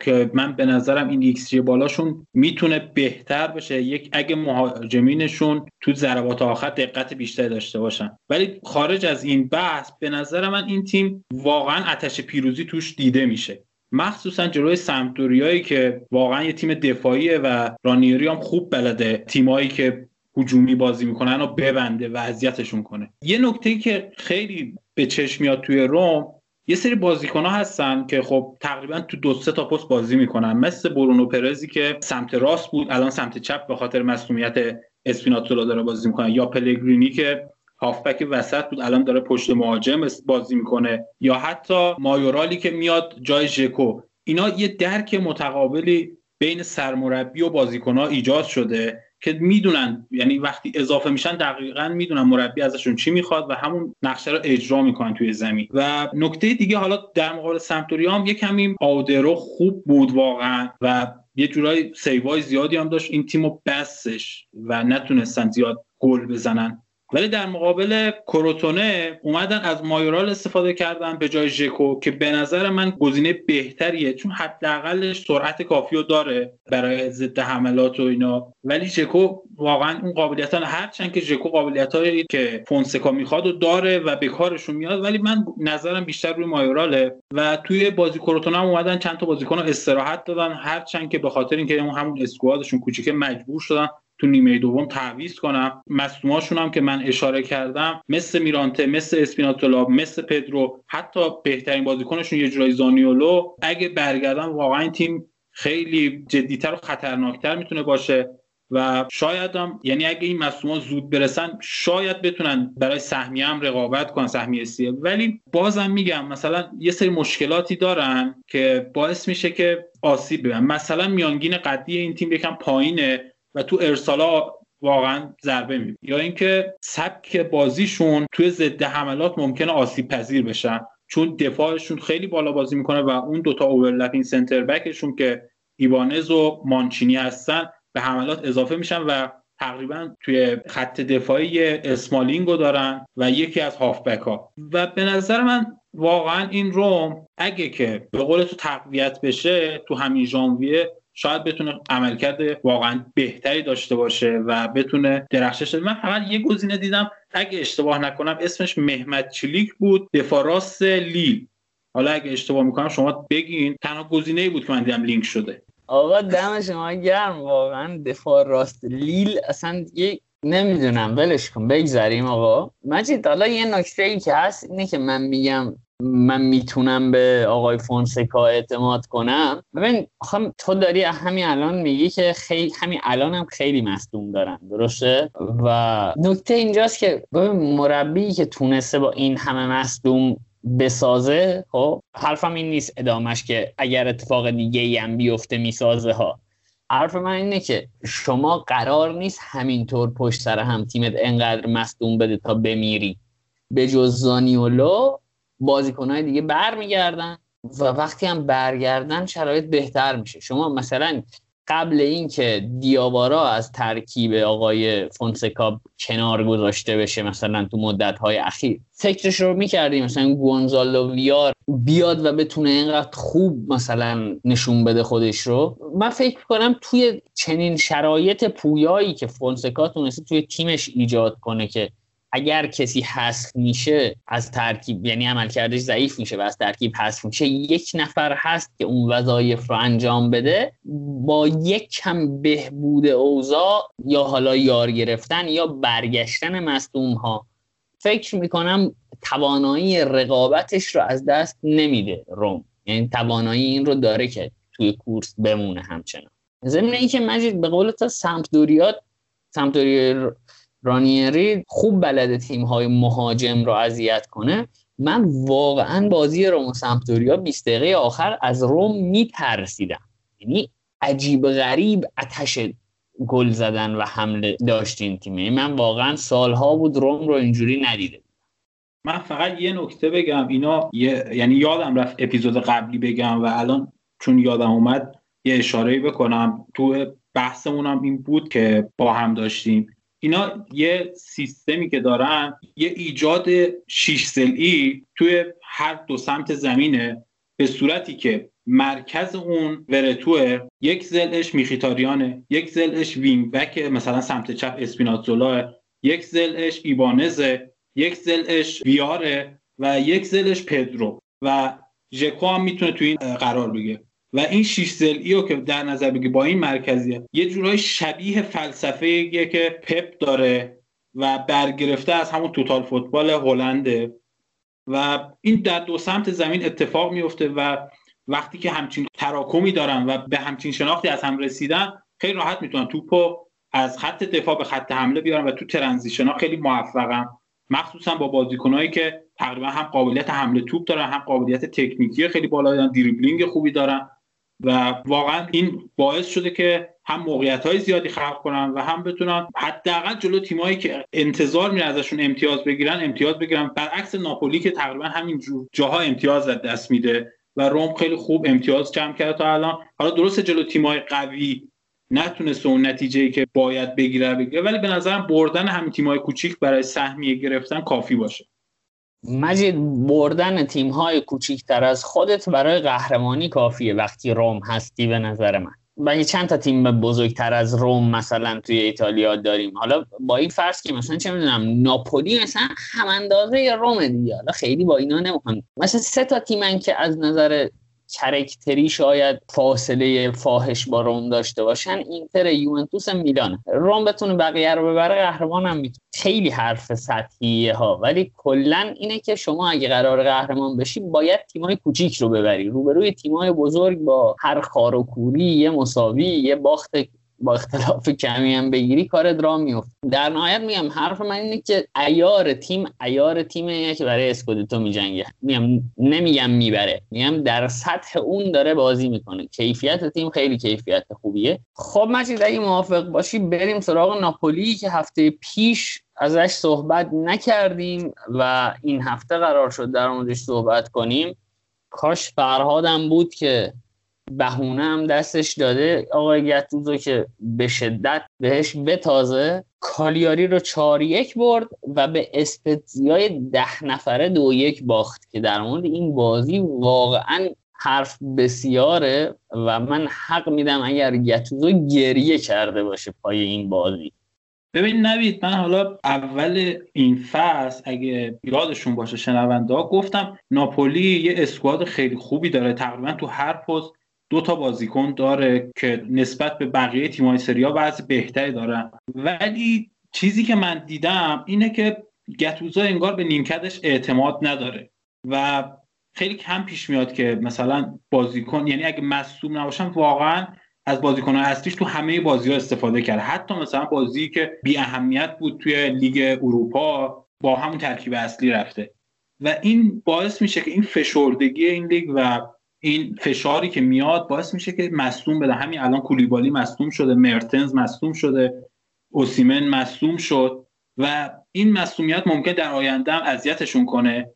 که من به نظرم این ایکس بالاشون می‌تونه بهتر بشه. یک اگه مهاجمینشون تو ضربات آخر دقت بیشتری داشته باشن. ولی خارج از این بحث به نظر من این تیم واقعا آتش پیروزی توش دیده میشه. مخصوصا جلوی سمتوریایی که واقعا یه تیم دفاعیه و رانیری هم خوب بلده تیمایی که هجومی بازی می‌کنن و ببنده و اذیتشون کنه. یه نکته که خیلی به چشم میاد توی روم یه سری بازیکن ها هستن که خب تقریبا تو دو سه تا پست بازی می‌کنن. مثل برونو پرزی که سمت راست بود الان سمت چپ به خاطر مسئولیت اسپیناتزولا داره بازی می‌کنه. یا پلگرینی که هافبک وسط بود الان داره پشت مهاجم بازی می‌کنه. یا حتی مایورالی که میاد جای ژکو. اینا یه درک متقابلی بین سرمربی و بازیکنها ایجاد شده. که می‌دونن یعنی وقتی اضافه میشن دقیقا می‌دونن مربی ازشون چی می‌خواد و همون نقشه رو اجرا می‌کنن توی زمین. و نکته دیگه حالا در مقابل سمپدوری هم یه کمی آودرو خوب بود واقعا و یه جورایی save ای زیادی هم داشت. این تیمو بستش و نتونستن زیاد گل بزنن. ولی در مقابل کروتونه اومدن از مایورال استفاده کردن به جای ژکو که به نظر من گزینه بهتریه چون حداقلش سرعت کافی رو داره برای ضد حملات و اینا. ولی ژکو واقعا اون قابلیت ها هرچند که ژکو قابلیت هایی که فونسکا می‌خواد و داره و به کارشون میاد ولی من نظرم بیشتر روی مایوراله. و توی بازی کروتونه هم اومدن چند تا بازیکن استراحت دادن هرچند که به خاطر اینکه همون squad شون کوچیکه مجبور شدن تو نیمه دوم تعویض کنم. مصدوماشون هم که من اشاره کردم مثل میرانته مثل اسپیناتولا مثل پدرو حتی بهترین بازیکنشون یه جورایی زانیولو. اگه برگردن واقعا این تیم خیلی جدیتر و خطرناکتر می‌تونه باشه و شاید هم یعنی اگه این مصوما زود برسن شاید بتونن برای سهمیه هم رقابت کنن سهمیه سیه ولی بازم میگم مثلا یه سری مشکلاتی دارن که باعث میشه که آسیب ببینن مثلا میانگین قدی این تیم یکم پایینه. و تو ارسالا واقعا ضربه می یا اینکه سبک بازیشون توی ضد حملات ممکنه آسیب پذیر بشن چون دفاعشون خیلی بالا بازی می‌کنه و اون دوتا اوورلپینگ سنتر بکشون که ایوانز و مانچینی هستن به حملات اضافه میشن و تقریبا توی خط دفاعی اسمالینگو دارن و یکی از هافبک ها و به نظر من واقعا این روم اگه که به قول تو تقویت بشه تو همین ژانویه شاید بتونه عملکرد واقعا بهتری داشته باشه و بتونه درخشش من فقط یه گزینه دیدم. اگه اشتباه نکنم اسمش محمد چلیک بود دفاع راست لیل. حالا اگه اشتباه می‌کنم شما بگین. تنها گزینه بود که من دیدم لینک شده. آقا دم شما گرم. واقعا دفاع راست لیل اصلا یه نمی‌دونم. ولش کن. بگذریم آقا. مجید حالا یه نکته ای که هست اینه که من میگم من می‌تونم به آقای فونسکا اعتماد کنم. ببین تو داری همین الان میگی که خیلی همین الان هم خیلی مصدوم دارن درسته؟ و نکته اینجاست که ببین مربی که تونسته با این همه مصدوم بسازه خب حرفم این نیست ادامش که اگر اتفاق دیگه ای هم بیفته می‌سازه ها. حرف من اینه که شما قرار نیست همینطور پشت سر هم تیمت انقدر مصدوم بده تا بمیری. به جز زانیولو بازیکنهای دیگه برمیگردن و وقتی هم برگردن شرایط بهتر میشه. شما مثلا قبل اینکه دیابارا از ترکیب آقای فونسکا کنار گذاشته بشه مثلا تو مدت های اخیر فکرش رو می‌کردیم مثلا گونزالو ویار بیاد و بتونه اینقدر خوب مثلا نشون بده خودش رو؟ من فکر کنم توی چنین شرایط پویایی که فونسکا تونسته توی تیمش ایجاد کنه که اگر کسی حذف میشه از ترکیب یعنی عملکردش ضعیف میشه و از ترکیب حذف میشه یک نفر هست که اون وظایف رو انجام بده با یک کم بهبود اوضاع یا حالا یار گرفتن یا برگشتن مصدوم ها فکر می‌کنم توانایی رقابتش رو از دست نمیده روم. یعنی توانایی این رو داره که توی کورس بمونه همچنان. ضمن اینکه مجید به قول تا سمپدوریات سمپدوریا رانیری خوب بلده تیم های مهاجم رو اذیت کنه. من واقعا بازی روم سمپدوریا 20 دقیقه آخر از روم میترسیدم. یعنی عجیب غریب اتش گل زدن و حمله داشتین تیمه یعنی من واقعا سالها بود روم رو اینجوری ندیده من فقط یه نکته بگم. اینا یعنی یادم رفت اپیزود قبلی بگم و الان چون یادم اومد یه اشاره بکنم. تو بحثمونم این بود که با هم داشتیم. اینا یه سیستمی که دارن یه ایجاد شیش سلئی توی هر دو سمت زمینه به صورتی که مرکز اون ورتوه یک زلش میخیتاریانه یک زلش وینگ بک مثلا سمت چپ اسپیناتزولا یک زلش ایبانزه یک زلش ویاره و یک زلش پدرو. و ژکو هم می‌تونه تو این قرار بگیره. و این شیش زلی رو که در نظر بگی با این مرکزیه یه جورای شبیه فلسفه که پپ داره و برگرفته از همون توتال فوتبال هلنده. و این در دو سمت زمین اتفاق میفته و وقتی که همچین تراکمی دارن و به همچین شناختی از هم رسیدن خیلی راحت می‌تونن توپو از خط دفاع به خط حمله بیارن و تو ترنزیشن ها خیلی موفقن. مخصوصا با بازیکنهایی که تقریبا هم قابلیت حمله توپ دارن هم قابلیت تکنیکی خیلی بالا دارن دریبلینگ خوبی دارن. و واقعا این باعث شده که هم موقعیت های زیادی خلق کنن و هم بتونن حداقل جلو تیمایی که انتظار میره ازشون امتیاز بگیرن امتیاز بگیرن. برعکس ناپولی که تقریبا همین جاها امتیاز از دست میده و روم خیلی خوب امتیاز جمع کرده تا الان. حالا درست جلو تیمای قوی نتونسته اون نتیجه که باید بگیره بگیره ولی به نظرم بردن همین تیمای کوچیک برای سهمیه گرفتن کافی باشه. مجید بردن تیم های کوچیکتر از خودت برای قهرمانی کافیه وقتی روم هستی به نظر من. و چند تا تیم بزرگتر از روم مثلا توی ایتالیا داریم؟ حالا با این فرض که مثلا چه می‌دونم ناپولی مثلا هم اندازه روم دیگه. حالا خیلی با اینا نمی‌خوام. مثلا سه تا تیمن که از نظر character ی شاید فاصله فاحش با روم داشته باشن اینتر یوونتوس میلان. روم بتونه بقیه رو ببره قهرمان هم می‌تونه. خیلی حرف سطحیه ها ولی کلا اینه که شما اگه قراره قهرمان بشی باید تیمای کوچیک رو ببری. روبروی تیمای بزرگ با هر خار و خواری یه مساوی یه باخت با اختلاف کمی هم بگیری کار درا میفت در نهایت میگم حرف من اینه که ایار تیم ایار تیمیه که برای اسکودتو میجنگه. میگم نمیگم می‌بره. میگم در سطح اون داره بازی می‌کنه. کیفیت تیم خیلی کیفیت خوبیه. خب مجید اگه موافق باشی بریم سراغ ناپولی که هفته پیش ازش صحبت نکردیم و این هفته قرار شد در موردش صحبت کنیم. کاش فرهادم بود که بهونه هم دستش داده. آقای گتوزو که به شدت بهش بتازه کالیاری رو چهار یک برد و به اسپتزیای ده نفره دو یک باخت که در مورد این بازی واقعا حرف بسیاره و من حق میدم اگر گتوزو گریه کرده باشه پای این بازی. ببین نوید من حالا اول این فصل اگه یادشون باشه شنونده ها گفتم ناپولی یه اسکواد خیلی خوبی داره. تقریبا تو هر پست دو تا بازیکن داره که نسبت به بقیه تیم‌های سریا وضع بهتری دارن. ولی چیزی که من دیدم اینه که گتوزا انگار به نیمکتش اعتماد نداره و خیلی کم پیش میاد که مثلا بازیکن یعنی اگه مصوم نباشن واقعا از بازیکن اصلیش تو همه بازی ها استفاده کرد. حتی مثلا بازی که بی اهمیت بود توی لیگ اروپا با همون ترکیب اصلی رفته. و این باعث میشه که این فشردگی این لیگ و این فشاری که میاد باعث میشه که مصدوم بده. همین الان کولیبالی مصدوم شده مرتنز مصدوم شده اوسیمن مصدوم شد و این مصدومیت ممکنه در آینده هم اذیتشون کنه.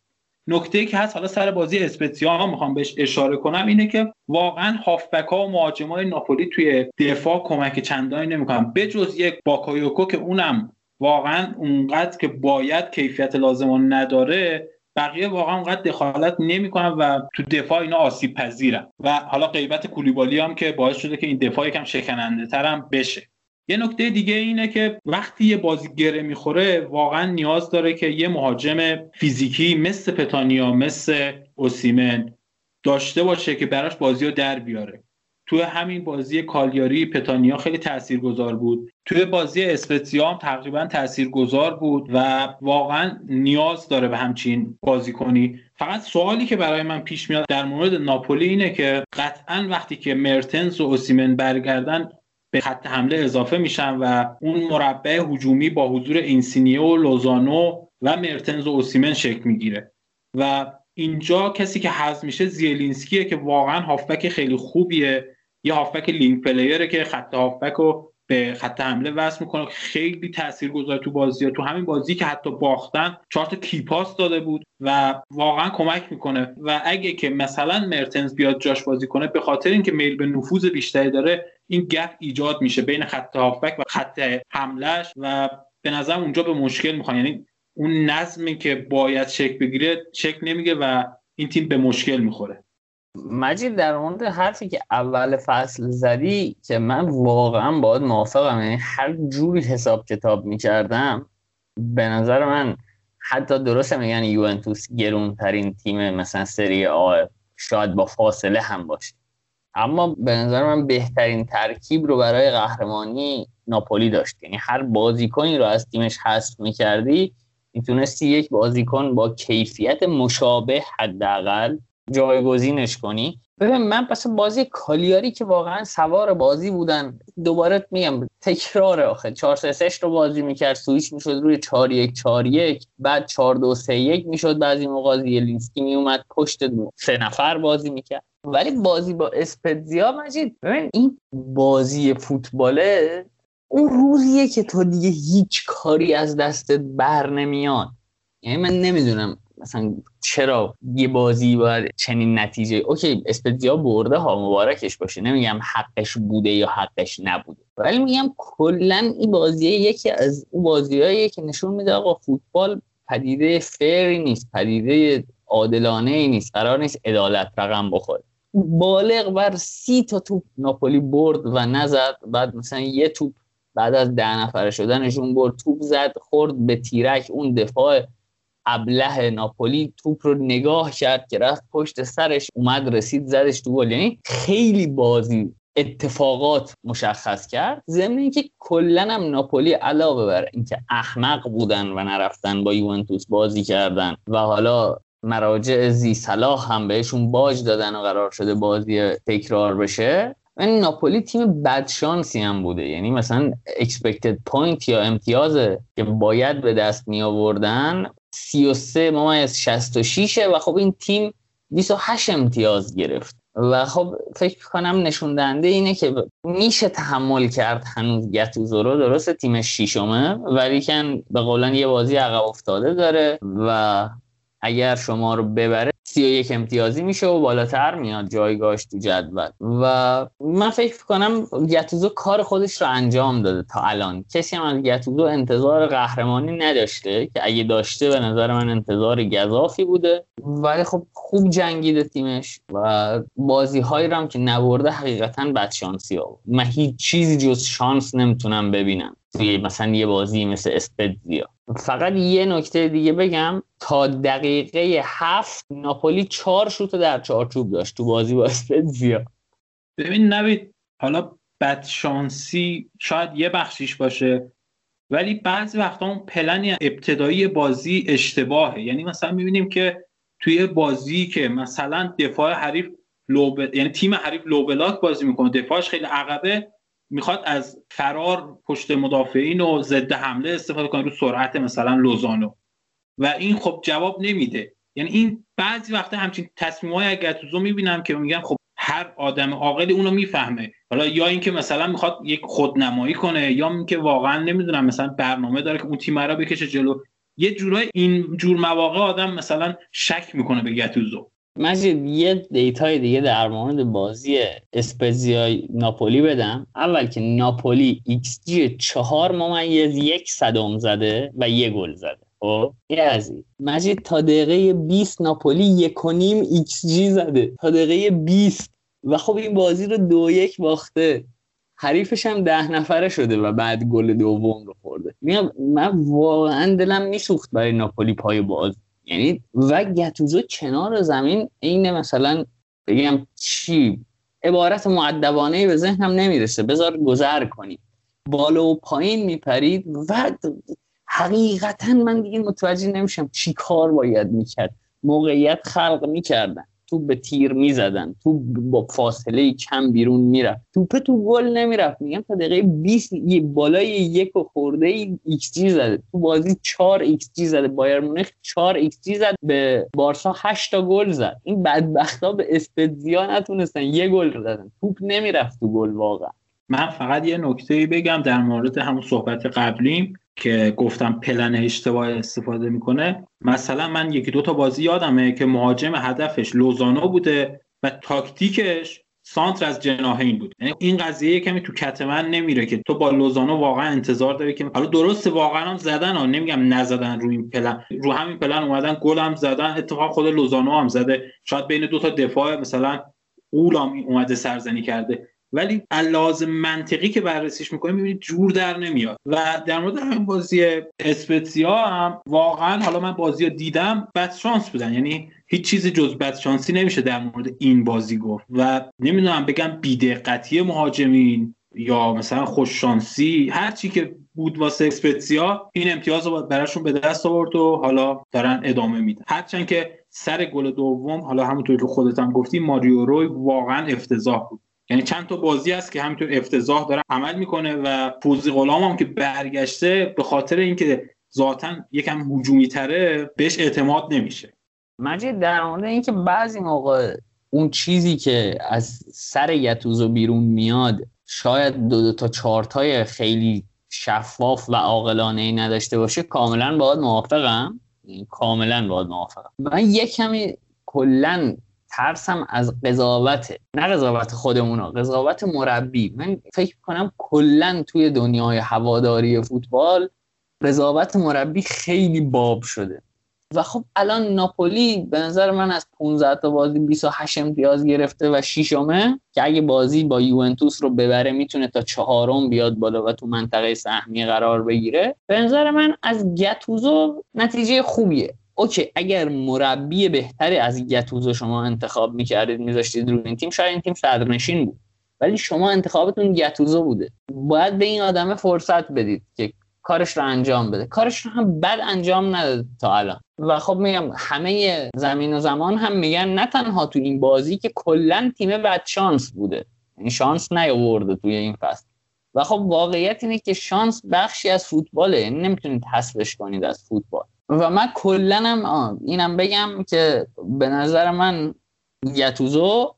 نکته‌ای که هست حالا سر بازی اسپتزیا می‌خوام بهش اشاره کنم اینه که واقعا هافبک ها و مهاجمای ناپولی توی دفاع کمک چندانی نمی‌کنن. بجز یک باکایوکو که اونم واقعا اونقدر که باید کیفیت لازم نداره بقیه واقعا اونقدر دخالت نمی‌کنن و تو دفاع اینا آسیب پذیرن و حالا غیبت کولیبالی هم که باعث شده که این دفاع یکم شکننده ترم بشه. یه نکته دیگه اینه که وقتی یه بازی گره می‌خوره واقعا نیاز داره که یه مهاجم فیزیکی مثل پتانیا مثل اوسیمن داشته باشه که براش بازی رو در بیاره. توی همین بازی کالیاری پتانیا خیلی تاثیرگذار بود. توی بازی اسپتزیا هم تقریبا تاثیرگذار بود و واقعا نیاز داره به همچین بازی کنی فقط سوالی که برای من پیش میاد در مورد ناپولی اینه که قطعا وقتی که مرتنز و اوسیمن برگردن به خط حمله اضافه میشن و اون مربع هجومی با حضور اینسینیه و لوزانو و مرتنز و اوسیمن شکل می‌گیره. و اینجا کسی که حذف میشه زیلینسکیه که واقعا هافبک خیلی خوبیه. یه هافبک لینک پلیره که خط هافبک رو به خط حمله وصل می‌کنه خیلی تاثیرگذار تو بازی تو همین بازی که حتی باختن چهار تا کیپاس داده بود و واقعا کمک می‌کنه. و اگه که مثلا مرتنز بیاد جاش بازی کنه به خاطر اینکه میل به نفوذ بیشتری داره این گپ ایجاد میشه بین خط هافبک و خط حملش و به نظر اونجا به مشکل می‌خوان. یعنی اون نظمی که باید شکل بگیره شکل نمیگه و این تیم به مشکل می‌خوره. مجید در مورد حرفی که اول فصل زدی که من واقعا باید موافقم یعنی هر جوری حساب کتاب می‌کردم به نظر من حتی درسته میگن یوونتوس گرونترین تیم مثلا سری آ شاید با فاصله هم باشه. اما به نظر من بهترین ترکیب رو برای قهرمانی ناپولی داشت. یعنی هر بازیکنی رو از تیمش حذف می‌کردی می‌تونستی یک بازیکن با کیفیت مشابه حداقل جایگزینش کنی. ببین من پس بازی کالیاری که واقعا سوار بازی بودن دوباره میگم تکرار آخه. 4 3 رو بازی می‌کرد سویچ می‌شد روی 4 1 4 1 بعد 4 2 3 1 می‌شد بعضی موقع زیلینسکی میومد پشت سه نفر بازی می‌کرد. ولی بازی با اسپتزیا مجید ببین این بازی فوتباله اون روزیه که تو دیگه هیچ کاری از دستت بر نمیاد. یعنی من نمی‌دونم مثلا چرا یه بازی باید چنین نتیجه اوکی اسپتزیا برده ها مبارکش باشه. نمیگم حقش بوده یا حقش نبوده. ولی میگم کلا این بازی یکی از اون بازیهایی که نشون میده آقا فوتبال پدیده فری نیست پدیده عادلانه ای نیست قرار نیست عدالت رقم بخوره. بالغ بر سی تا توپ ناپولی برد و نزد بعد مثلا یه توپ بعد از ده نفره شدنشون برد توپ زد خورد به تیرک. اون دفاع ابله ناپولی توپ رو نگاه کرد که رفت پشت سرش اومد رسید زدش تو گل. یعنی خیلی بازی اتفاقات مشخص کرد. ضمن اینکه کلا هم ناپولی علاوه بر اینکه احمق بودن و نرفتن با یوونتوس بازی کردن و حالا مراجع زی صلاح هم بهشون باج دادن و قرار شده بازی تکرار بشه این ناپولی تیم بدشانسی هم بوده. یعنی مثلا expected point یا امتیازی که باید به دست می آوردن 33 ممیز 66 و خب این تیم 28 امتیاز گرفت. و خب فکر کنم نشون دهنده اینه که میشه تحمل کرد هنوز گتوزو رو درست تیم شیشمه ولیکن به قولا یه بازی عقب افتاده داره و اگر شما رو ببره سی و یک امتیازی میشه و بالاتر میاد جایگاهش تو جدول. و من فکر کنم گتوزو کار خودش رو انجام داده تا الان. کسی هم از گتوزو انتظار قهرمانی نداشته که اگه داشته به نظر من انتظار گزافی بوده. ولی خب خوب جنگیده تیمش و بازی هایی هم که نبرده حقیقتا بدشانسی ها من هیچ چیزی جز شانس نمی‌تونم ببینم. توی مثلا یه بازی مثل اسپتزیا فقط یه نکته دیگه بگم تا دقیقه هفت ناپولی چهار شوت در چارچوب داشت تو بازی با اسپتزیا ببین نوید حالا بدشانسی شاید یه بخشیش باشه ولی بعضی وقتا اون پلن ابتدایی بازی اشتباهه. یعنی مثلا می‌بینیم که توی بازی که مثلا دفاع حریف لو یعنی تیم حریف لو بلاک بازی می‌کنه دفاعش خیلی عقبه می‌خواد از فرار پشت مدافعین و ضد حمله استفاده کنه رو سرعت مثلا لوزانو. و این خب جواب نمیده. یعنی این بعضی وقتا همچین تصمیم های گتوزو می‌بینم که میگم خب هر آدم عاقلی اونو می‌فهمه. حالا یا اینکه مثلا می‌خواد یک خودنمایی کنه یا اینکه واقعا نمی‌دونم مثلا برنامه داره که اون تیم را بکشه جلو. یه جورایی این جور مواقع آدم مثلا شک می‌کنه به گتوزو مجید یه دیتای دیگه در مورد بازی اسپزیا ناپولی بدم. اول که ناپولی ایکس جی چهار ممیز یک صدم زده و یه گل زده. خب؟ یه از مجید تا دقیقه 20 ناپولی یک و نیم ایکس جی زده. تا دقیقه 20 و خب این بازی رو دو یک باخته. حریفش هم ده نفره شده و بعد گل دوم رو خورده. من واقعا دلم میسوخت برای ناپولی پای باز یعنی و گتوزو کنار زمین عین مثلا بگم چی؟ عبارت معدبانه به ذهنم نمی‌رسه. بذار گذر کنی بالا و پایین میپرید و حقیقتا من دیگه متوجه نمیشم چی کار باید می‌کرد. موقعیت خلق می‌کردن. توپ به تیر می‌زدن تو با فاصله کم بیرون می‌رفت. توپ تو گل نمی‌رفت. میگم تا دقیقه 20 بالای یک و خورده ای xG زده. تو بازی 4 xG زده. بایرن مونیخ 4 xG زد. به بارسا 8 تا گل زد. این بدبختا به اسپتزیا نتونستن. یه گل زدن. توپ نمی‌رفت تو گل واقعا. من فقط یه نکته بگم در مورد همون صحبت قبلیم که گفتم پلن اشتباه استفاده می‌کنه. مثلا من یکی دو تا بازی یادمه که مهاجم هدفش لوزانو بوده و تاکتیکش سانتر از جناحین بود. یعنی این قضیه کمی تو کت من نمیره که تو با لوزانو واقعا انتظار داری که حالا درسته واقعا هم زدن ها نمیگم نزدن روی این پلن. رو همین پلن اومدن گل هم زدن اتفاقا خود لوزانو هم زده. شاید بین دو تا دفاع مثلا اولام اومده سرزنی کرده. ولی لازم منطقی که بررسیش می‌کنیم می‌بینید جور در نمیاد. و در مورد همین بازی اسپتسیا هم واقعا حالا من بازی دیدم بد شانس بودن. یعنی هیچ چیزی جز بد شانسی نمیشه در مورد این بازی گفت. و نمی‌دونم بگم بیدقتی مهاجمین یا مثلا خوش شانسی هر چی که بود واسه اسپتسیا این امتیاز رو براشون به دست آورد و حالا دارن ادامه میدن. هرچند که سر گل دوم حالا همونطور که خودت هم گفتی ماریو روی واقعا افتضاح بود. یعنی چند تا بازی هست که همینطور افتضاح داره عمل می‌کنه و پوزی غلام هم که برگشته به خاطر اینکه ذاتا یکم هجومی تره بهش اعتماد نمیشه. مجید در مورد اینکه بعضی موقع اون چیزی که از سر یتوزو بیرون میاد شاید دو, دو تا چارتای خیلی شفاف و عاقلانه ای نداشته باشه کاملا باید موافقم. کاملا باید موافقم. من یک کمی کلا ترسم از قضاوت نه قضاوت خودمون قضاوت مربی. من فکر کنم کلا توی دنیای هواداری فوتبال قضاوت مربی خیلی باب شده. و خب الان ناپولی به نظر من از 15 تا بازی 28 امتیاز گرفته و شیشمه که اگه بازی با یوونتوس رو ببره می‌تونه تا چهارم بیاد بالا و تو منطقه سهمی قرار بگیره. به نظر من از گتوزو نتیجه خوبیه. اوکی اگر مربی بهتری از گتوزو شما انتخاب می‌کردید میذاشتید روی این تیم شاید این تیم صدرنشین بود. ولی شما انتخابتون گتوزو بوده. باید به این آدم فرصت بدید که کارش رو انجام بده. کارش رو هم بد انجام نداده تا الان. و خب میگم همه زمین و زمان هم میگن نه تنها تو این بازی که کلا تیم بد شانس بوده. این شانس نیاورده توی این فصل. و خب واقعیت اینه که شانس بخشی از فوتباله. یعنی نمی‌تونید حذفش کنید از فوتبال. و من کلا اینم بگم که به نظر من یتوزو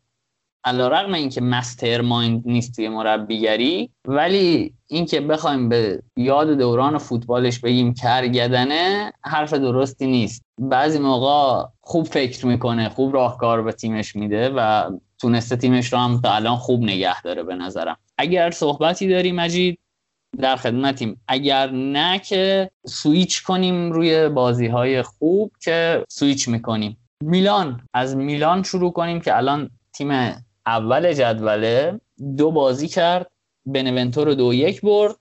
علا رقم اینکه مستر مایند نیست توی مربیگری ولی اینکه بخوایم به یاد دوران فوتبالش بگیم کرگدنه حرف درستی نیست. بعضی موقع خوب فکر می‌کنه خوب راهکار به تیمش میده و تونسته تیمش رو هم تا الان خوب نگه داره به نظرم. اگر صحبتی داری مجید؟ در خدمتیم. اگر نه که سویچ کنیم روی بازی های خوب که سویچ می‌کنیم. میلان از میلان شروع کنیم که الان تیم اول جدوله دو بازی کرد. بنونتو رو دو یک برد.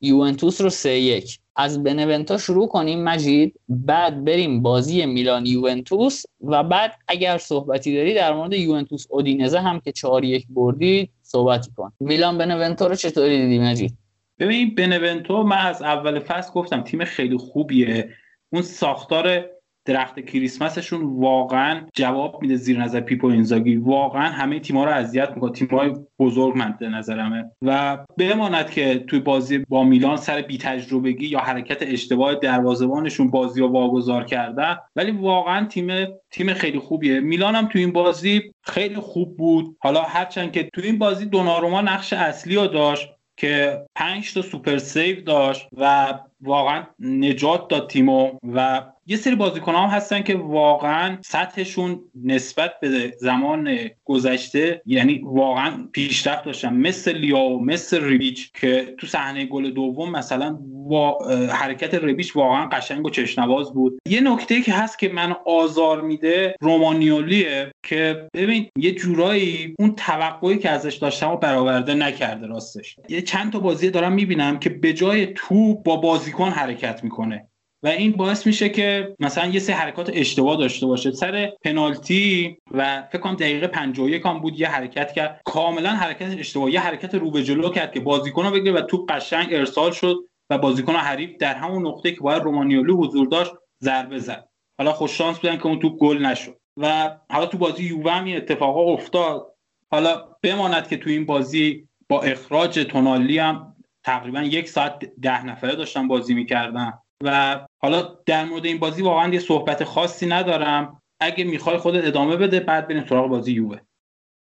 یوونتوس رو سه یک. از بنونتو شروع کنیم مجید. بعد بریم بازی میلان یوونتوس و بعد اگر صحبتی داری در مورد یوونتوس اودینزه هم که چهار یک بردید صحبتی کن. میلان بنونتو رو چطوری دیدی مجید؟ ببین بنونتو من از اول فصل گفتم تیم خیلی خوبیه. اون ساختار درخت کریسمسشون واقعا جواب میده زیر نظر پیپو اینزاگی. واقعا همه تیم‌ها رو اذیت می‌کنه. تیم‌های بزرگ مد نظرمه. و بماند که توی بازی با میلان سر بی تجربگی یا حرکت اشتباه دروازه‌بانشون بازی رو واگذار کرده ولی واقعا تیم تیم خیلی خوبیه. میلان هم توی این بازی خیلی خوب بود. حالا هرچند که توی این بازی دوناروما نقش اصلی رو داشت. که پنج تا سوپر سیو داشت و واقعا نجات داد تیمو و یه سری بازیکن هم هستن که واقعا سطحشون نسبت به زمان گذشته یعنی واقعا پیشرفت داشتن. مثل لیاو مثل ریبیچ که تو صحنه گل دوم مثلا با حرکت ریبیچ واقعا قشنگ و چشنواز بود. یه نکته که هست که من آزار میده رومانیولیه که ببین یه جورایی اون توقعی که ازش داشتم و برآورده نکرده راستش. یه چند تا بازی دارم می‌بینم که به جای تو با بازیکن حرکت می‌کنه. و این باعث میشه که مثلا یه سه حرکات اشتباه داشته باشه. سر پنالتی و فکر کنم دقیقه 51 هم بود یه حرکت کرد. کاملا حرکت اشتباه یه حرکت رو به جلو کرد که بازیکن بگیره و تو قشنگ ارسال شد و بازیکن حریف در همون نقطه که باید رومانیولو حضور داشت ضربه زد. حالا خوش شانس بودن که اون تو گل نشد. و حالا تو بازی یووه هم اتفاقا افتاد. حالا بماند که تو این بازی با اخراج تونالی هم تقریبا یک ساعت ده نفره داشتن بازی می‌کردن و حالا در مورد این بازی واقعا یه صحبت خاصی ندارم. اگه می‌خوای خودت ادامه بده بعد بریم سراغ بازی یووه.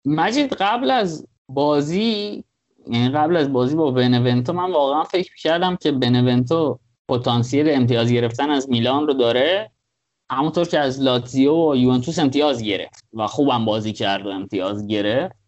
مجید قبل از بازی یعنی قبل از بازی با بنونتو من واقعا فکر کردم که بنونتو پتانسیل امتیاز گرفتن از میلان رو داره. همونطور که از لاتزیو و یوونتوس امتیاز گرفت و خوبم بازی کرد و امتیاز گرفت.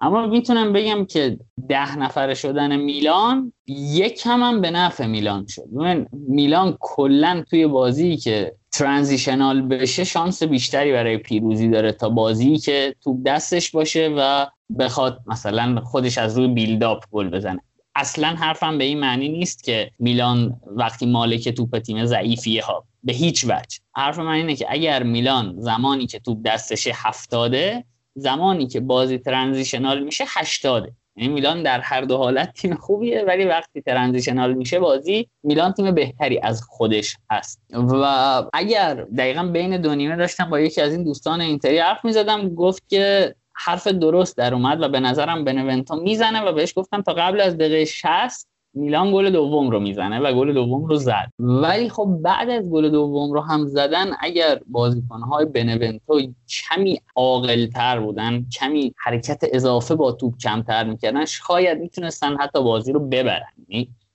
اما می‌تونم بگم که ده نفره شدن میلان یک هم, هم به نفع میلان شد. من میلان کلا توی بازی که ترانزیشنال بشه شانس بیشتری برای پیروزی داره تا بازی که توپ دستش باشه و بخواد مثلا خودش از روی بیلداپ گل بزنه. اصلا حرفم به این معنی نیست که میلان وقتی مالک توپ تیم ضعیفیه ها به هیچ وجه. حرف من اینه که اگر میلان زمانی که توپ دستش هفتاده زمانی که بازی ترانزیشنال میشه 80 یعنی میلان در هر دو حالت تیم خوبیه ولی وقتی ترانزیشنال میشه بازی میلان تیم بهتری از خودش هست. و اگر دقیقا بین دو نیمه داشتم با یکی از این دوستان اینتری حرف می‌زدم گفت که حرف درست در اومد و به نظرم بنونتو می‌زنه و بهش گفتم تا قبل از دقیقه 60 میلان گل دوم رو می‌زنه و گل دوم رو زد. ولی خب بعد از گل دوم رو هم زدن اگر بازیکنهای بنونتو کمی عاقلتر بودن کمی حرکت اضافه با توپ کمتر می‌کردن شاید می‌تونستن حتی بازی رو ببرن.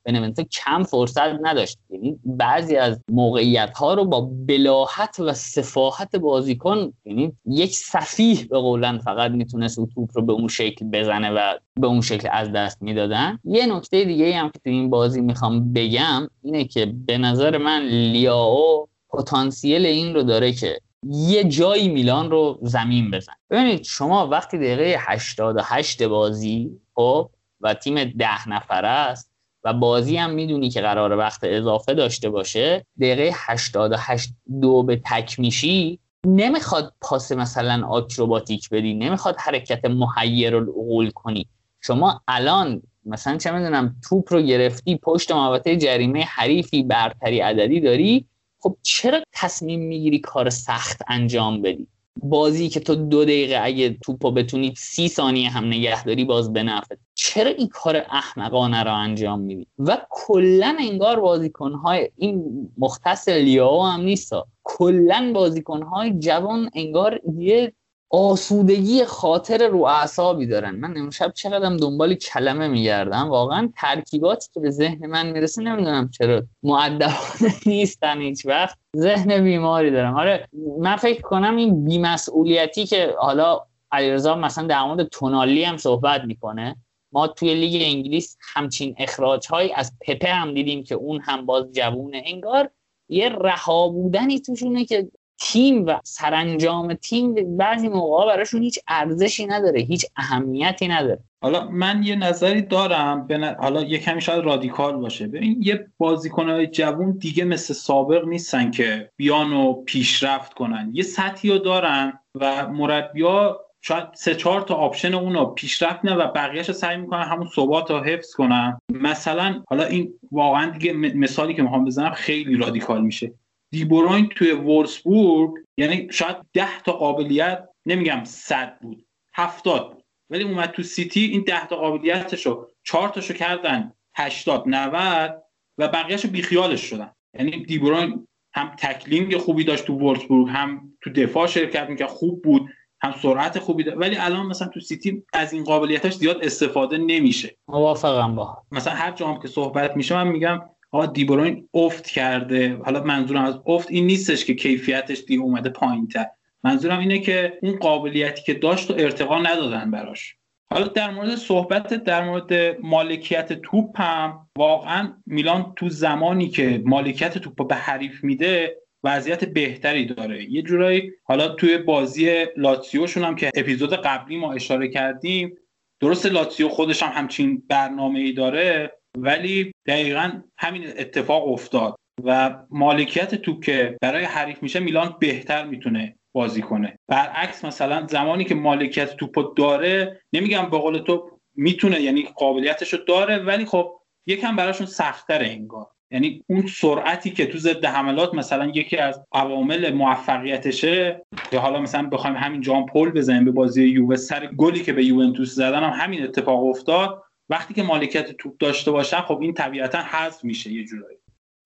بنونتو کم فرصت نداشت. یعنی بعضی از موقعیت ها رو با بلاحت و سفاحت بازیکن یعنی یک سفیه به قولن فقط می‌تونست او توپ رو به اون شکل بزنه و به اون شکل از دست می‌دادن. یه نکته دیگه هم که تو این بازی می‌خوام بگم اینه که به نظر من لیاو پتانسیل این رو داره که یه جایی میلان رو زمین بزن. ببینید شما وقتی دقیقه 88 بازی خب و تیم ده نفره است و بازی هم می‌دونی که قرار وقت اضافه داشته باشه دقیقه 88 دو به تک میشی نمی‌خواد پاس مثلا آکروباتیک بدی نمی‌خواد حرکت محیر العقول کنی. شما الان مثلا چه می‌دونم توپ رو گرفتی پشت محوطه جریمه حریفی برتری عددی داری خب چرا تصمیم می‌گیری کار سخت انجام بدی؟ بازی که تو دو دقیقه اگه توپو بتونی سی ثانیه هم نگهداری باز بنفت چرا این کار احمقانه را انجام میدی؟ و کلا انگار بازیکنهای این مختص لیاو هم نیست کلا بازیکنهای جوان انگار یه آسودگی خاطر رو اعصابی دارن. من امشب چقدرم دنبال کلمه میگردم واقعا ترکیباتی که به ذهن من می‌رسه نمی‌دونم چرا. معدبانه نیستن هیچ وقت. ذهن بیماری دارم. آره من فکر کنم این بیمسئولیتی که حالا علیرضا مثلا در مورد تونالی هم صحبت می‌کنه. ما توی لیگ انگلیس همچین اخراج هایی از پپه هم دیدیم که اون هم باز جوونه. انگار یه رها بودنی توشونه که تیم و سرانجام تیم بعضی موقع براشون هیچ ارزشی نداره هیچ اهمیتی نداره. حالا من یه نظری دارم حالا یه کمی شاید رادیکال باشه. ببین یه بازیکنهای جوون دیگه مثل سابق نیستن که بیان و پیشرفت کنن. یه سطحی رو دارن و مربیا شاید سه چهار تا آپشن اونو پیشرفت نه و بقیهش رو سعی می‌کنن همون ثبات رو حفظ کنن. مثلا حالا این واقعا دیگه مثالی که می‌خوام بزنم خیلی رادیکال میشه. دیبروین توی وولفسبورگ یعنی شاید ده تا قابلیت نمیگم صد بود هفتاد بود. ولی اومد تو سیتی این ده تا قابلیتشو چهار تاشو کردن 80 90 و بقیهشو بیخیالش شدن. یعنی دیبروین هم tackling خوبی داشت تو وولفسبورگ هم تو دفاع شرکت می‌کرد خوب بود هم سرعت خوبی داشت. ولی الان مثلا تو سیتی از این قابلیتاش زیاد استفاده نمیشه. موافقم با. مثلا هر جام که صحبت میشه من میگم آقا دیبروین افت کرده. حالا منظورم از افت این نیستش که کیفیتش دیگه اومده پایین تر منظورم اینه که اون قابلیتی که داشت و ارتقا ندادن براش. حالا در مورد صحبت در مورد مالکیت توپ هم واقعا میلان تو زمانی که مالکیت توپ به حریف میده وضعیت بهتری داره. یه جورایی حالا توی بازی لاتسیوشون هم که اپیزود قبلی ما اشاره کردیم درست لاتسیو خودش هم همچین برنامه ای داره ولی دقیقا همین اتفاق افتاد و مالکیت توپ که برای حریف میشه میلان بهتر می‌تونه بازی کنه. برعکس مثلا زمانی که مالکیت توپ داره نمیگم به قول تو می‌تونه یعنی قابلیتش رو داره ولی خب یکم براشون سختتره انگار. یعنی اون سرعتی که تو ضد حملات مثلا یکی از عوامل موفقیتشه که حالا مثلا بخوایم همین جام پل بزنیم به بازی یووه سر گلی که به یوونتوس زدن هم همین اتفاق افتاد. وقتی که مالکیت توپ داشته باشن خب این طبیعتا حذف میشه یه جورایی.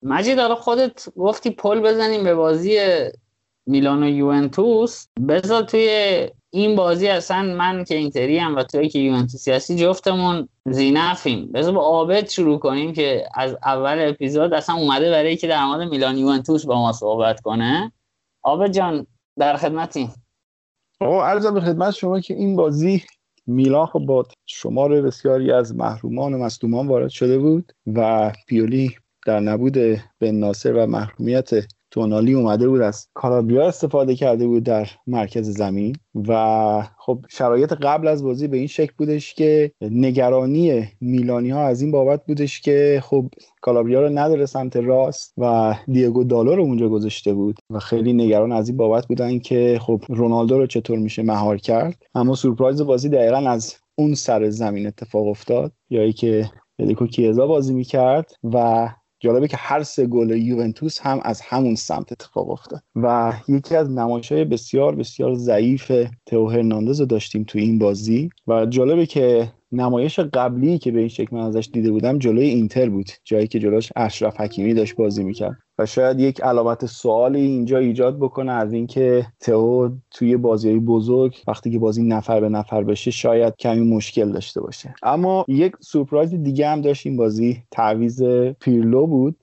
مجید حالا خودت گفتی پل بزنیم به بازی میلان و یوونتوس. بذار توی این بازی اصلا من که اینتری هم و توی که یوونتوسی هستی جفتمون زینفیم. بذار با عابد شروع کنیم که از اول اپیزود اصلا اومده برای که در مورد میلان یوونتوس با ما صحبت کنه. عابد جان در خدمتی. آقا عرضم به خدمت شما که این بازی میلان خب با شمار بسیاری از محرومان و مصدومان وارد شده بود و پیولی در نبود بن ناصر و محرومیت تونالی اومده بود از کالابریا استفاده کرده بود در مرکز زمین و خب شرایط قبل از بازی به این شکل بودش که نگرانی میلانی ها از این بابت بودش که خب کالابریا رو نداره سمت راست و دیگو دالو رو اونجا گذاشته بود و خیلی نگران از این بابت بودن که خب رونالدو رو چطور میشه مهار کرد. اما سورپرایز بازی دقیقا از اون سر زمین اتفاق افتاد یا که فدریکو کیزا بازی می‌کرد و جالبه که هر سه گل یوونتوس هم از همون سمت اتفاق افتاد. و یکی از نمایش های بسیار بسیار ضعیف تو هرناندز رو داشتیم تو این بازی. و جالبه که نمایش قبلی که به این شکل من ازش دیده بودم جلوی اینتر بود جایی که جلوش اشرف حکیمی داشت بازی می‌کرد. و شاید یک علامت سوالی اینجا ایجاد بکنه از اینکه تئو توی بازی بزرگ وقتی که بازی نفر به نفر بشه شاید کمی مشکل داشته باشه. اما یک سورپرایز دیگه هم داشت این بازی تعویز پیرلو بود.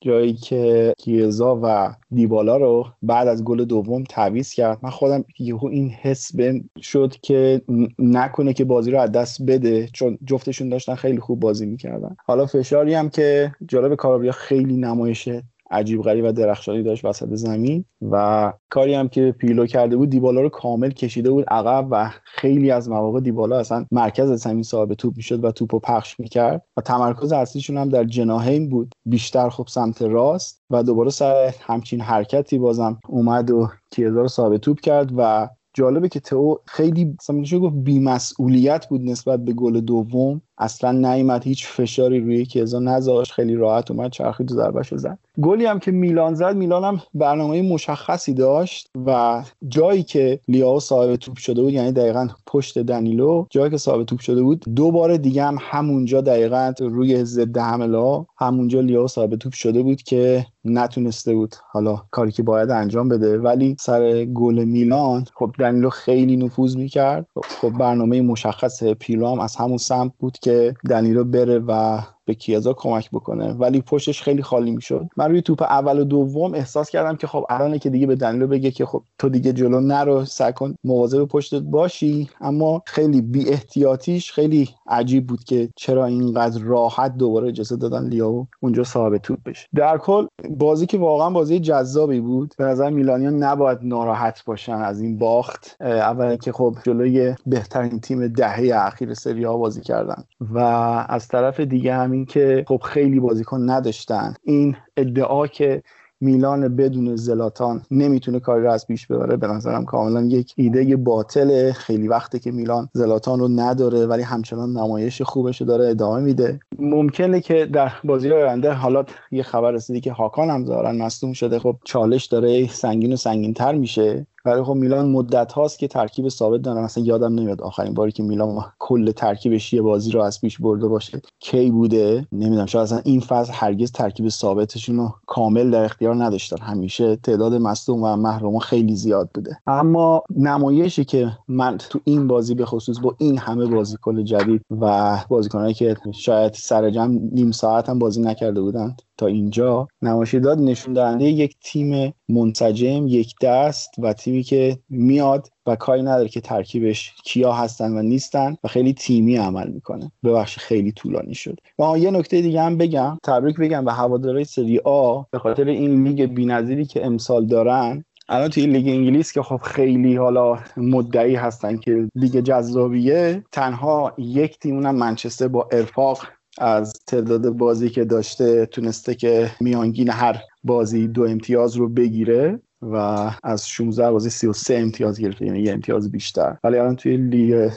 جایی که کیزا و دیبالا رو بعد از گل دوم تعویض کرد. من خودم یهو این حس بهم شد که نکنه که بازی رو از دست بده چون جفتشون داشتن خیلی خوب بازی می‌کردن. حالا فشاری هم که جالب کارابیا خیلی نمایشه. عجیب غریب و درخشانی داشت وسط زمین و کاری هم که پیلو کرده بود دیبالا رو کامل کشیده بود عقب و خیلی از مواقع دیبالا اصلا مرکز زمین صاحب توپ می‌شد و توپو پخش می‌کرد و تمرکز اصلیشون هم در جناهین بود. بیشتر خب سمت راست و دوباره سر همچین حرکتی بازم اومد و کیزا رو صاحب توپ کرد و جالبه که تو خیلی مثلا گفت بیمسئولیت بود نسبت به گل دوم. اصلا نیومد هیچ فشاری روی کیزا نذاشت خیلی راحت اومد چرخی تو ضربهشو زد. گلی هم که میلان زد میلان هم برنامه مشخصی داشت و جایی که لیاو صاحب توپ شده بود یعنی دقیقا پشت دنیلو جایی که صاحب توپ شده بود دو بار دیگه هم همونجا دقیقا روی ضد حمله همونجا لیاو صاحب توپ شده بود که نتونسته بود حالا کاری که باید انجام بده. ولی سر گل میلان خب دنیلو خیلی نفوذ می‌کرد. خب برنامه مشخص پیلو هم از همون سمت بود که دنیلو بره و به کیزا کمک بکنه. ولی پشتش خیلی خالی می‌شد. من روی توپ اول و دوم احساس کردم که خب الان که دیگه به دنیلو بگه که خب تو دیگه جلو نرو سعی کن مواظب پشتت باشی. اما خیلی بی احتیاطیش خیلی عجیب بود که چرا اینقدر راحت دوباره اجازه دادن لیاو اونجا صاحب توپ بشه. در کل بازی که واقعا بازی جذابی بود. به نظر میلانیا نباید ناراحت باشن از این باخت. اولا که خب جلوی بهترین تیم دهه اخیر سری بازی کردن. و از طرف دیگه همین که خب خیلی بازیکن نداشتن. این ادعا که میلان بدون زلاتان نمی‌تونه کاری رو از پیش ببره به نظرم کاملا یک ایده باطله. خیلی وقته که میلان زلاتان رو نداره ولی همچنان نمایش خوبش رو داره ادامه میده. ممکنه که در بازی آینده حالا یه خبر رسیدی که هاکان هم ظاهرا مصدوم شده. خب چالش داره سنگین و سنگین تر میشه. ولی خب میلان مدت هاست که ترکیب ثابت داره مثلا یادم نمیاد آخرین باری که میلان کل ترکیبش یه بازی رو از پیش برده باشه. کی بوده؟ نمی‌دونم. شاید اصلا این فصل هرگز ترکیب ثابتشون رو کامل در اختیار نداشتن. همیشه تعداد مصدوم و محروم خیلی زیاد بوده. اما نمایشی که من تو این بازی به خصوص با این همه بازیکن جدید و بازیکنایی که شاید سر جمع نیم ساعت هم بازی نکرده بودند تا اینجا نمایش داد. نشون دهنده یک تیم منسجم یک دست و تیمی که میاد و کاری نداره که ترکیبش کیا هستن و نیستن و خیلی تیمی عمل می‌کنه. ببخش خیلی طولانی شد. و یه نکته دیگه هم بگم تبریک بگم به هوادارهای سری آ. به خاطر این لیگ بی‌نظیری که امسال دارن الان توی لیگ انگلیس که خب خیلی حالا مدعی هستن که لیگ جذابیه تنها یک تیم اونم منچستر با ارفاق از تعداد بازی که داشته تونسته که میانگین هر بازی دو امتیاز رو بگیره و از 16 بازی 33 امتیاز گرفته یعنی یه امتیاز بیشتر. ولی الان توی لیگ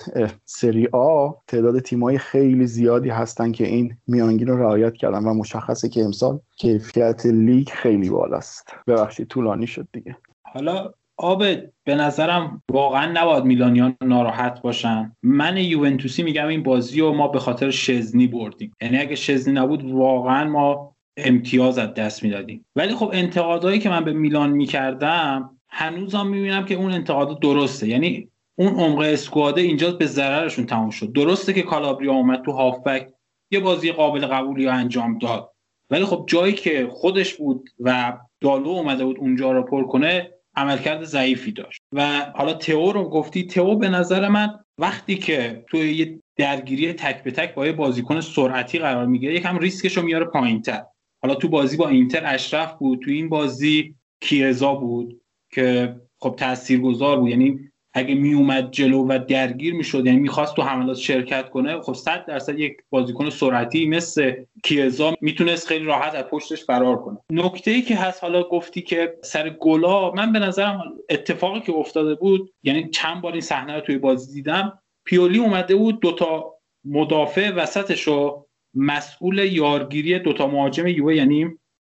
سری آ تعداد تیمای خیلی زیادی هستن که این میانگین رو رعایت کردن و مشخصه که امسال کیفیت لیگ خیلی بالاست. ببخشید طولانی شد دیگه. حالا آب به نظرم واقعا نباید میلانیان ناراحت باشن. من یوونتوسی میگم این بازی رو ما به خاطر شزنی بردیم. یعنی اگه شزنی نبود واقعا ما امتیاز از دست می‌دادیم. ولی خب انتقادهایی که من به میلان می‌کردم هنوزم می‌بینم که اون انتقاد درسته. یعنی اون عمق اسکواده اینجا به ضررشون تموم شد. درسته که کالابریا اومد تو هافبک یه بازی قابل قبولی انجام داد. ولی خب جایی که خودش بود و دالو اومده بود اونجا رو پر کنه عملکرد ضعیفی داشت. و حالا تئو رو گفتی تئو به نظر من وقتی که توی یه درگیری تک به تک با یه بازیکن سرعتی قرار می‌گیره یکم ریسکش رو میاره پایینتر. حالا تو بازی با اینتر اشرف بود تو این بازی کیزا بود که خب تاثیرگذار بود. یعنی اگه می اومد جلو و درگیر می‌شد یعنی می‌خواست تو حملات شرکت کنه خب 100 درصد یک بازیکن سرعتی مثل کیزا می‌تونست خیلی راحت از پشتش فرار کنه. نکته ای که هست حالا گفتی که سر گلا من به نظرم اتفاقی که افتاده بود یعنی چند بار این صحنه رو توی بازی دیدم پیولی اومده بود دوتا مدافع وسطش رو مسئول یارگیری دوتا مهاجم یووه یعنی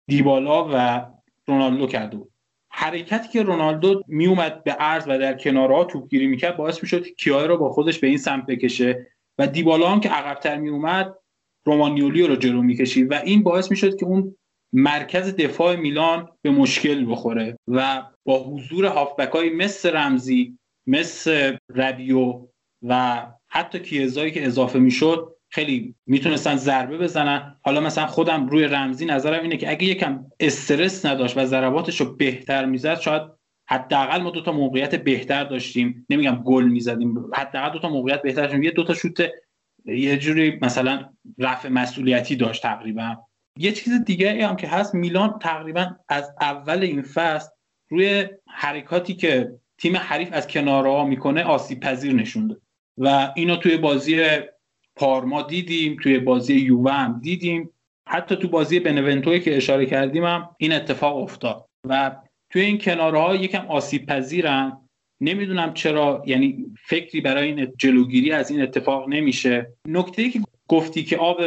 دیبالا و رونالدو کرده بود. حرکتی که رونالدو میومد به عرض و در کنارها توپگیری می‌کرد باعث می‌شد کیای رو با خودش به این سمت بکشه و دیبالا هم که عقبتر میومد رومانیولی رو جلو می‌کشید و این باعث می‌شد که اون مرکز دفاع میلان به مشکل بخوره و با حضور هافبک های مثل رمزی مثل ربیو و حتی کیزایی که اضافه می‌شد خیلی می‌تونستن ضربه بزنن. حالا مثلا خودم روی رمزی نظرم اینه که اگه یکم استرس نداشت و ضرباتش رو بهتر می‌زد شاید حداقل ما دوتا موقعیت بهتر داشتیم. نمیگم گل می‌زدیم حداقل دوتا موقعیت بهتر داشتیم. یه دوتا شوت یه جوری مثلا رفع مسئولیتی داشت تقریبا. یه چیز دیگه هم که هست میلان تقریبا از اول این فصل روی حرکاتی که تیم حریف از کنارها می‌کنه آسیب پذیر نشونده. و اینو توی بازی پارما دیدیم توی بازی یووه هم دیدیم. حتی تو بازی بنونتوی که اشاره کردیم هم این اتفاق افتاد. و توی این کنارها یکم آسیب پذیرن. نمی‌دونم چرا یعنی فکری برای این جلوگیری از این اتفاق نمیشه. نکته ای که گفتی که آب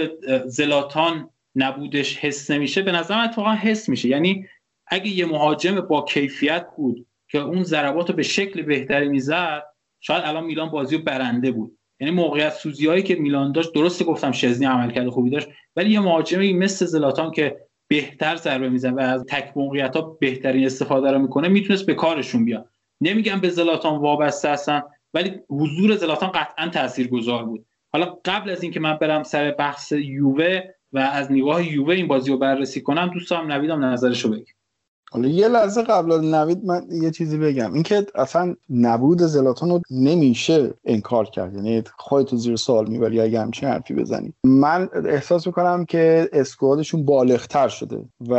زلاتان نبودش حس نمیشه به نظر من اتفاقا حس میشه. یعنی اگه یه مهاجم با کیفیت بود که اون ضربات رو به شکل بهتری می‌زد شاید الان میلان بازی رو برنده بود. یعنی موقعیت سوزی هایی که میلان داشت درسته گفتم شزنی عملکرد خوبی داشت ولی یه مهاجمی مثل زلاتان که بهتر ضربه می‌زنه و از تک موقعیت ها بهترین استفاده رو می‌کنه می‌تونست به کارشون بیاد. نمیگم به زلاتان وابسته هستن ولی حضور زلاتان قطعا تاثیرگذار بود. حالا قبل از اینکه من برم سر بحث یووه و از نگاه یووه این بازی رو بررسی کنم دوستم نویدم نظرشو بگم. حالا یه لحظه قبل از نوید من یه چیزی بگم. اینکه اصلا نبود زلاتان رو نمیشه انکار کرد. یعنی خودتو زیر سوال می‌بری اگه همچین حرفی بزنی. من احساس می‌کنم که اسکوادشون بالغتر شده و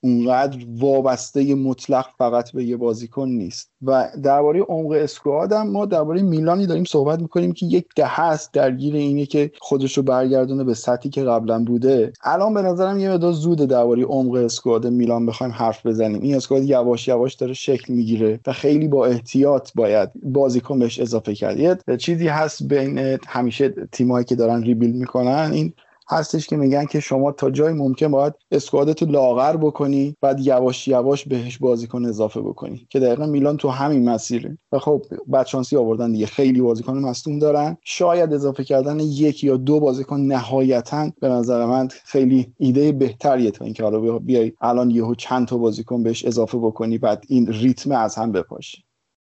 اونقدر وابسته مطلق فقط به یه بازیکن نیست. و درباره عمق اسکواد هم ما درباره میلانی داریم صحبت می‌کنیم که یک دهه است درگیر اینه که خودش رو برگردونه به سطحی که قبلا بوده. الان به نظرم یه مقدار زوده درباره عمق اسکواد میلان بخوایم حرف بزنیم. این اسکواد یواش یواش داره شکل می‌گیره و خیلی با احتیاط باید بازیکن بهش اضافه کرد. یه چیزی هست بین همیشه تیمایی که دارن ریبیل می‌کنن این هستش که میگن که شما تا جای ممکن باید اسکوادتو لاغر بکنی بعد یواش یواش بهش بازیکن اضافه بکنی. که دقیقا میلان تو همین مسیره. و خب بدشانسی آوردن دیگه. خیلی بازیکن مصدوم دارن. شاید اضافه کردن یک یا دو بازیکن نهایتا به نظر من خیلی ایده بهتریه تا اینکه حالا بیای الان یهو چند تا بازیکن بهش اضافه بکنی بعد این ریتم از هم بپاشی.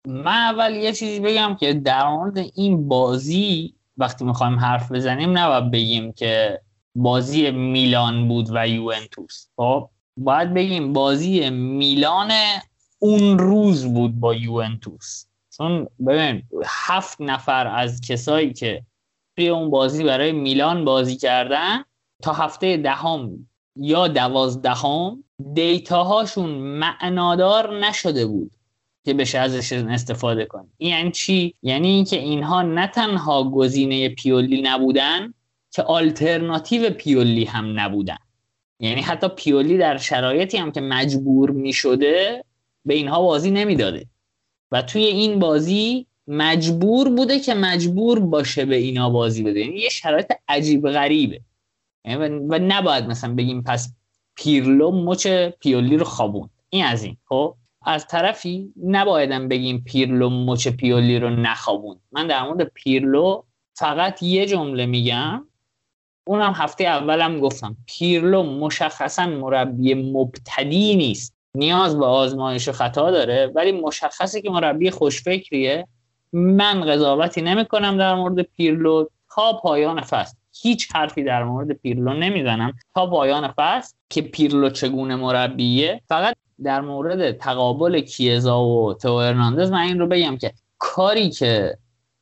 من اول یه چیزی بگم که در مورد این بازی وقتی می‌خوایم حرف بزنیم نباید بگیم که بازی میلان بود و یوونتوس. خب باید بگیم بازی میلان اون روز بود با یوونتوس. چون ببین هفت نفر از کسایی که توی اون بازی برای میلان بازی کردن تا هفته دهم یا دوازدهم دیتاهاشون معنادار نشده بود. که بشه ازش استفاده کنی. این یعنی چی؟ یعنی اینکه اینها نه تنها گزینه پیولی نبودن که آلترناتیو پیولی هم نبودن. یعنی حتی پیولی در شرایطی هم که مجبور می شده به اینها بازی نمی‌داده. و توی این بازی مجبور بوده که مجبور باشه به اینا بازی بده. یعنی یه شرایط عجیب غریبه. یعنی و نباید مثلا بگیم پس پیرلو مچ پیولی رو خوابون این از این خب؟ از طرفی نبایدم بگیم پیرلو مچ پیولی رو نخوابون من در مورد پیرلو فقط یه جمله میگم. اونم هفته اولم گفتم پیرلو مشخصا مربی مبتدی نیست. نیاز به آزمایش و خطا داره ولی مشخصه که مربی خوشفکریه. من قضاوتی نمی کنم در مورد پیرلو. تا پایان فصل. هیچ حرفی در مورد پیرلو نمی‌زنم. تا پایان فصل که پیرلو چگونه مربیه. فقط در مورد تقابل کیزا و تو ارناندز من این رو بگم که کاری که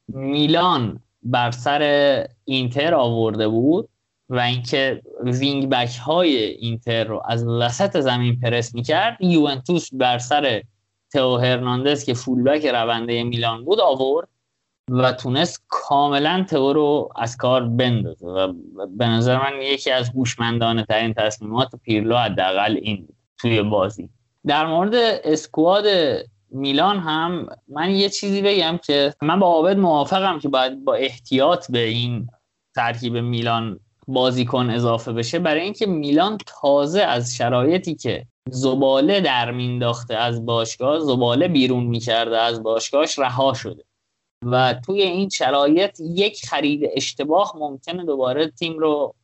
میلان بر سر اینتر آورده بود و اینکه wing back های اینتر رو از وسط زمین پرس می‌کرد یوونتوس بر سر تو هرناندز که fullback رونده میلان بود آورد و تونست کاملا تو رو از کار بندازه و به نظر من یکی از هوشمندانه ترین تصمیمات پیرلو حداقل این توی بازی. در مورد اسکواد میلان هم من یه چیزی بگم که من با عابد موافقم که باید با احتیاط به این ترکیب میلان بازیکن اضافه بشه. برای اینکه میلان تازه از شرایطی که زباله در مینداخته از باشگاه زباله بیرون می‌کرده از باشگاهش رها شده. و توی این شرایط یک خرید اشتباه ممکنه دوباره تیم رو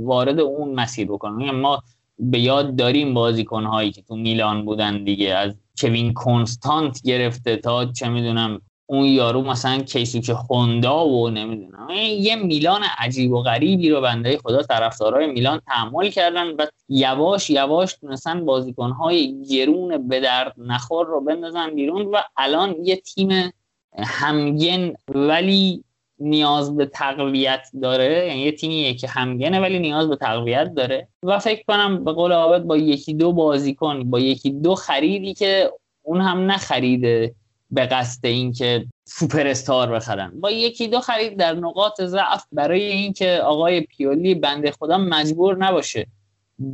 وارد اون مسیر بکنه. یعنی ما به یاد داریم بازیکن هایی که تو میلان بودن دیگه. از کوین کنستانت گرفته تا چه می‌دونم اون یارو مثلا کیسوک هوندا و نمی‌دونم. یه میلان عجیب و غریبی رو بنده خدا طرفدارای میلان تحمل کردن و یواش یواش تونستن بازیکنهای گرون به درد نخور رو بندازن بیرون و الان یه تیم همگن ولی نیاز به تقویت داره. یعنی یه تیمیه که همگنه ولی نیاز به تقویت داره. و فکر کنم به قول عابد با یکی دو بازیکن با یکی دو خریدی که اون هم نخریده به قصد اینکه سوپر استار بخرن. با یکی دو خرید در نقاط ضعف برای اینکه آقای پیولی بنده خدا مجبور نباشه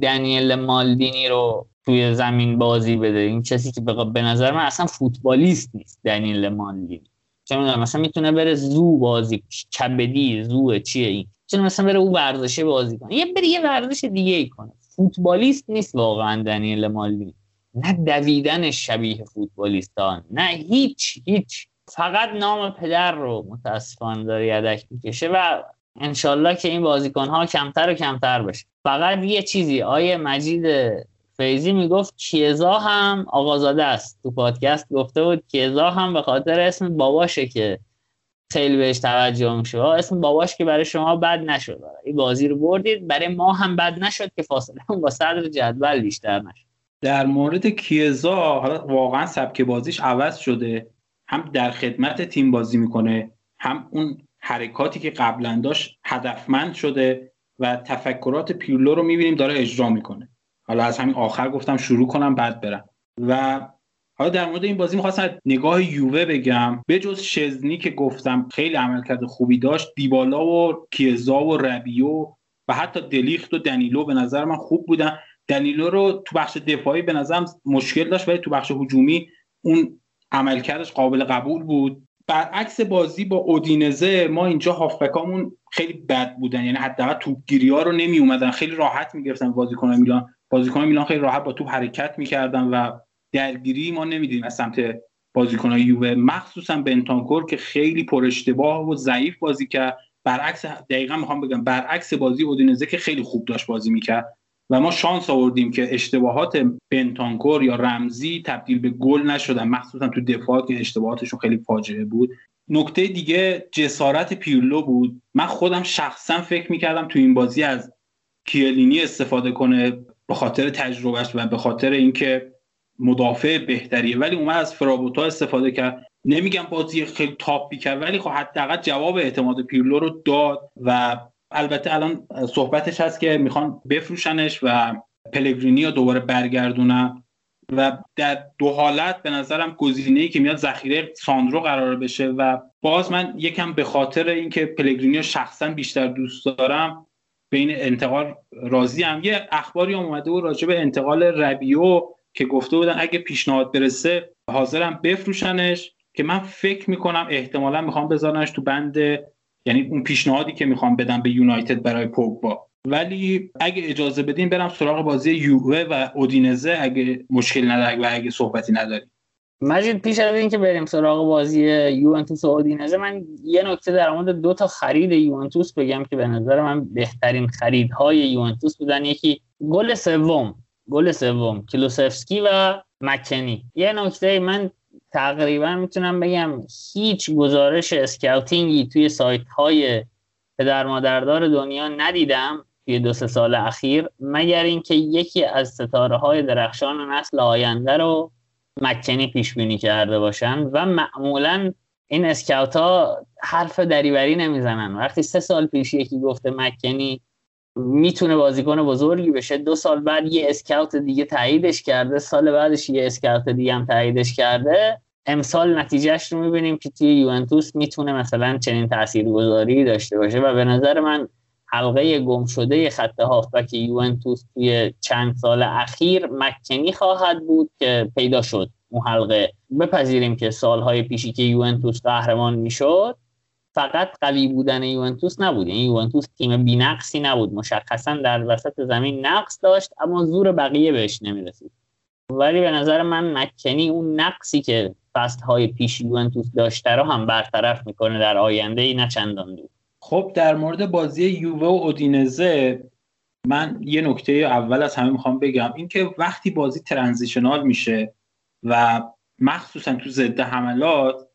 دنیل مالدینی رو توی زمین بازی بده. این کسی که به نظر من اصلا فوتبالیست نیست دنیل مالدینی. چه می‌دونم مثلا می‌تونه بره زو بازی کبدی زو چیه این؟ چون مثلا بره او ورزشه بازی کنه. یه بره یه ورزش دیگه ای کنه. فوتبالیست نیست واقعا دنیل مالدینی. نه دویدن شبیه فوتبالیستان نه هیچ هیچ. فقط نام پدر رو متاسفانه داره یدک می‌کشه و انشالله که این بازیکن ها کمتر و کمتر بشه. فقط یه چیزی آیه مجید فیزی می‌گفت کیزا هم آقازاده است. تو پادکست گفته بود کیزا هم به خاطر اسم باباشه که خیلی بهش توجه میشه. اسم باباش که برای شما بد نشد. این بازی رو بردید. برای ما هم بد نشد که فاصله با صدر جدول بیشتر نشد. در مورد کیزا واقعا سبک بازیش عوض شده. هم در خدمت تیم بازی می‌کنه هم اون حرکاتی که قبلا داشت هدفمند شده و تفکرات پیرلو رو می‌بینیم داره اجرا می‌کنه. حالا از همین آخر گفتم شروع کنم بعد برم. و حالا در مورد این بازی می‌خواستم نگاه یووه بگم. به جز شزنی که گفتم خیلی عملکرد خوبی داشت دیبالا و کیزا و ربیو و حتی دلیخت و دنیلو به نظر من خوب بودن. دنیلو رو تو بخش دفاعی به نظرم مشکل داشت ولی تو بخش هجومی اون عملکردش قابل قبول بود. برعکس بازی با اودینزه ما اینجا هافبکامون خیلی بد بودن. یعنی حداقل توپگیری ها رو نمی اومدن خیلی راحت می‌گرفتن بازیکن میلان. بازیکن میلان خیلی راحت با توپ حرکت می‌کردن و درگیری ما نمی‌دیدیم از سمت بازیکن یووه مخصوصا بنتانکور که خیلی پر اشتباه و ضعیف بازی کرد. برعکس دقیقا می‌خوام بگم برعکس بازی اودینزه که خیلی خوب داشت بازی می‌کرد و ما شانس آوردیم که اشتباهات بنتانکور یا رمزی تبدیل به گل نشدن. مخصوصا تو دفاع که اشتباهاتشون خیلی فاجعه بود. نکته دیگه جسارت پیرلو بود. من خودم شخصا فکر می‌کردم تو این بازی از کیلینی استفاده کنه. به خاطر تجربهش و به خاطر اینکه مدافع بهتریه. ولی اومد از فرابوتا استفاده کرد. نمیگم بازی خیلی تاپی کرد ولی خب حداقل جواب اعتماد پیرلو رو داد و البته الان صحبتش هست که می‌خوان بفروشنش و پلگرینی رو دوباره برگردونن. و در دو حالت به نظرم گزینه‌ای که میاد ذخیره ساندرو قرار بشه و باز من یکم به خاطر اینکه پلگرینی رو شخصا بیشتر دوست دارم به این انتقال راضی هم. یه اخباری اومده و راجع به انتقال ربیو که گفته بودن اگه پیشنهاد برسه حاضرم بفروشنش که من فکر می‌کنم احتمالا می‌خوام بذارنش تو بند یعنی اون پیشنهادی که می‌خوام بدم به یونایتد برای پوگبا. ولی اگه اجازه بدین برم سراغ بازی یووه و اودینزه اگه مشکل نداره و اگه صحبتی نداریم. مجید پیش از اینکه بریم سراغ بازی یوونتوس و اودینزه من یه نکته در مورد دو تا خرید یوونتوس بگم که به نظر من بهترین خریدهای یوونتوس بودن. یکی گل سوم گل سوم کلوسفسکی و مکنی. یه نکته من تقریبا می‌تونم بگم هیچ گزارش اسکاوتینگی توی سایت های پدر مادردار دنیا ندیدم توی دو سه سال اخیر مگر اینکه یکی از ستاره های درخشان نسل آینده رو مکنی پیش بینی کرده باشن و معمولا این اسکاوت ها حرف دریوری نمی‌زنن. وقتی سه سال پیش یکی گفته مکنی می‌تونه بازیکن بزرگی بشه دو سال بعد یه اسکاوت دیگه تاییدش کرده سال بعدش یه اسکاوت دیگه هم تاییدش کرده. امسال نتیجهش رو می‌بینیم که توی یوونتوس می‌تونه مثلا چنین تاثیرگذاری داشته باشه و به نظر من حلقه گم شده خط هافبک یوونتوس توی چند سال اخیر مکنی خواهد بود که پیدا شد. اون حلقه بپذیریم که سالهای پیشی که یوونتوس قهرمان می‌شد فقط قوی بودن یوونتوس نبود. یعنی یوونتوس تیم بینقصی نبود. مشخصا در وسط زمین نقص داشت اما زور بقیه بهش نمی‌رسید. ولی به نظر من مکنی اون نقصی که فست های پیش یوونتوس داشته رو هم برطرف می‌کنه در آینده ای نه چندان دور خب در مورد بازی یووه و اودینزه من یه نکته اول از همه می‌خوام بگم. اینکه وقتی بازی ترانزیشنال میشه و مخصوصا تو ضد حملات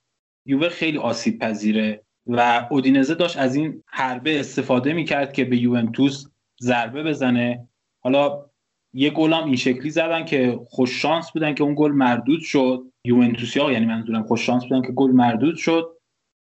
یووه خیلی آسیب پذیره و اودینزه داشت از این حربه استفاده می‌کرد که به یوونتوس ضربه بزنه. حالا یه گل هم این شکلی زدن که خوش شانس بودن که اون گل مردود شد. یوونتوسیا یعنی منظورم خوش شانس بودن که گل مردود شد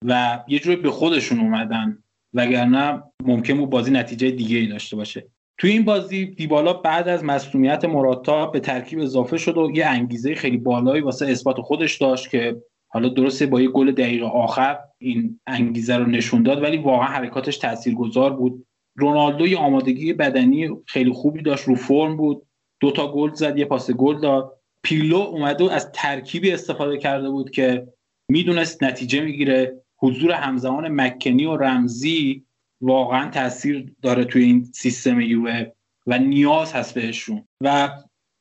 و یه جوری به خودشون اومدن. وگرنه ممکن بود بازی نتیجه دیگه ای داشته باشه. توی این بازی دیبالا بعد از مصونیت مراتا به ترکیب اضافه شد و یه انگیزه خیلی بالایی واسه اثبات خودش داشت که حالا درسته با یه گل دقیقه آخر این انگیزه رو نشون داد ولی واقعا حرکاتش تاثیرگذار بود. رونالدو یه آمادگی بدنی خیلی خوبی داشت رو فرم بود دو تا گل زد یه پاس گل داد. پیلو اومده و از ترکیبی استفاده کرده بود که می‌دونست نتیجه می‌گیره. حضور همزمان مکنی و رمزی واقعا تاثیر داره توی این سیستم یووه و نیاز هست بهشون. و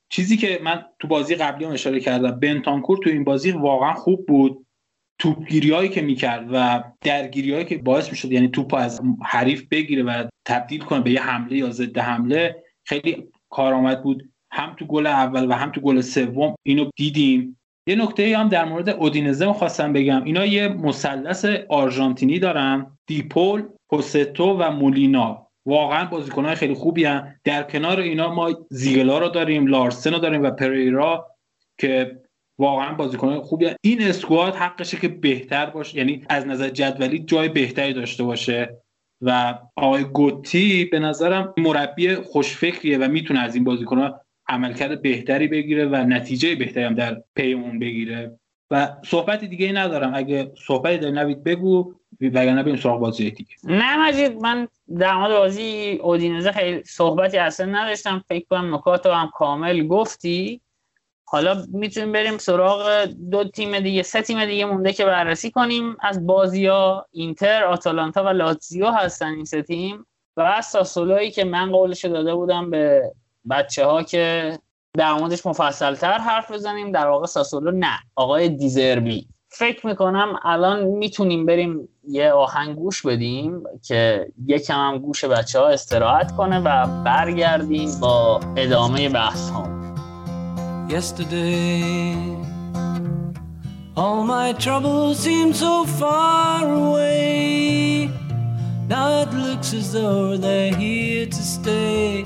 چیزی که من تو بازی قبلی هم اشاره کردم بنتانکور تو این بازی واقعا خوب بود. توپگیری هایی که می‌کرد و درگیری هایی که باعث می‌شد یعنی توپ از حریف بگیره و تبدیل کنه به یه حمله یا ضد حمله خیلی کارآمد بود. هم تو گل اول و هم تو گل سوم اینو دیدیم. یه نکته هم در مورد اودینزه خواستم بگم. اینا یه مثلث آرژانتینی دارن. دیپول پوستو و مولینا. واقعا بازیکنهای خیلی خوبی هن. در کنار اینا ما زیگلا رو داریم لارسن رو داریم و پریرا که واقعا بازیکن خوبی هن. این اسکواد حقشه که بهتر باشه. یعنی از نظر جدولی جای بهتری داشته باشه. و آقای گوتی به نظرم مربی خوشفکریه و می‌تونه از این بازیکنها عملکرد بهتری بگیره و نتیجه بهتری هم در پی اون بگیره. و صحبت دیگه ندارم. اگه صحبتی داری نوید بگو وگرنه بریم سراغ بازی دیگه. نه مجید من در مورد بازی اودینزه خیلی صحبتی اصلا نداشتم. فکر کنم نکات هم کامل گفتی. حالا می‌تونیم بریم سراغ دو تیم دیگه سه تیم دیگه مونده که بررسی کنیم. از بازی ها اینتر آتالانتا و لاتزیو هستن این سه تیم. و از ساسولایی که من قولش داده بودم به بچه ها که در موردش مفصل تر حرف بزنیم در واقع ساسولو نه. آقای دیزربی فکر می‌کنم الان می‌تونیم بریم یه آهنگ گوش بدیم که یکم هم گوش بچه ها استراحت کنه و برگردیم با ادامه بحث ها. Yesterday All my troubles seem so far away. Now it looks as though they're here to stay.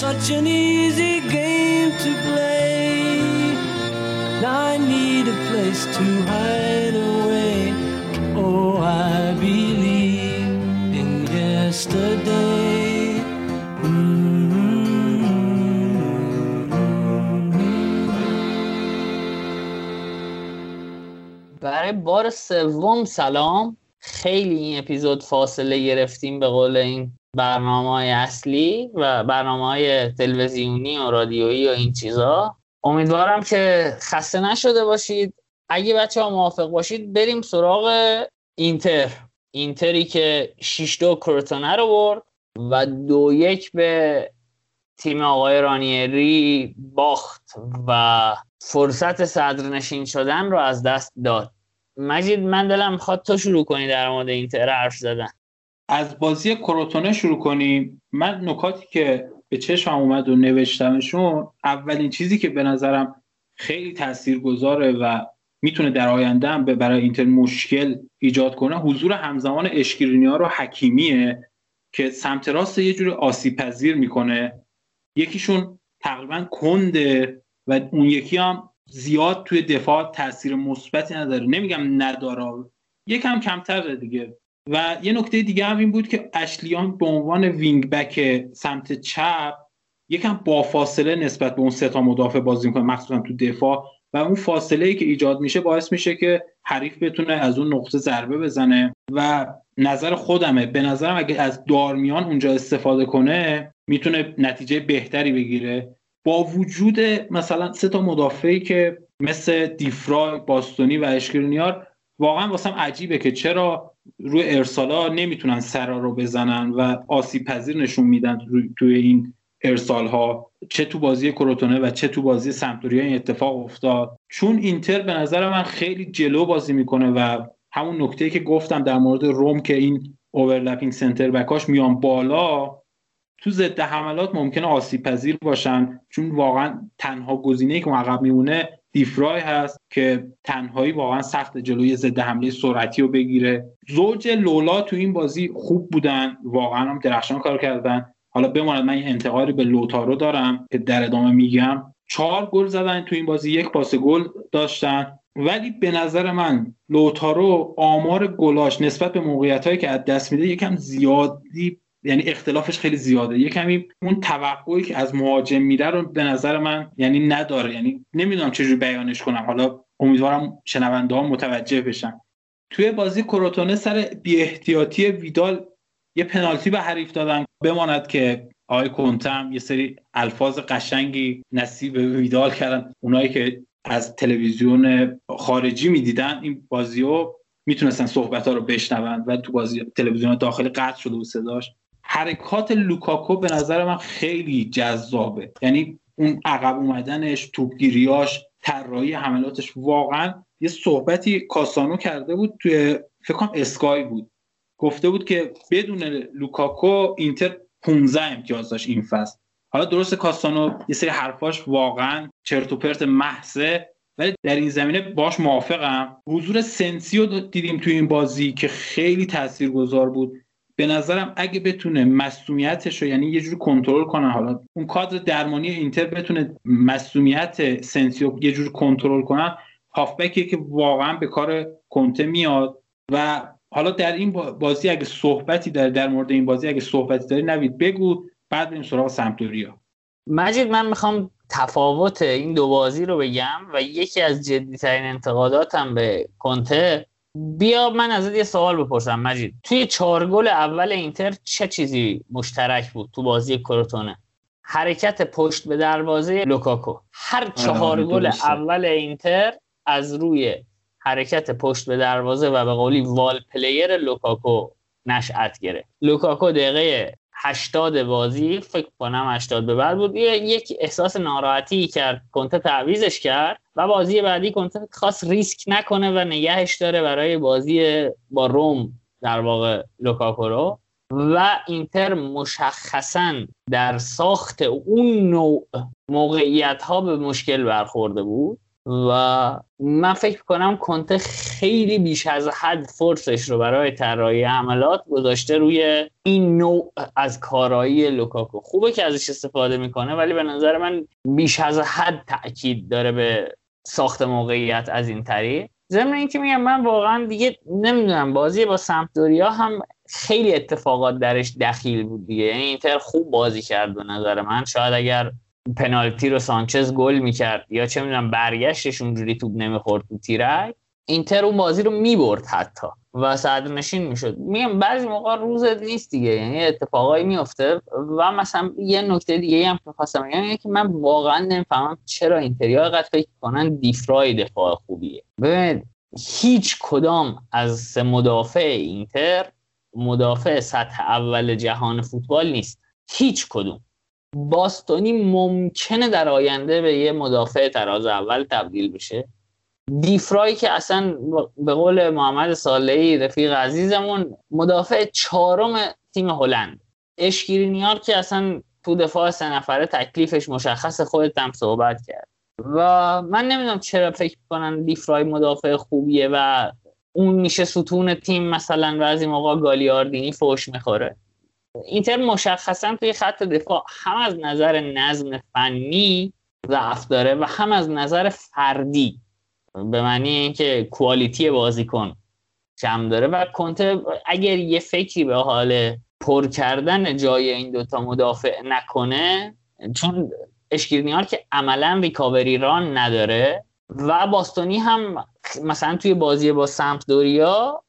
such an easy game to play. Now I need a place to hide away. Oh, I believe in yesterday. برای بار سوم سلام خیلی این اپیزود فاصله گرفتیم به قول این برنامه های اصلی و برنامه های تلویزیونی و رادیویی و این چیزا. امیدوارم که خسته نشده باشید. اگه بچه ها موافق باشید بریم سراغ اینتر. اینتری که 6 دو کروتونه رو برد و دو یک به تیم آقای رانیری باخت و فرصت صدرنشین شدن رو از دست داد. مجید من دلم می‌خواد تو شروع کنی در مورد اینتر حرف زدن. از بازی کروتونه شروع کنیم. من نکاتی که به چشمم اومد و نوشتمشون اولین چیزی که به نظرم خیلی تاثیرگذاره و می‌تونه در آینده هم برای اینتر مشکل ایجاد کنه حضور همزمان اشکرینیا رو حکیمیه که سمت راست یه جور آسیب پذیر می‌کنه. یکیشون تقریبا کنده و اون یکی هم زیاد توی دفاع تاثیر مثبتی نداره. نمیگم نداره یکم کمتر دیگه. و یه نکته دیگه هم این بود که اشلیان به عنوان وینگ بک سمت چپ یکم با فاصله نسبت به اون سه تا مدافع بازی می‌کنه مخصوصا تو دفاع. و اون فاصله ای که ایجاد میشه باعث میشه که حریف بتونه از اون نقطه ضربه بزنه. و نظر خودمه. به نظرم اگه از دارمیان اونجا استفاده کنه می‌تونه نتیجه بهتری بگیره. با وجود مثلا سه تا مدافعی که مثل دیفرای باستونی و اشکرینیار واقعا واسم عجیبه که چرا روی ارسالا نمی‌تونن سرا رو بزنن و آسیب پذیر نشون میدن توی این ارسال ها چه تو بازی کروتونه و چه تو بازی سمتوریا این اتفاق افتاد. چون اینتر به نظر من خیلی جلو بازی می‌کنه و همون نکته که گفتم در مورد روم که این اوورلپینگ سنتر بکاش میان بالا تو ضد حملات ممکنه آسیب پذیر باشن. چون واقعا تنها گزینه که عقب میمونه دیفرای هست که تنهایی واقعا سخت جلوی ضد حمله سرعتی رو بگیره. زوج لولا تو این بازی خوب بودن واقعا هم درخشان کار کردن. حالا بماند من این انتقادی به لوتارو دارم که در ادامه میگم. چهار گل زدن تو این بازی یک پاس گل داشتن. ولی به نظر من لوتارو آمار گلاش نسبت به موقعیت هایی که از دست میده یکم زیادی یعنی اختلافش خیلی زیاده. یه کمی اون توقعی که از مهاجم میده رو به نظر من یعنی نداره. یعنی نمی‌دونم چجوری بیانش کنم. حالا امیدوارم شنونده ها متوجه بشن. توی بازی کروتونه سر بی احتیاطی ویدال یه پنالتی به حریف دادن. بماند که آقای کنتم یه سری الفاظ قشنگی نصیب ویدال کردن. اونایی که از تلویزیون خارجی می‌دیدن این بازی رو می‌تونستن صحبت ها رو بشنون و تو بازی تلویزیون داخلی قطع شده و صداش. حرکات لوکاکو به نظر من خیلی جذابه. یعنی اون عقب اومدنش توپگیریاش طراحی حملاتش واقعا یه صحبتی کاسانو کرده بود توی فکر کنم اسکای بود. گفته بود که بدون لوکاکو اینتر 15 امتیاز داشت این فصل. حالا درست کاسانو یه سری حرفاش واقعا چرت و پرت محضه ولی در این زمینه باش موافقم. حضور سنسیو دیدیم توی این بازی که خیلی تاثیرگذار بود. به نظرم اگه بتونه مصدومیتش رو یعنی یه جور کنترل کنه حالا اون کادر درمانی اینتر بتونه مصدومیت سنسیو یه جور کنترل کنه هافبکی که واقعا به کار کنته میاد. و حالا در این بازی اگه صحبتی داره در مورد این بازی اگه صحبتی داری نوید بگو بعد بریم سراغ سمپدوریا. مجید من می‌خوام تفاوت این دو بازی رو بگم و یکی از جدیترین انتقاداتم به کنته بیا من ازت یه سوال بپرسم مجید. توی چهار گل اول اینتر چه چیزی مشترک بود تو بازی کروتونه؟ حرکت پشت به دروازه لوکاکو. هر آره، چهار گل اول اینتر از روی حرکت پشت به دروازه و به قولی wall player لوکاکو نشأت گرفت. لوکاکو دقیقه 80 بازی فکر کنم 80 به بعد بود. یک احساس ناراحتی کرد. کنته تعویضش کرد و بازی بعدی کنته خواست ریسک نکنه و نگهش داره برای بازی با روم در واقع لوکاکو رو. و اینتر مشخصا در ساخت اون نوع موقعیت ها به مشکل برخورده بود. و من فکر کنم کنته خیلی بیش از حد فرصتش رو برای طراحی حملات گذاشته روی این نوع از کارایی لوکاکو. خوبه که ازش استفاده می‌کنه ولی به نظر من بیش از حد تاکید داره به ساخت موقعیت از این طریق. ضمن اینکه میگم من واقعا دیگه نمی‌دونم بازی با سمپدوریا هم خیلی اتفاقات درش دخیل بود دیگه. یعنی اینتر خوب بازی کرد به نظر من. شاید اگر پنالتی رو سانچز گل می‌کرد. یا چه می‌دونم برگشتش اونجوری توپ نمی‌خورد تو تیرک. اینتر اون بازی رو می‌برد حتی و صدر نشین می‌شد. میگم بعضی موقع روز نیست دیگه یعنی اتفاقایی میفته و مثلا یه نکته دیگه هم که خواستم بگم که من واقعا نمی‌فهمم چرا اینتریا قد فکر کنن دیفرای دفاع خوبیه. ببینید هیچ کدام از سه مدافع اینتر مدافع سطح اول جهان فوتبال نیست. هیچ کدوم. باستونی ممکنه در آینده به یه مدافع تراز اول تبدیل بشه. دیفرای که اصلا به قول محمد صالحی رفیق عزیزمون مدافع چهارم تیم هلند. اشکیرینیار که اصلا تو دفاع سه نفره تکلیفش مشخص خودت هم صحبت کرد. و من نمی‌دونم چرا فکر کنن دیفرای مدافع خوبیه و اون میشه ستون تیم مثلا. این موقع گالیاردینی فوش می‌خوره. اینتر مشخصا توی خط دفاع هم از نظر نظم فنی ضعف داره و هم از نظر فردی. به معنی اینکه کوالیتی بازیکن کم داره و کنته اگر یه فکری به حال پر کردن جای این دوتا مدافع نکنه چون اشکیرنیار که عملا ریکاوری ران نداره و باستونی هم مثلا توی بازی با سمپدوریا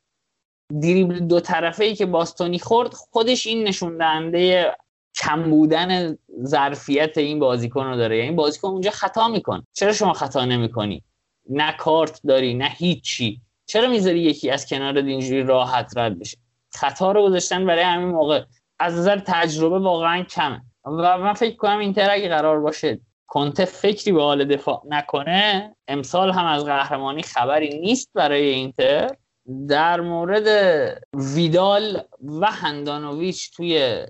دریبل دو طرفه ای که باستونی خورد خودش این نشون دهنده کم بودن ظرفیت این بازیکن رو داره. یعنی بازیکن اونجا خطا می‌کنه. چرا شما خطا نمی‌کنی؟ نه کارت داری نه هیچی. چرا می‌ذاری یکی از کنار اینجوری راحت رد بشه؟ خطا رو گذاشتن برای همین موقع. از نظر تجربه واقعا کمه. و من فکر کنم اینتر اگه قرار باشه کنته فکری به حال دفاع نکنه امسال هم از قهرمانی خبری نیست برای اینتر. در مورد ویدال و هندانویچ توی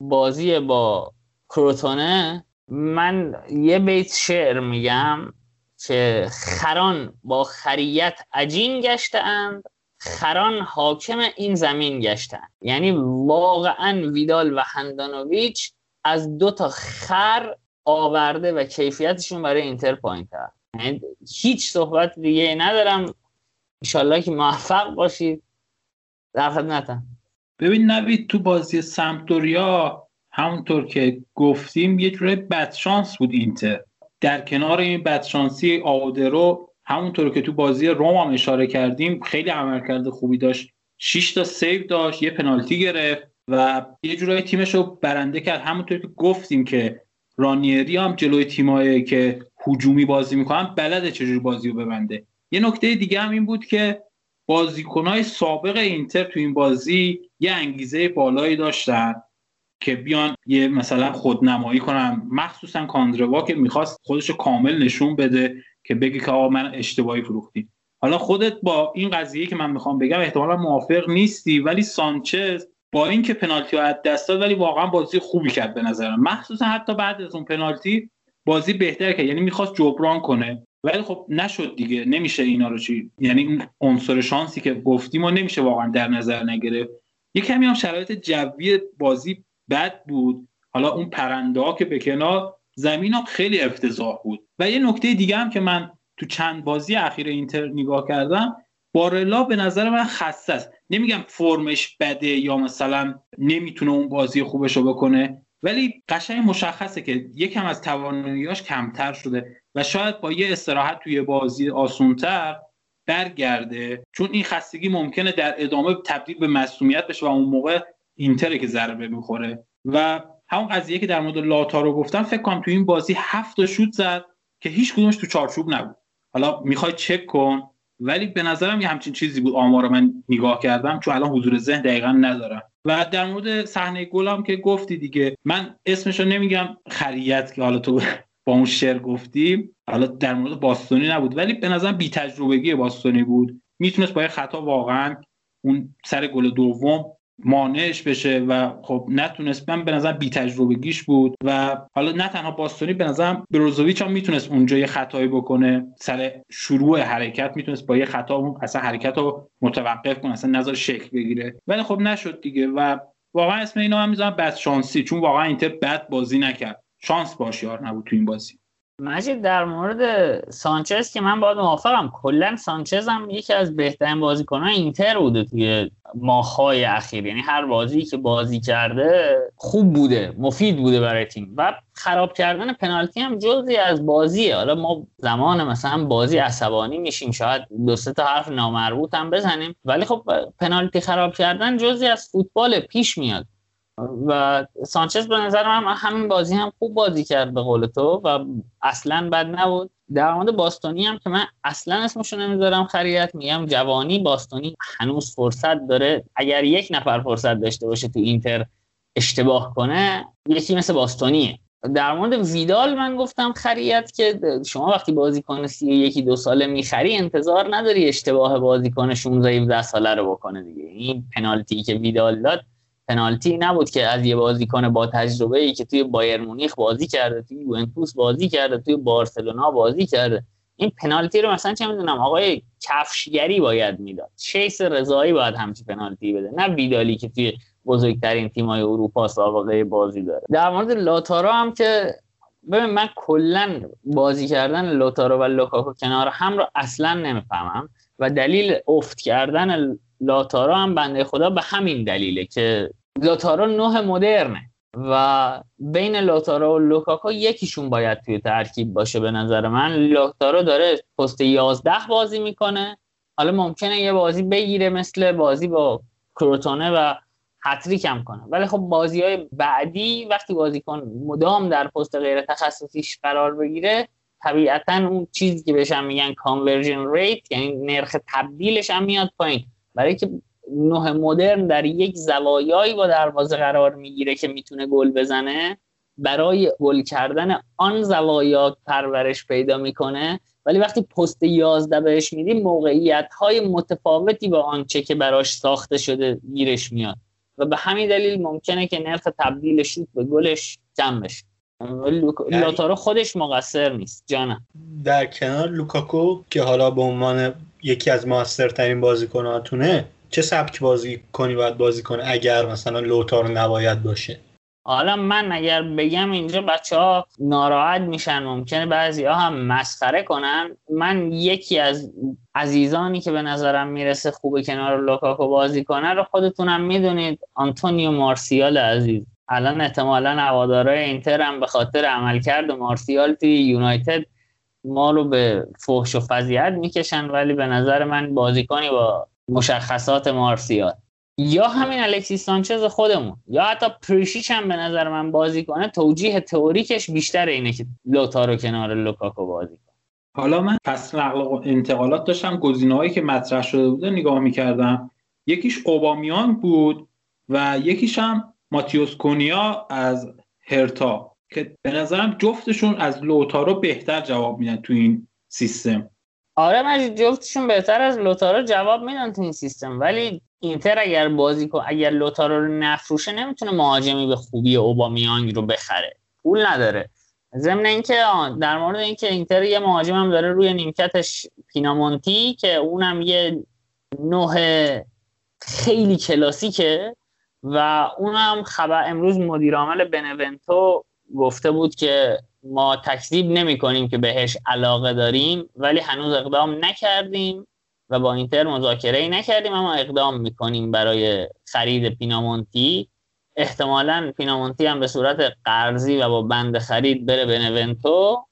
بازی با کروتونه من یه بیت شعر میگم که خران با خریت عجین گشتهاند خران حاکم این زمین گشتن یعنی واقعا ویدال و هندانویچ از دو تا خر آورده و کیفیتشون برای اینتر پایین تر یعنی هیچ صحبت دیگه ندارم. انشالله که موفق باشید. در خدمتم. ببین نوید تو بازی سمتوریا همونطور که گفتیم یه جوره بدشانس بود اینتر. در کنار این بدشانسی آودرو همونطور که تو بازی روم هم اشاره کردیم خیلی عملکرد خوبی داشت. 6 تا سیو داشت یه پنالتی گرفت و یه جورایی تیمش رو برنده کرد. همونطور که گفتیم که رانیری هم جلوی تیمایی که هجومی بازی می‌کنن بلده چجوری بازی رو ببنده. یه نکته دیگه هم این بود که بازیکنهای سابق اینتر تو این بازی یه انگیزه بالایی داشتن که بیان یه مثلا خودنمایی کنن. مخصوصا کاندروا که می‌خواست خودش رو کامل نشون بده که بگی که آقا من اشتباهی فروختی حالا خودت با این قضیه که من می‌خوام بگم احتمالا موافق نیستی ولی سانچز با اینکه پنالتی رو از دست داد ولی واقعا بازی خوبی کرد به نظرم. مخصوصا حتی بعد از اون پنالتی بازی بهتر کرد. یعنی می‌خواست جبران کنه. ولی خب نشد دیگه. نمیشه اینا رو چی یعنی اون عنصر شانسی که گفتیم و نمیشه واقعا در نظر نگرفت. یه کمی هم شرایط جوی بازی بد بود. حالا اون پرنده ها که به کنار زمین ها خیلی افتضاح بود. و یه نکته دیگه هم که من تو چند بازی اخیر اینتر نگاه کردم بارلا به نظر من خسته است. نمیگم فرمش بده یا مثلا نمی‌تونه اون بازی خوبش رو بکنه. ولی قشنگ مشخصه که یکم از تواناییاش کمتر شده و شاید با یه استراحت توی بازی آسونتر برگرده. چون این خستگی ممکنه در ادامه تبدیل به مسئولیت بشه و اون موقع اینتره که ضربه می‌خوره. و همون قضیه که در مورد لاتارو گفتم فکر کنم تو این بازی هفت شوت زد که هیچ کدومش تو چارچوب نبود. حالا می‌خوای چک کن ولی به نظرم یه همچین چیزی بود آمار من نگاه کردم چون الان حضور ذهن دقیقا ندارم. و در مورد صحنه گلم که گفتی دیگه من اسمش رو نمیگم خریت که حالا تو با اون شعر گفتیم حالا در مورد باستونی نبود ولی به نظرم بی تجربگی باستونی بود. می‌تونست با خطا واقعا اون سر گل دوم مانعش بشه و خب نتونست من به نظر بی تجربگیش بود و حالا نه تنها باستونی به نظرم بروزوویچ هم می‌تونست اونجا یه خطایی بکنه. سر شروع حرکت می‌تونست با یه خطا اصلا حرکت رو متوقف کنه اصلا نظر شکل بگیره. ولی خب نشد دیگه و واقعا اسم اینا هم می‌ذارم بد شانسی چون واقعا اینتر بد بازی نکرد. شانس باش یار نبود تو این بازی. مجید در مورد سانچز که من باید موافقم. کلا سانچز هم یکی از بهترین بازیکنان اینتر بوده توی ماههای اخیر. یعنی هر بازی که بازی کرده خوب بوده مفید بوده برای تیم. و خراب کردن پنالتی هم جزی از بازیه. حالا ما زمان مثلا بازی عصبانی میشیم شاید دو سه تا حرف نامربوط هم بزنیم. ولی خب پنالتی خراب کردن جزی از فوتبال پیش میاد. و سانچز به نظر من همین بازی هم خوب بازی کرد به قول تو و اصلا بد نبود. در مورد باستونی هم که من اصلا اسمشو نمی‌ذارم خریت میگم جوانی باستونی هنوز فرصت داره. اگر یک نفر فرصت داشته باشه تو اینتر اشتباه کنه یکی مثل باستونیه. در مورد ویدال من گفتم خریت که شما وقتی بازیکن سی یکی دو ساله می‌خری انتظار نداری اشتباه بازیکن 16 17 ساله رو بکنه دیگه. این پنالتی که ویدال داد پنالتی نبود که از یه بازیکن با تجربه ای که توی بایر مونیخ بازی کرده توی یوونتوس بازی کرده توی بارسلونا بازی کرده. این پنالتی رو مثلا چه می‌دونم آقای کفشگری باید می‌داد. شیس رضایی باید همچی پنالتی بده نه ویدالی که توی بزرگترین تیمای اروپا سابقه بازی داره. در مورد لاتارا هم که ببین من کلا بازی کردن لوتارو و لوکاکو کنار هم رو اصلا نمی‌فهمم و دلیل افت کردن لاتارا هم بنده خدا به همین دلیله که لاتارا نوع مدرنه و بین لاتارا و لوکاکو یکیشون باید توی ترکیب باشه به نظر من. لاتارا داره پست 11 بازی می‌کنه. حالا ممکنه یه بازی بگیره مثل بازی با کروتونه و هتریک هم کنه. ولی خب بازی های بعدی وقتی بازیکن مدام در پست غیر تخصصیش قرار بگیره طبیعتا اون چیزی که بهش میگن conversion rate یعنی نرخ تبدیلش هم میاد پایین. برای که نوع مدرن در یک زوایایی با دروازه قرار می‌گیره که می‌تونه گل بزنه برای گل کردن آن زوایا پرورش پیدا می‌کنه. ولی وقتی پست 11 بهش میدی موقعیت های متفاوتی با آنچه که براش ساخته شده گیرش میاد. و به همین دلیل ممکنه که نرخ تبدیل شوت به گلش کم بشه. لوتارو خودش مقصر نیست جانم. در کنار لوکاکو که حالا به عنوان یکی از موثرترین بازیکناتونه چه سبک بازی کنی باید بازی کنه اگر مثلا لوتارو نباید باشه؟ حالا من اگر بگم اینجا بچه ها ناراحت میشن ممکنه بعضی ها هم مسخره کنن. من یکی از عزیزانی که به نظرم می‌رسه خوبه کنار لوکاکو بازی کنه رو خودتونم می‌دونید آنتونیو مارسیال عزیز. الان احتمالا هوادارای اینتر هم به خاطر عملکرد مارسیال توی یونایتد ما رو به فحش و فضیحت می‌کشن ولی به نظر من بازیکنی با مشخصات مارسیال. یا همین الکسیس سانچز خودمون یا حتی پریشیچ هم به نظر من بازی کنه توجیه تئوریکش بیشتر اینه که لوتارو کنار لوکاکو بازی کنه. حالا من پس نقل انتقالات داشتم گزینه‌هایی که مطرح شده بوده نگاه می‌کردم. یکیش اوبامیانگ بود و یکیش هم ماتیوس کونیا از هرتا که به نظرم جفتشون از لوتارو بهتر جواب میدن تو این سیستم. آره مجید جفتشون بهتر از لوتارو جواب میدن تو این سیستم. ولی اینتر اگر بازی کن اگر لوتارو رو نفروشه نمی‌تونه مهاجمی به خوبی اوبامیانگ رو بخره. پول نداره. ضمن اینکه در مورد اینکه اینتر یه مهاجم هم داره روی نیمکتش پینامونتی که اونم یه نوع خیلی کلاسیکه. و اونم خبر امروز مدیر عامل بنونتو گفته بود که ما تکذیب نمی کنیم که بهش علاقه داریم ولی هنوز اقدام نکردیم و با اینتر مذاکره ای نکردیم اما اقدام می‌کنیم برای خرید پینامونتی احتمالا پینامونتی هم به صورت قرضی و با بند خرید بره به نونتو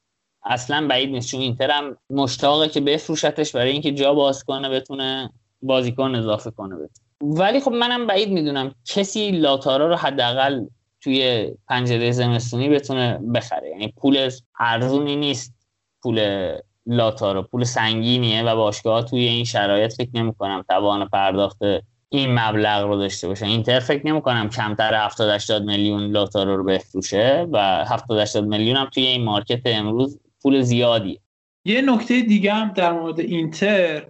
اصلا بعید نیست چون اینتر هم مشتاقه که بفروشتش برای اینکه جا باز کنه بتونه بازیکن اضافه کنه بتونه. ولی خب منم بعید می‌دونم کسی لاتارا رو حداقل توی پنجره زمستونی بتونه بخره. یعنی پول ارزونی نیست پول لاتارو. پول سنگینیه و باشگاه توی این شرایط فکر نمی کنم توان پرداخت این مبلغ رو داشته باشه. اینتر فکر نمی کنم کمتر 70 80 میلیون لاتارو رو بفروشه و 70 80 میلیون هم توی این مارکت امروز پول زیادی یه نکته دیگه هم در مورد اینتر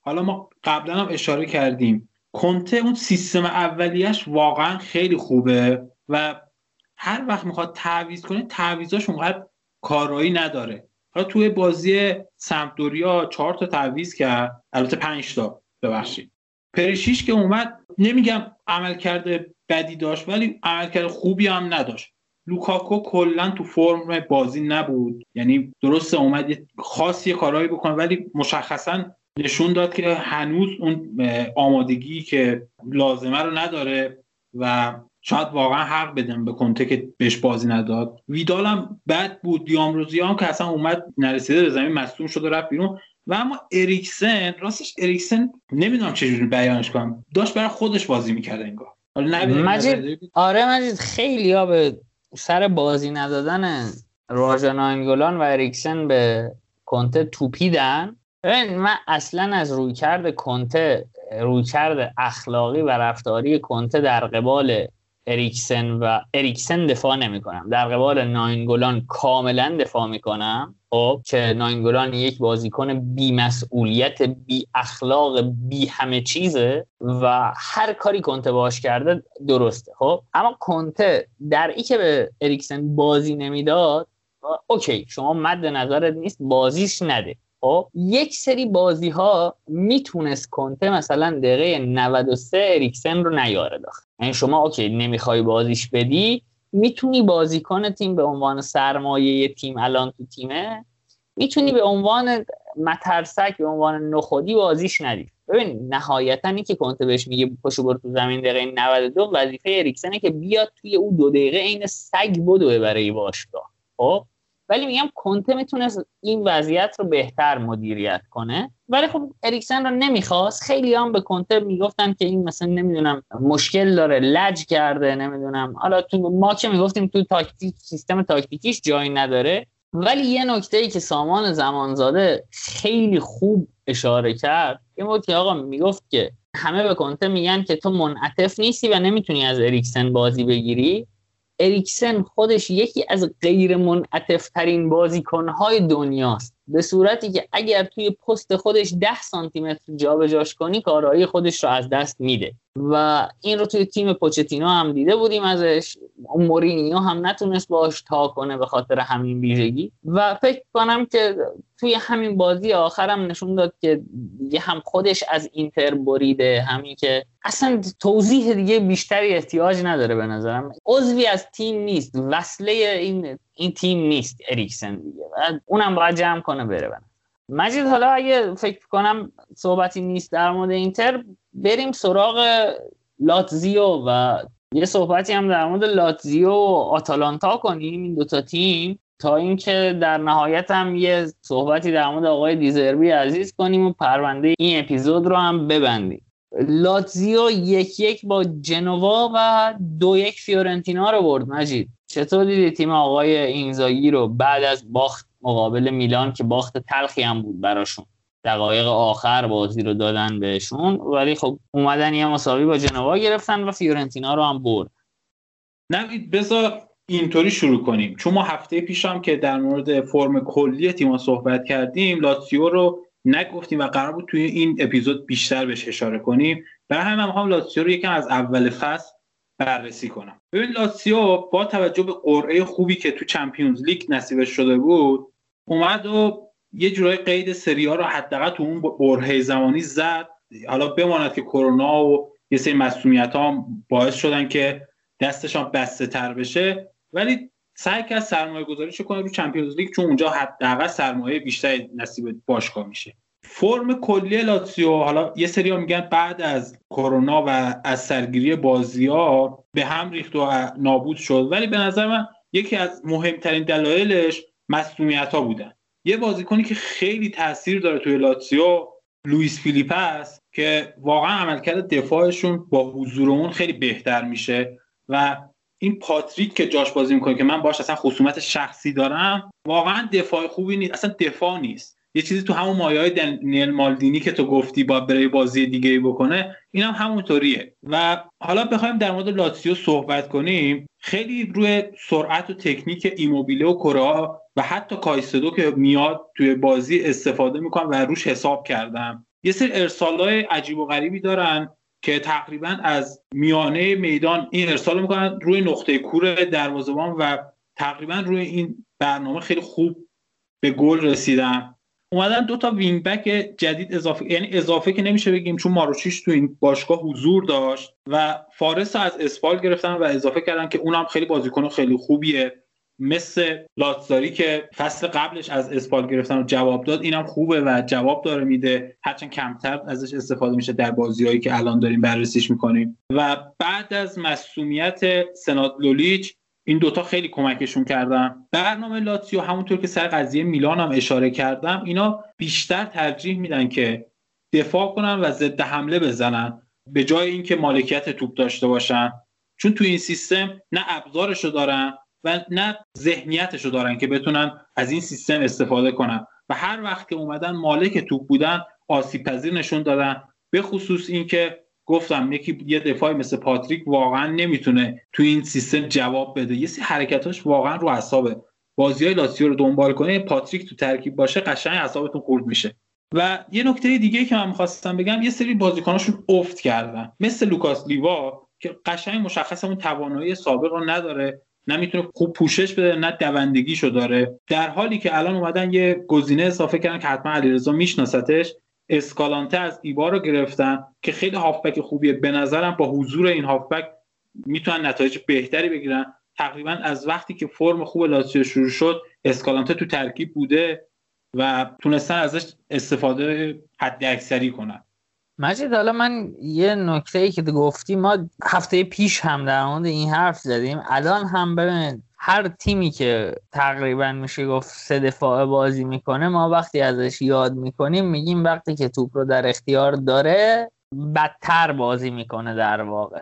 حالا ما قبلا هم اشاره کردیم. کنته اون سیستم اولیش واقعا خیلی خوبه و هر وقت می‌خواد تعویض کنه تعویضاش اونقدر کارایی نداره. حالا توی بازی سمپدوریا چهار تا تعویض کرد البته پنج تا ببخشید. پریشیش که اومد نمیگم عمل کرده بدی داشت ولی عملکرد خوبی هم نداشت. لوکاکو کلا تو فرم بازی نبود یعنی درسته اومد یه خاصی کارهایی بکنه ولی مشخصا نشون داد که هنوز اون آمادگی که لازمه رو نداره و شاید واقعا حق بدم به کنته که بهش بازی نداد. ویدال هم بد بود. دیامروزی هم که اصلا اومد نرسیده به زمین مصدوم شده رفت بیرون. و اما اریکسن راستش اریکسن نمی‌دونم چجوری بیانش کنم. داشت برای خودش بازی می‌کرد انگار. مجید آره مجید خیلی ها به سر بازی ندادن راجا ناینگولان و اریکسن به کنته توپیدن. من اصلا از رویکرد کنته رویکرد اخلاقی و رفتاری کنته در قبال اریکسن و اریکسن دفاع نمی کنم در قبال ناینگولان کاملا دفاع می کنم خب که ناینگولان یک بازیکن بی مسئولیت بی اخلاق بی همه چیزه و هر کاری کنته باش کرده درسته خب. اما کنته در ای که به اریکسن بازی نمی‌داد اوکی شما مد نظرت نیست بازیش نده. خب یک سری بازی ها می‌تونست کنته مثلا دقیقه 93 اریکسن رو نیاره داخل. یعنی شما اوکی نمی‌خوای بازیش بدی می‌تونی بازیکن تیم به عنوان سرمایه تیم الان تو تیمه می‌تونی به عنوان مترسک به عنوان نخودی بازیش ندی. ببین نهایتا این که کنته بهش میگه پشو برو تو زمین دقیقه 92 وظیفه اریکسنه که بیاد توی او دو دقیقه عین سگ بدوه برای باشگاه. خب؟ ولی میگم کنته می‌تونست این وضعیت رو بهتر مدیریت کنه. ولی خب اریکسن رو نمی‌خواست. خیلی هم به کنته می‌گفتن که این مثلا نمی‌دونم مشکل داره لج کرده نمی‌دونم. حالا تو ما که می‌گفتیم تو تاکتیک سیستم تاکتیکیش جایی نداره. ولی یه نکته ای که سامان زمانزاده خیلی خوب اشاره کرد این بود که آقا می‌گفت که همه به کنته میگن که تو منعطف نیستی و نمی‌تونی از اریکسن بازی بگیری. اریکسن خودش یکی از غیر منعطف ترین بازیکنهای دنیاست. به صورتی که اگر توی پست خودش 10 سانتی متر جابجاش کنی کارایی خودش رو از دست میده. و این رو توی تیم پوچتینو هم دیده بودیم ازش. مورینیو هم نتونست باش تا کنه به خاطر همین ویژگی. و فکر کنم که توی همین بازی آخرم نشون داد که دیگه هم خودش از اینتر بریده. همین که اصلا توضیح دیگه بیشتری احتیاج نداره به نظرم. عضوی از تیم نیست. وصله این این تیم نیست اریکسن دیگه. و اونم باید جمع کنه بره بنا. مجید حالا اگه فکر کنم صحبتی نیست در مورد اینتر بریم سراغ لاتزیو و یه صحبتی هم در مورد لاتزیو و آتالانتا کنیم این دوتا تیم تا اینکه در نهایت هم یه صحبتی در مورد آقای دیزربی عزیز کنیم و پرونده این اپیزود رو هم ببندیم. لاتزیو یک یک با جنوا و دو یک فیورنتینا رو برد مجید. چطور دیدی تیم آقای اینزاگی رو بعد از باخت مقابل میلان که باخت تلخی هم بود براشون. دقایق آخر بازی رو دادن بهشون. ولی خب اومدن یه مساوی با جنوا گرفتن و فیورنتینا رو هم برد. نوید بذار اینطوری شروع کنیم. چون ما هفته پیش هم که در مورد فرم کلی تیما صحبت کردیم لاتسیو رو نگفتیم و قرار بود توی این اپیزود بیشتر بهش اشاره کنیم. برای همین هم, هم لاتسیو رو یکم از اول فصل بررسی کنم. ببین لاتسیو با توجه به قرعه خوبی که تو چمپیونز لیگ نصیبش شده بود اومد و یه جورای قید سریا رو حداقل تو اون برهه زمانی زد. حالا بماند که کرونا و یه سری مسئولیت ها باعث شدن که دستشان بسته تر بشه. ولی سعی کرد سرمایه گذاری کنه رو چمپیونز لیگ چون اونجا حداقل سرمایه بیشتری نصیب باشگاه میشه. فرم کلی لاتسیو حالا یه سری ها میگن بعد از کرونا و از سرگیری بازی ها به هم ریخت و نابود شد. ولی به نظر من یکی از مهمترین دلایلش مسئولیت ها بودن. یه بازیکنی که خیلی تاثیر داره توی لاتسیو لوئیس فیلیپ است که واقعا عملکرد دفاعشون با حضور اون خیلی بهتر میشه و این پاتریک که جاش بازی می‌کنه که من باش اصلا خصومت شخصی دارم واقعا دفاع خوبی نیست اصلا دفاع نیست. یه چیزی تو همون مایه های دنیل مالدینی که تو گفتی باید بره بازی دیگه ای بکنه این هم همونطوریه. و حالا بخوایم در مورد لاتسیو صحبت کنیم. خیلی روی سرعت و تکنیک ایموبیله و کوره‌آ و حتی کایسدو که میاد توی بازی استفاده می‌کنن و روش حساب کردم. یه سری ارسالای عجیب و غریبی دارن که تقریبا از میانه میدان این ارسال می‌کنن روی نقطه کور دروازه‌بان و تقریبا روی این برنامه خیلی خوب به گل رسیدن. اومدن دو تا وینگ بک جدید اضافه یعنی اضافه که نمیشه بگیم چون ماروشیچ تو این باشگاه حضور داشت و فارس از اسپال گرفتن و اضافه کردن که اونم خیلی بازیکن خیلی خوبیه. مثل لاتزاری که فصل قبلش از اسپال گرفتن و جواب داد اینم خوبه و جواب داره میده. هرچند کمتر ازش استفاده میشه در بازیهایی که الان داریم بررسیش می‌کنیم. و بعد از مسئولیت سناد لولیچ این دوتا خیلی کمکشون کردم برنامه لاتسیو همونطور که سر قضیه میلان هم اشاره کردم اینا بیشتر ترجیح میدن که دفاع کنن و ضد حمله بزنن به جای اینکه مالکیت توپ داشته باشن. چون تو این سیستم نه ابزارشو دارن و نه ذهنیتشو دارن که بتونن از این سیستم استفاده کنن. و هر وقت که اومدن مالک توپ بودن آسیب پذیر نشون دادن. به خصوص اینکه گفتم یکی یه دفاعی مثل پاتریک واقعا نمی‌تونه تو این سیستم جواب بده. یه سری حرکتاش واقعا رو اعصابه. بازی های لاتسیو رو دنبال کنه پاتریک تو ترکیب باشه قشنگ اعصابتون خورد میشه. و یه نکته دیگه که من می‌خواستم بگم یه سری بازیکناشون افت کردن. مثل لوکاس لیوا که قشنگ مشخص اون توانایی سابق رو نداره. نمی‌تونه خوب پوشش بده نه دوندگیشو داره. در حالی که الان اومدن یه گزینه اضافه کردن که حتما علیرضا میشناستش اسکالانته از ایبا رو گرفتن که خیلی هافبک خوبیه. به نظرم با حضور این هافبک می‌تونن نتایج بهتری بگیرن. تقریبا از وقتی که فرم خوب لاتزیو شروع شد اسکالانته تو ترکیب بوده و تونستن ازش استفاده حد اکثری کنن. مجید حالا من یه نکته ای که گفتی ما هفته پیش هم در مورد این حرف زدیم. الان هم ببین هر تیمی که تقریبا میشه گفت سه دفاعه بازی می‌کنه ما وقتی ازش یاد می‌کنیم میگیم وقتی که توپ رو در اختیار داره بدتر بازی می‌کنه در واقع.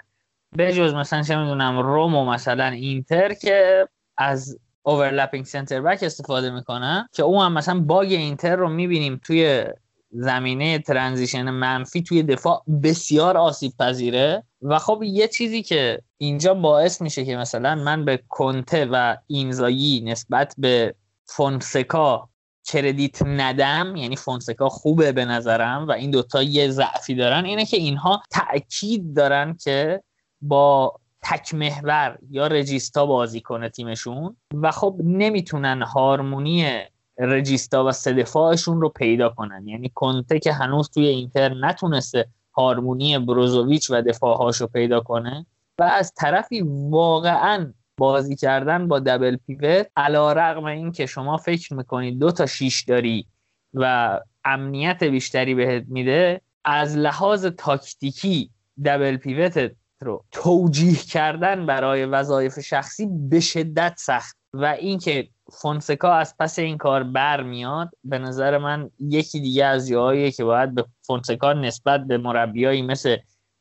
به جز مثلا چه می‌دونم رم و مثلا اینتر که از overlapping center back استفاده می‌کنن که اون هم مثلا bug اینتر رو می‌بینیم توی زمینه transition منفی توی دفاع بسیار آسیب پذیره و خب یه چیزی که اینجا باعث میشه که مثلا من به کنته و اینزاگی نسبت به فونسکا credit ندم یعنی فونسکا خوبه به نظرم و این دوتا یه ضعفی دارن اینه که اینها تأکید دارن که با تک محور یا رجیستا بازی کنه تیمشون. و خب نمی‌تونن هارمونی رجیستا و سه رو پیدا کنن. یعنی کنته که هنوز توی اینتر نتونسته هارمونی بروزوویچ و دفاعهاش رو پیدا کنه و از طرفی واقعا بازی کردن با دبل پیوت علا رقم این که شما فکر می‌کنید دو تا شیش داری و امنیت بیشتری بهت میده از لحاظ تاکتیکی double pivot رو توجیه کردن برای وظایف شخصی به شدت سخت و اینکه فونسکا از پس این کار برمیاد به نظر من یکی دیگه از جاهایی که باید به فونسکا نسبت به مربیایی مثل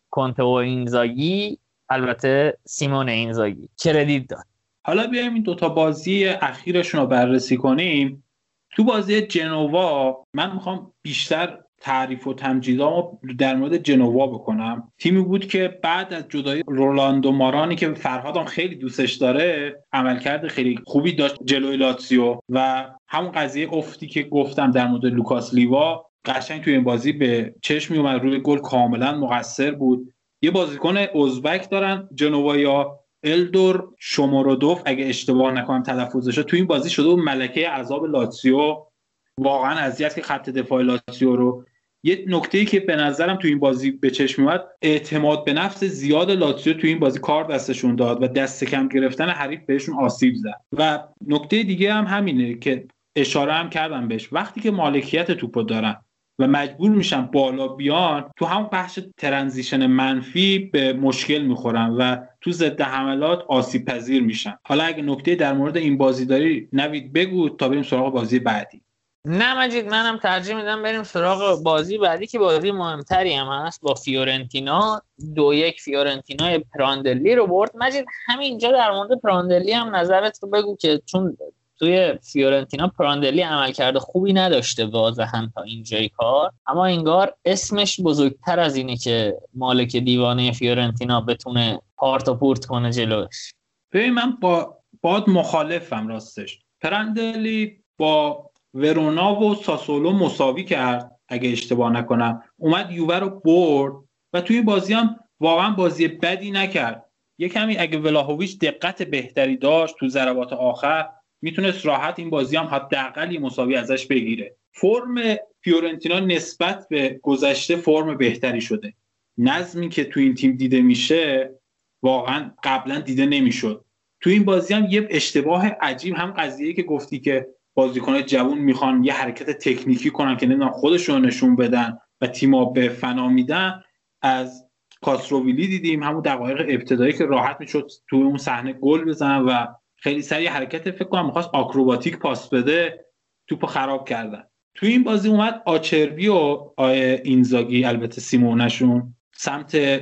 کنته و اینزاگی البته سیمون اینزاگی credit داد. حالا بیایم این دوتا بازی اخیرشون رو بررسی کنیم. تو بازی جنوا من می‌خوام بیشتر تعریف و تمجیدامو در مورد جنوا بکنم. تیمی بود که بعد از جدای رولاندو مارانی که فرهادم خیلی دوستش داره عملکرد خیلی خوبی داشت جلوی لاتسیو و همون قضیه افتی که گفتم در مورد لوکاس لیوا قشنگ توی این بازی به چشم می اومد روی گل کاملا مقصر بود. یه بازیکن ازبک دارن جنوا الدور شمارودوف اگه اشتباه نکنم تلفظش تو این بازی شده و ملکه عذاب لاتسیو واقعا اذیت که خط دفاع لاتسیو رو یه نکته که به نظرم تو این بازی به چشم میاد اعتماد به نفس زیاد لاتسیو تو این بازی کار دستشون داد و دست کم گرفتن حریف بهشون آسیب زد. و نکته دیگه هم همینه که اشاره هم کردم بهش. وقتی که مالکیت توپو دارن و مجبور میشن بالا بیان تو هم بخش transition منفی به مشکل می‌خورن و تو ضد حملات آسیب پذیر میشن. حالا اگه نکته در مورد این بازی داری نوید بگو تا بریم سراغ بازی بعدی. نه مجید منم ترجیح میدم بریم سراغ بازی بعدی که بازی مهمتری هم هست با فیورنتینا. دو یک فیورنتینا پراندلی رو برد. مجید همینجا در مورد پراندلی هم نظرت رو بگو که چون توی فیورنتینا پراندلی عمل کرده خوبی نداشته واضحا تا اینجای کار. اما انگار اسمش بزرگتر از اینه که مالک دیوانه فیورنتینا بتونه پارت و پورت کنه جلوش. ببین من با باد مخالفم راستش. پراندلی با ورونا و ساسولو مساوی کرد اگه اشتباه نکنم. اومد یووه رو برد و توی بازی هم واقعا بازی بدی نکرد. یه کمی اگه ولاهویچ دقت بهتری داشت تو ضربات آخر می‌تونست راحت این بازی هم حداقل مساوی ازش بگیره. فرم فیورنتینا نسبت به گذشته فرم بهتری شده. نظمی که تو این تیم دیده میشه واقعا قبلا دیده نمی‌شد. تو این بازی هم یه اشتباه عجیب هم قضیه که گفتی که بازیکن جوون می‌خوان یه حرکت تکنیکی کنن که نمی‌دونم خودشون نشون بدن و تیما به فنا میدن. از کاستروویلی دیدیم همون دقایق ابتدایی که راحت می‌شد تو اون صحنه گل بزنن و خیلی سریع حرکت فکر کنم می‌خواست آکروباتیک پاس بده توپو خراب کردن. تو این بازی اومد آچربی رو آقای اینزاگی البته سیمونشون سمت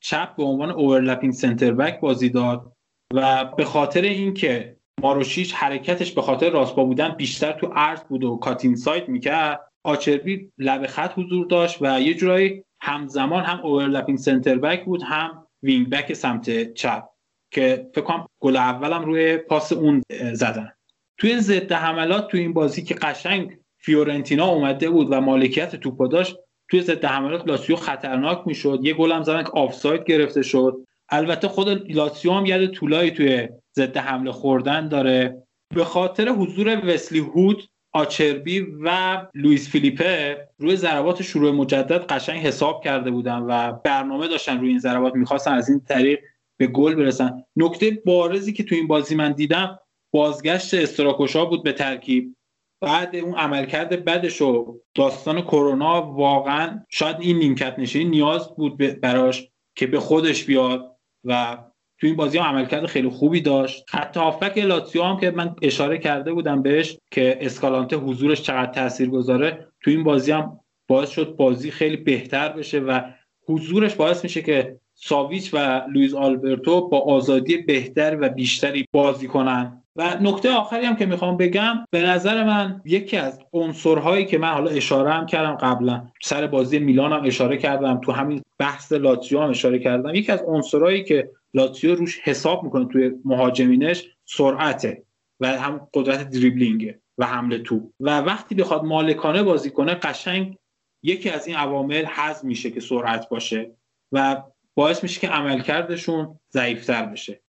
چپ به عنوان overlapping center back بازی داد و به خاطر اینکه ماروشیچ حرکتش به خاطر راستبا بودن بیشتر تو عرض بود و cut inside می‌کرد. آچربی لب خط حضور داشت و یه جورایی همزمان هم overlapping center back بود هم wing back سمت چپ که فکر کنم گل اولم روی پاس اون زدن. توی ضد حملات تو این بازی که قشنگ فیورنتینا اومده بود و مالکیت توپو داشت توی ضد حملات لاتسیو خطرناک می‌شد. یه گل هم زدن که آفساید گرفته شد. البته خود لاتسیو هم ید طولایی توی ضد حمله خوردن داره. به خاطر حضور وسلی هوت آچربی و لوئیس فیلیپه روی ضربات شروع مجدد قشنگ حساب کرده بودن و برنامه داشتن روی این ضربات. می‌خواستن از این طریق به گل برسن. نکته بارزی که تو این بازی من دیدم بازگشت استراکوشا بود به ترکیب. بعد اون عملکرد بدش و داستان کرونا واقعا شاید این نیمکت نشینی نیاز بود براش که به خودش بیاد و تو این بازی هم عملکرد خیلی خوبی داشت. حتی هافبک لاتسیو هم که من اشاره کرده بودم بهش که اسکالانته حضورش چقدر تاثیر گذاره تو این بازی هم باعث شد بازی خیلی بهتر بشه و حضورش باعث میشه که ساویچ و لویز آلبرتو با آزادی بهتری و بیشتری بازی کنن. و نکته آخری هم که می‌خوام بگم به نظر من یکی از عنصرهایی که من حالا اشاره هم کردم قبلا سر بازی میلان هم اشاره کردم تو همین بحث لاتزیو هم اشاره کردم یکی از عنصرهایی که لاتزیو روش حساب می‌کنه توی مهاجمینش سرعته و هم قدرت دریبلینگه و حمله تو. و وقتی بخواد مالکانه بازی کنه قشنگ یکی از این عوامل حذف میشه که سرعت باشه و باعث میشه که عملکردشون ضعیفتر بشه.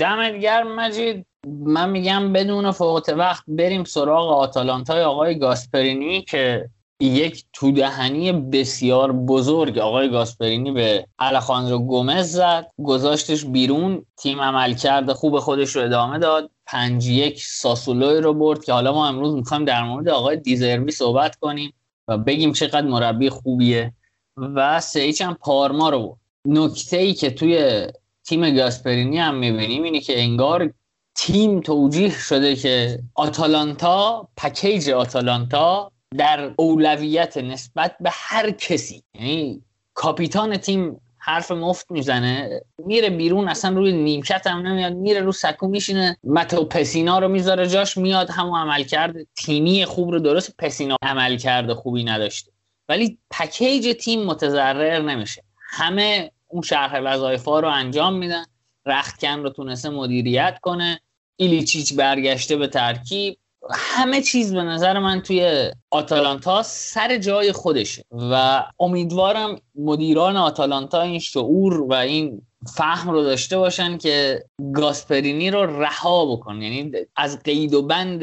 دمت گرم مجید. من میگم بدون فوت وقت بریم سراغ آتالانتای آقای گاسپرینی که یک تودهنی بسیار بزرگ. آقای گاسپرینی به الخاندرو گومز زد گذاشتش بیرون. تیم عمل کرده خوب خودش رو ادامه داد. پنج یک ساسولوی رو برد که حالا ما امروز می‌خوایم در مورد آقای دیزربی صحبت کنیم و بگیم چقدر مربی خوبیه. و سه هم پارما رو برد. نکته ای که توی تیم گاسپرینی هم می‌بینیم اینه که انگار تیم توجیه شده که آتالانتا پکیج آتالانتا در اولویت نسبت به هر کسی. یعنی کاپیتان تیم حرف مفت می‌زنه میره بیرون اصلا روی نیمکت هم نمیاد میره رو سکو میشینه متو پسینا رو می‌ذاره جاش میاد همون عمل کرده تیمی خوب رو درست پسینا عمل کرده خوبی نداشته. ولی پکیج تیم متضرر نمیشه. همه اون شرح وظایف رو انجام میدن رختکن رو تونسته مدیریت کنه ایلیچیچ برگشته به ترکیب همه چیز به نظر من توی آتالانتا سر جای خودشه و امیدوارم مدیران آتالانتا این شعور و این فهم رو داشته باشن که گاسپرینی رو رها بکن. یعنی از قید و بند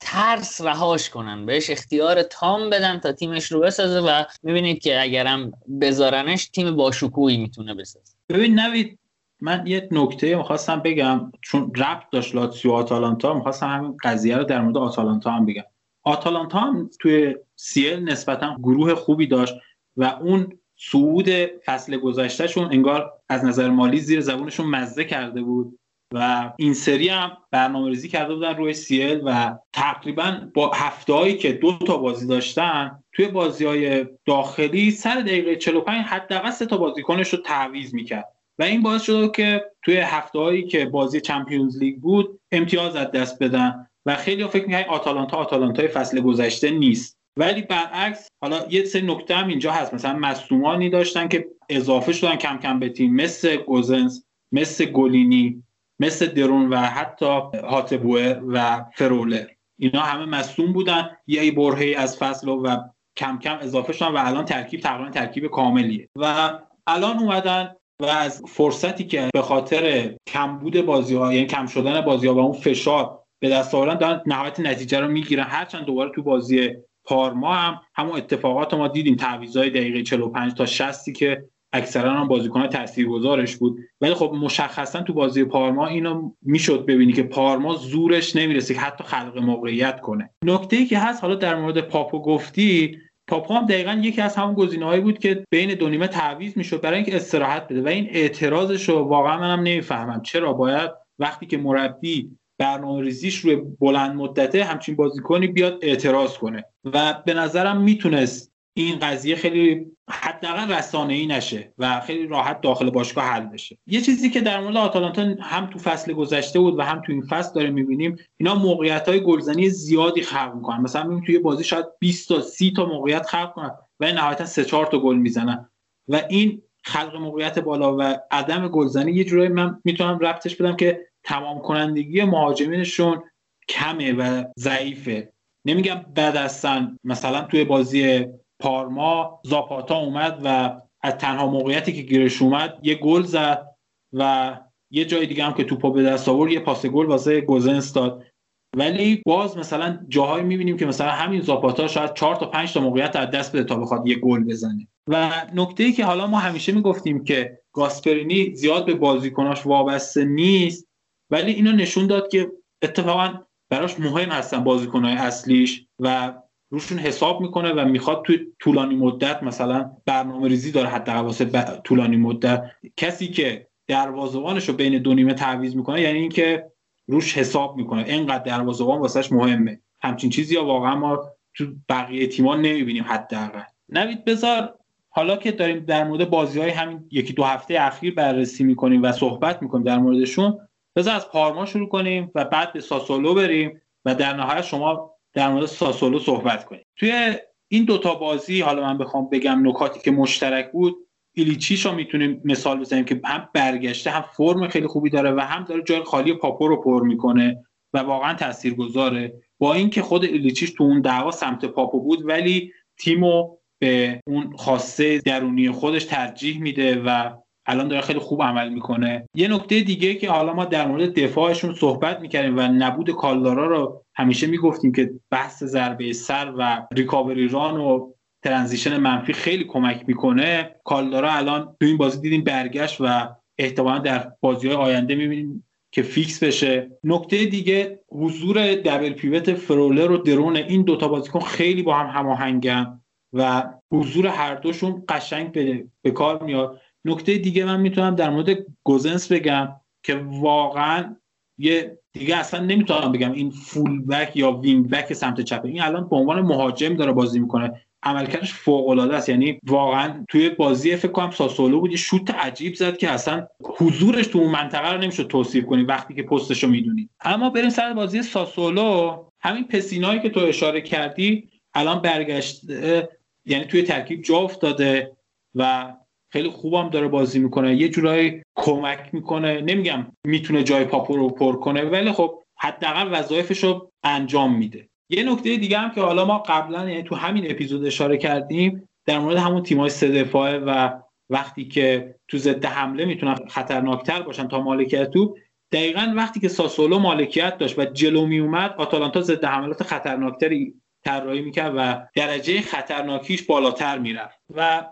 ترس رهاش کنن. بهش اختیار تام بدن تا تیمش رو بسازه و می‌بینید که اگرم بذارنش تیم باشکوهی می‌تونه بسازه. ببین نوید من یه نکته می‌خواستم بگم چون ربط داشت لاتسیو آتالانتا می‌خواستم همین قضیه رو در مورد آتالانتا هم بگم. آتالانتا هم توی سیل نسبتا گروه خوبی داشت و اون صعود فصل گذشتهشون انگار از نظر مالی زیر زبونشون مزه کرده بود و این سری هم برنامه ریزی کرده بودن روی سیل و تقریبا با هفته که دو تا بازی داشتن توی بازی های داخلی سر دقیقه 45 حداقل سه تا بازیکنش رو تعویض می‌کرد. و این باعث شد که توی هفته هایی که بازی چمپیونز لیگ بود امتیاز از دست بدن و خیلی فکر می‌کنن آتالانتا آتالانتای فصل گذشته نیست. ولی برعکس حالا یه سه نکته هم اینجا هست. مثلا مصومانی داشتن که اضافه شدن کم کم به تیم مثل گوزنس مثل گلینی مثل درون و حتی هاتبوه و فرولر اینا همه مصوم بودن. یه برهی از فصل و کم کم اضافه شدن و الان ترکیب تقریبا ترکیب کاملیه. و الان اومدن و از فرصتی که به خاطر کمبود بازی ها یعنی کم شدن بازی ها و اون فشار به دست آوردن دارن نهایت نتیجه رو می‌گیرن. هرچند دوباره تو بازی پارما هم همون اتفاقات ما دیدیم. تعویضای دقیقه 45 تا 60 که اکثرا هم بازیکن تاثیرگذارش بود. ولی خب مشخصا تو بازی پارما اینو می‌شد ببینی که پارما زورش نمی‌رسه که حتی خلق موقعیت کنه. نکته ای که هست حالا در مورد پاپو گفتی پاپا هم دقیقا یکی از همون گزینه‌هایی بود که بین دو نیمه تعویض می‌شد برای اینکه استراحت بده و این اعتراضش رو واقعا منم نمی‌فهمم. چرا؟ باید وقتی که مربی برنامه ریزیش روی بلند مدته همچین بازیکنی بیاد اعتراض کنه و به نظرم می‌تونست این قضیه خیلی حداقل رسانه ای نشه و خیلی راحت داخل باشگاه حل بشه. یه چیزی که در مورد آتالانتا هم تو فصل گذشته بود و هم تو این فصل داره می‌بینیم اینا موقعیت های گلزنی زیادی خلق می‌کنن. مثلا می‌بینیم توی بازی شاید 20 تا 30 تا موقعیت خلق کنن و نهایتا 3 4 تا گل می‌زنن. و این خلق موقعیت بالا و عدم گلزنی یه جورایی من می‌تونم ربطش بدم که تمام کنندگی مهاجمینشون کمه و ضعیفه. نمیگم بد هستن مثلا توی بازی پارما زاپاتا اومد و از تنها موقعیتی که گیرش اومد یه گل زد و یه جای دیگه هم که توپو به دست آورد یه پاس گل واسه گوزنس داد. ولی باز مثلا جاهایی می‌بینیم که مثلا همین زاپاتا شاید 4 تا 5 تا موقعیت از دست بده تا بخواد یه گل بزنه. و نکته ای که حالا ما همیشه می‌گفتیم که گاسپرینی زیاد به بازیکناش وابسته نیست ولی اینو نشون داد که اتفاقا براش مهم هستن بازیکنهای اصلیش و روشون حساب می‌کنه و می‌خواد توی طولانی مدت مثلا برنامه ریزی داره حتی واسه طولانی مدت. کسی که دروازه‌بانش رو بین دو نیمه تعویض می‌کنه یعنی اینکه روش حساب می‌کنه. اینقدر دروازه‌بان واسش مهمه. همچین چیزی یا واقعا ما تو بقیه تیم‌ها نمی‌بینیم حداقل. نوید بذار حالا که داریم در مورد بازی های همین یکی دو هفته اخیر بررسی می‌کنیم و صحبت می‌کنیم در موردشون بذار از پارما شروع کنیم و بعد به ساسولو بریم و در نهایت شما در مورد ساسولو صحبت کنیم. توی این دوتا بازی حالا من بخوام بگم نکاتی که مشترک بود ایلیچیش رو می‌تونیم مثال بزنیم که هم برگشته هم فرم خیلی خوبی داره و هم داره جای خالی پاپو رو پر می‌کنه و واقعا تاثیرگذاره. با اینکه خود ایلیچیش تو اون دعوا سمت پاپو بود ولی تیمو به اون خواسته درونی خودش ترجیح میده و الان داره خیلی خوب عمل می‌کنه. یه نکته دیگه که حالا ما در مورد دفاعشون صحبت می‌کردیم و نبود کالدارا رو همیشه می‌گفتیم که بحث ضربه سر و ریکاوری ران و ترانزیشن منفی خیلی کمک می‌کنه. کالدارا الان تو این بازی دیدیم برگشت و احتمالا در بازی های آینده می‌بینیم که fix بشه. نکته دیگه حضور double pivot فرولر و درون این دوتا بازیکن خیلی با هم هماهنگن و حضور هر دوشون قشنگ به, به کار میاد. نکته دیگه من می‌تونم در مورد گوزنس بگم که واقعا یه دیگه اصلا نمی‌تونم بگم این full back یا wing back سمت چپه این الان به عنوان مهاجم داره بازی می‌کنه. عملکردش فوق العاده است. یعنی واقعا توی بازی فکر کنم ساسولو بود یه شوت عجیب زد که اصلا حضورش تو اون منطقه رو نمیشه توصیف کنیم وقتی که پستش رو می‌دونیم اما بریم سر بازی ساسولو. همین پسینایی که تو اشاره کردی الان برگشت یعنی توی ترکیب جا افتاده و خیلی خوبم داره بازی می‌کنه. یه جورایی کمک می‌کنه. نمیگم می‌تونه جای پاپو رو پر کنه ولی خب حداقل وظایفش رو انجام میده. یه نکته دیگه هم که حالا ما قبلا یعنی تو همین اپیزود اشاره کردیم در مورد همون تیمای سه دفاعه و وقتی که تو ضد حمله می‌تونن خطرناکتر باشن تا مالکیت تو دقیقا وقتی که ساسولو مالکیت داشت و جلو می اومد آتالانتا ضد حملات خطرناکتری طراحی می‌کرد و درجه خطرناکیش بالاتر می‌رفت. و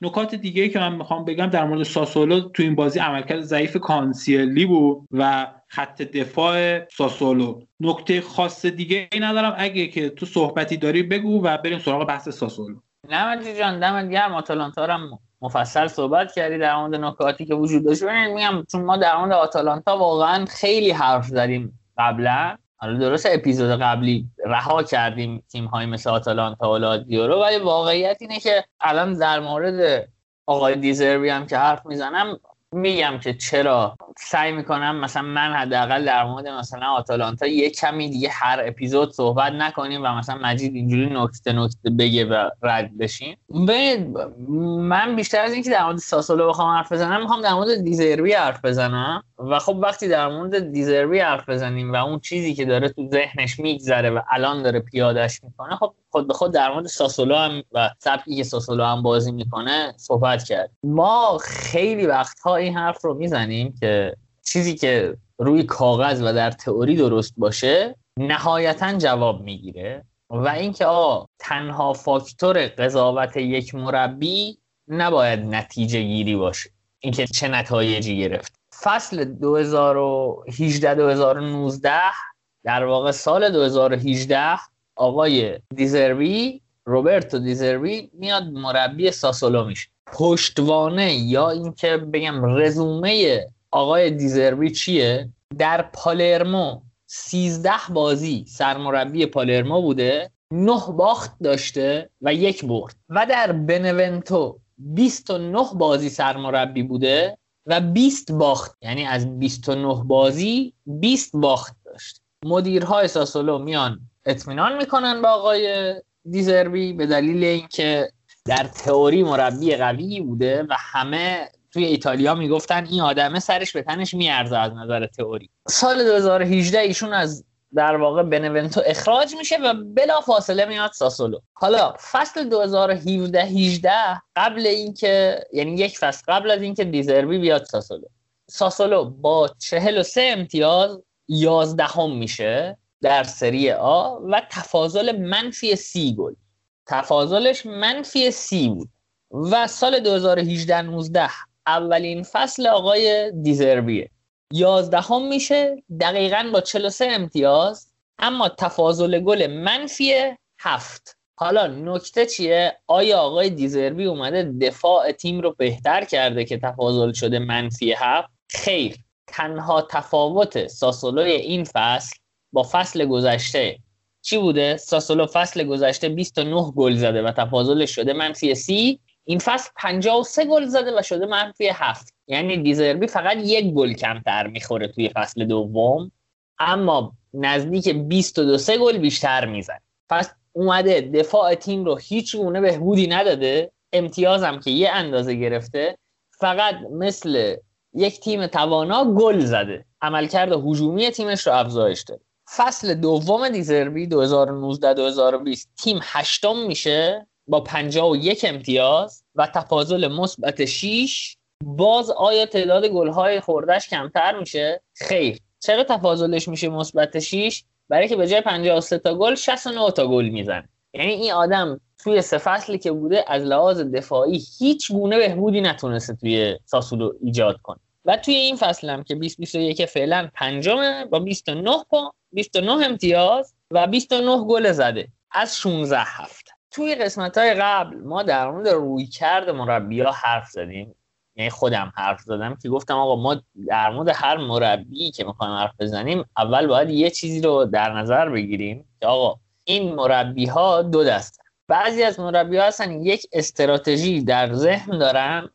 نکات دیگه که من می‌خوام بگم در مورد ساسولو تو این بازی عملکرد ضعیف کانسیلی بود و خط دفاع ساسولو. نکته خاص دیگه ای ندارم. اگه که تو صحبتی داری بگو و بریم سراغ بحث ساسولو. نمدی جان دمت گرم. آتالانتا هم مفصل صحبت کردی در مورد نکاتی که وجود داشت. میگم چون ما در مورد آتالانتا واقعا خیلی حرف زدیم قبلا. حالا درست اپیزود قبلی رها کردیم تیم های مثل آتالانتا و لادیورو ولی واقعیت اینه که الان در مورد آقای دیزربی هم که حرف می‌زنم میگم که چرا سعی می‌کنم مثلا من حداقل در مورد مثلا آتالانتا یه کمی دیگه هر اپیزود صحبت نکنیم و مثلا مجید اینجوری نکته نکته بگه و رد بشیم. من بیشتر از اینکه در مورد ساسولو بخوام حرف بزنم می‌خوام در مورد دیزربی حرف بزنم. و خب وقتی در مورد دیزربی حرف بزنیم و اون چیزی که داره تو ذهنش میگذره و الان داره پیادش می‌کنه خب خود به خود در مورد ساسولو هم و سبکی که ساسولو هم بازی می‌کنه صحبت کرد. ما خیلی وقتها این حرف رو می‌زنیم که چیزی که روی کاغذ و در تئوری درست باشه نهایتا جواب می‌گیره و اینکه آ تنها فاکتور قضاوت یک مربی نباید نتیجه گیری باشه. اینکه چه نتایجی گرفت. فصل 2018 2019 در واقع سال 2018 آقای دیزربی روبرتو دیزربی میاد مربی ساسولو میشه. پشتوانه یا اینکه بگم رزومه آقای دیزربی چیه؟ در پالرمو 13 بازی سرمربی پالرمو بوده نه باخت داشته و یک برد. و در بنونتو 29 بازی سرمربی بوده و 20 باخت. یعنی از 29 بازی 20 باخت داشت. مدیرهای ساسولو میان اطمینان می‌کنن به آقای دیزربی به دلیل اینکه در تئوری مربی قوی بوده و همه توی ایتالیا می‌گفتن این آدمه سرش به تنش میارزه از نظر تئوری. سال 2018 ایشون از در واقع بنونتو اخراج میشه و بلا فاصله میاد ساسولو. حالا فصل 2017 18 قبل اینکه یعنی یک فصل قبل از اینکه دیزربی بیاد ساسولو. ساسولو با 43 امتیاز 11 هم میشه در سری آ و تفاضل منفی سی گل. تفاضلش منفی سی بود و سال 2018 19 اولین فصل آقای دیزربیه. یازدهم میشه دقیقا با 43 امتیاز. اما تفاضل گل منفی هفت. حالا نکته چیه؟ آیا آقای دیزربی اومده دفاع تیم رو بهتر کرده که تفاضل شده منفی هفت؟ خیر تنها تفاوت ساسولوی این فصل با فصل گذشته چی بوده؟ ساسولو فصل گذشته 29 گل زده و تفاضلش شده منفی 30 این فصل 53 گل زده و شده منفی 7 یعنی دیزربی فقط یک گل کمتر می‌خوره توی فصل دوم اما نزدیک 22 گل بیشتر می‌زنه. پس اومده دفاع تیم رو هیچ گونه بهبودی نداده امتیازم که یه اندازه گرفته فقط مثل یک تیم توانا گل زده. عملکرد هجومی تیمش رو افزایش داده. فصل دوم دیزربی 2019-2020 تیم هشتم میشه. با 51 امتیاز و تفاضل مثبت 6 باز آیا تعداد گل‌های خوردش کمتر میشه؟ خیر. چرا تفاضلش میشه مثبت 6 برای که به جای 53 تا گل 69 تا گل می‌زنه. یعنی این آدم توی سه فصلی که بوده از لحاظ دفاعی هیچ گونه بهبودی نتونسته توی ساسولو ایجاد کنه. و توی این فصل هم که 2021 فعلا پنجمه با 29 پا 29 امتیاز و 29 گل زده. از 16 هفته توی قسمت های قبل ما در مورد روی کرد مربی ها حرف زدیم. یعنی خودم حرف زدم که گفتم آقا ما در مورد هر مربی که می‌خوایم حرف بزنیم اول باید یه چیزی رو در نظر بگیریم که آقا این مربی ها دو دسته بعضی از مربی ها هستن یک استراتژی در ذهن دارن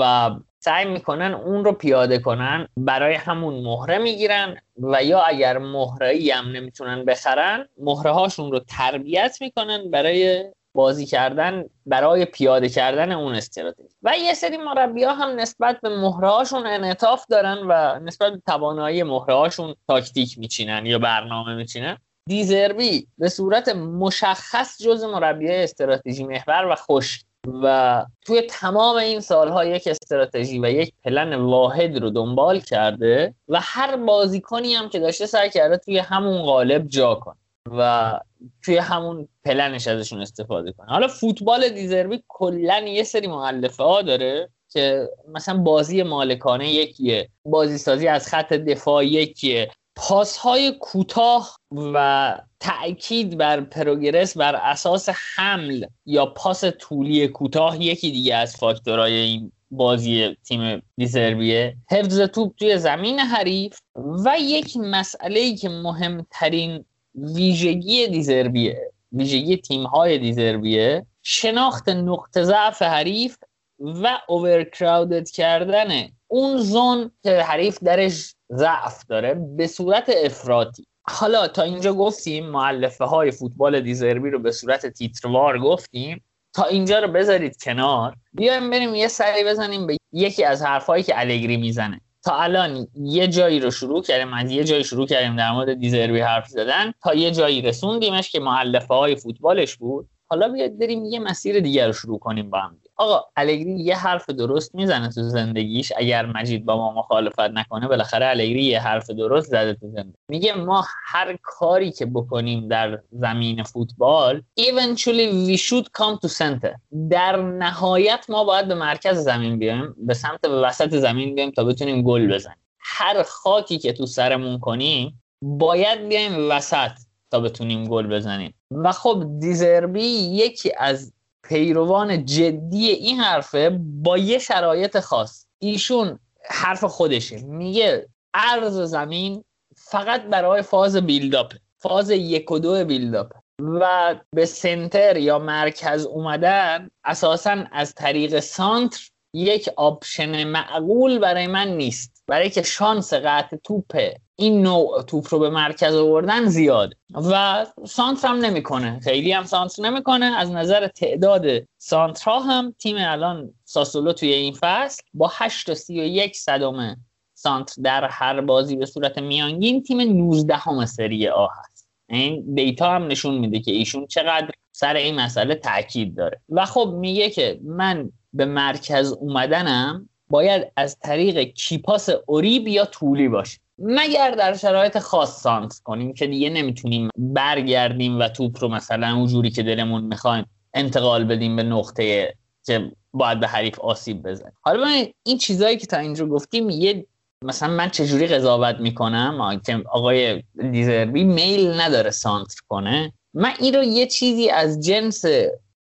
و سعی می‌کنن اون رو پیاده کنن برای همون مهره می‌گیرن و یا اگر مهره هم نمی‌تونن بخرن مهره هاشون رو تربیت می‌کنن برای بازی کردن برای پیاده کردن اون استراتژی. و یه سری مربی ها هم نسبت به مهره هاشون انعطاف دارن و نسبت به توانایی مهره هاشون تاکتیک میچینن یا برنامه میچینن. دیزربی به صورت مشخص جز مربی استراتژی محور و خوش و توی تمام این سالها یک استراتژی و یک پلن واحد رو دنبال کرده و هر بازیکنی هم که داشته سعی کرده توی همون قالب جا کنه و توی همون پلنش ازشون استفاده کنه. حالا فوتبال دیزربی کلا یه سری معلفه ها داره که مثلا بازی مالکانه یکیه بازی سازی از خط دفاع یکیه پاس های کوتاه و تأکید بر پروگرس بر اساس حمل یا پاس طولی کوتاه یکی دیگه از فاکتورهای این بازی تیم دیزربیه حفظ توپ توی زمین حریف و یک مسئله ای که مهمترین ویژگی دیزربیه ویژگی تیم های دیزربیه شناخت نقطه ضعف حریف و اوورکراودد کردن اون زون که حریف درش ضعف داره به صورت افراطی. حالا تا اینجا گفتیم معلفه های فوتبال دیزربی رو به صورت تیتروار گفتیم. تا اینجا رو بذارید کنار. بیایم بریم یه سری بزنیم به یکی از حرفهایی که الگری می‌زنه. تا الان یه جایی رو شروع کردیم از یه جایی شروع کردیم در مورد دیزربی حرف زدن. تا یه جایی رسوندیمش که معلفه های فوتبالش بود. حالا بیاید بریم یه مسیر دیگر رو شروع کنیم با هم. آقا الگری یه حرف درست می‌زنه تو زندگیش. اگر مجید با ما مخالفت نکنه بالاخره الگری یه حرف درست زده تو زندگی. میگه ما هر کاری که بکنیم در زمین فوتبال eventually we should come to center. در نهایت ما باید به مرکز زمین بیایم به سمت به وسط زمین بیایم تا بتونیم گل بزنیم. هر خاکی که تو سرمون کنیم باید بیایم وسط تا بتونیم گل بزنیم. و خب دیزربی یکی از پیروان جدی این حرفه با یه شرایط خاص. ایشون حرف خودشه. میگه عرض زمین فقط برای فاز build up فاز یک و دو build up. و به center یا مرکز اومدن اساسا از طریق سانتر یک option معقول برای من نیست. برای که شانس قطع توپ این نوع توپ رو به مرکز آوردن زیاد. و سانتر هم نمی‌کنه. خیلی هم سانتر نمی‌کنه. از نظر تعداد سانترها هم تیم الان ساسولو توی این فصل با 8 تا 31 صدم سانتر در هر بازی به صورت میانگین تیم 19 همه سری آ هست. این دیتا هم نشون میده که ایشون چقدر سر این مسئله تاکید داره. و خب میگه که من به مرکز اومدنم باید از طریق کیپاس اوریب یا طولی باشه. مگر در شرایط خاص سانس کنیم که دیگه نمی‌تونیم برگردیم و توپ رو مثلا اونجوری که دلمون می‌خوایم انتقال بدیم به نقطه که باید به حریف آسیب بزنیم. حالا این چیزهایی که تا اینجا گفتیم یه مثلا من چجوری قضاوت می‌کنم؟ که آقای دیزربی میل نداره سانتر کنه. من این رو یه چیزی از جنس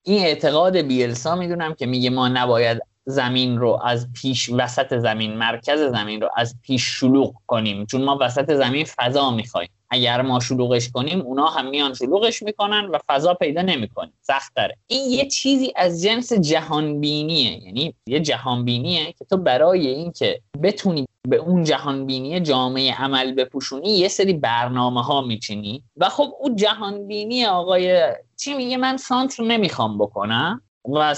این اعتقاد بیلسا می‌دونم که میگه ما نباید زمین رو از پیش وسط زمین مرکز زمین رو از پیش شلوغ کنیم. چون ما وسط زمین فضا می‌خوایم. اگر ما شلوغش کنیم اونا هم میان شلوغش می‌کنن و فضا پیدا نمی‌کنیم سخت داره این یه چیزی از جنس جهانبینیه. یعنی یه جهانبینیه که تو برای اینکه بتونی به اون جهانبینی جامعه عمل بپوشونی یه سری برنامه ها میچینی. و خب اون جهانبینی آقای چی میگه؟ من سانتر نمی‌خوام بکنم. و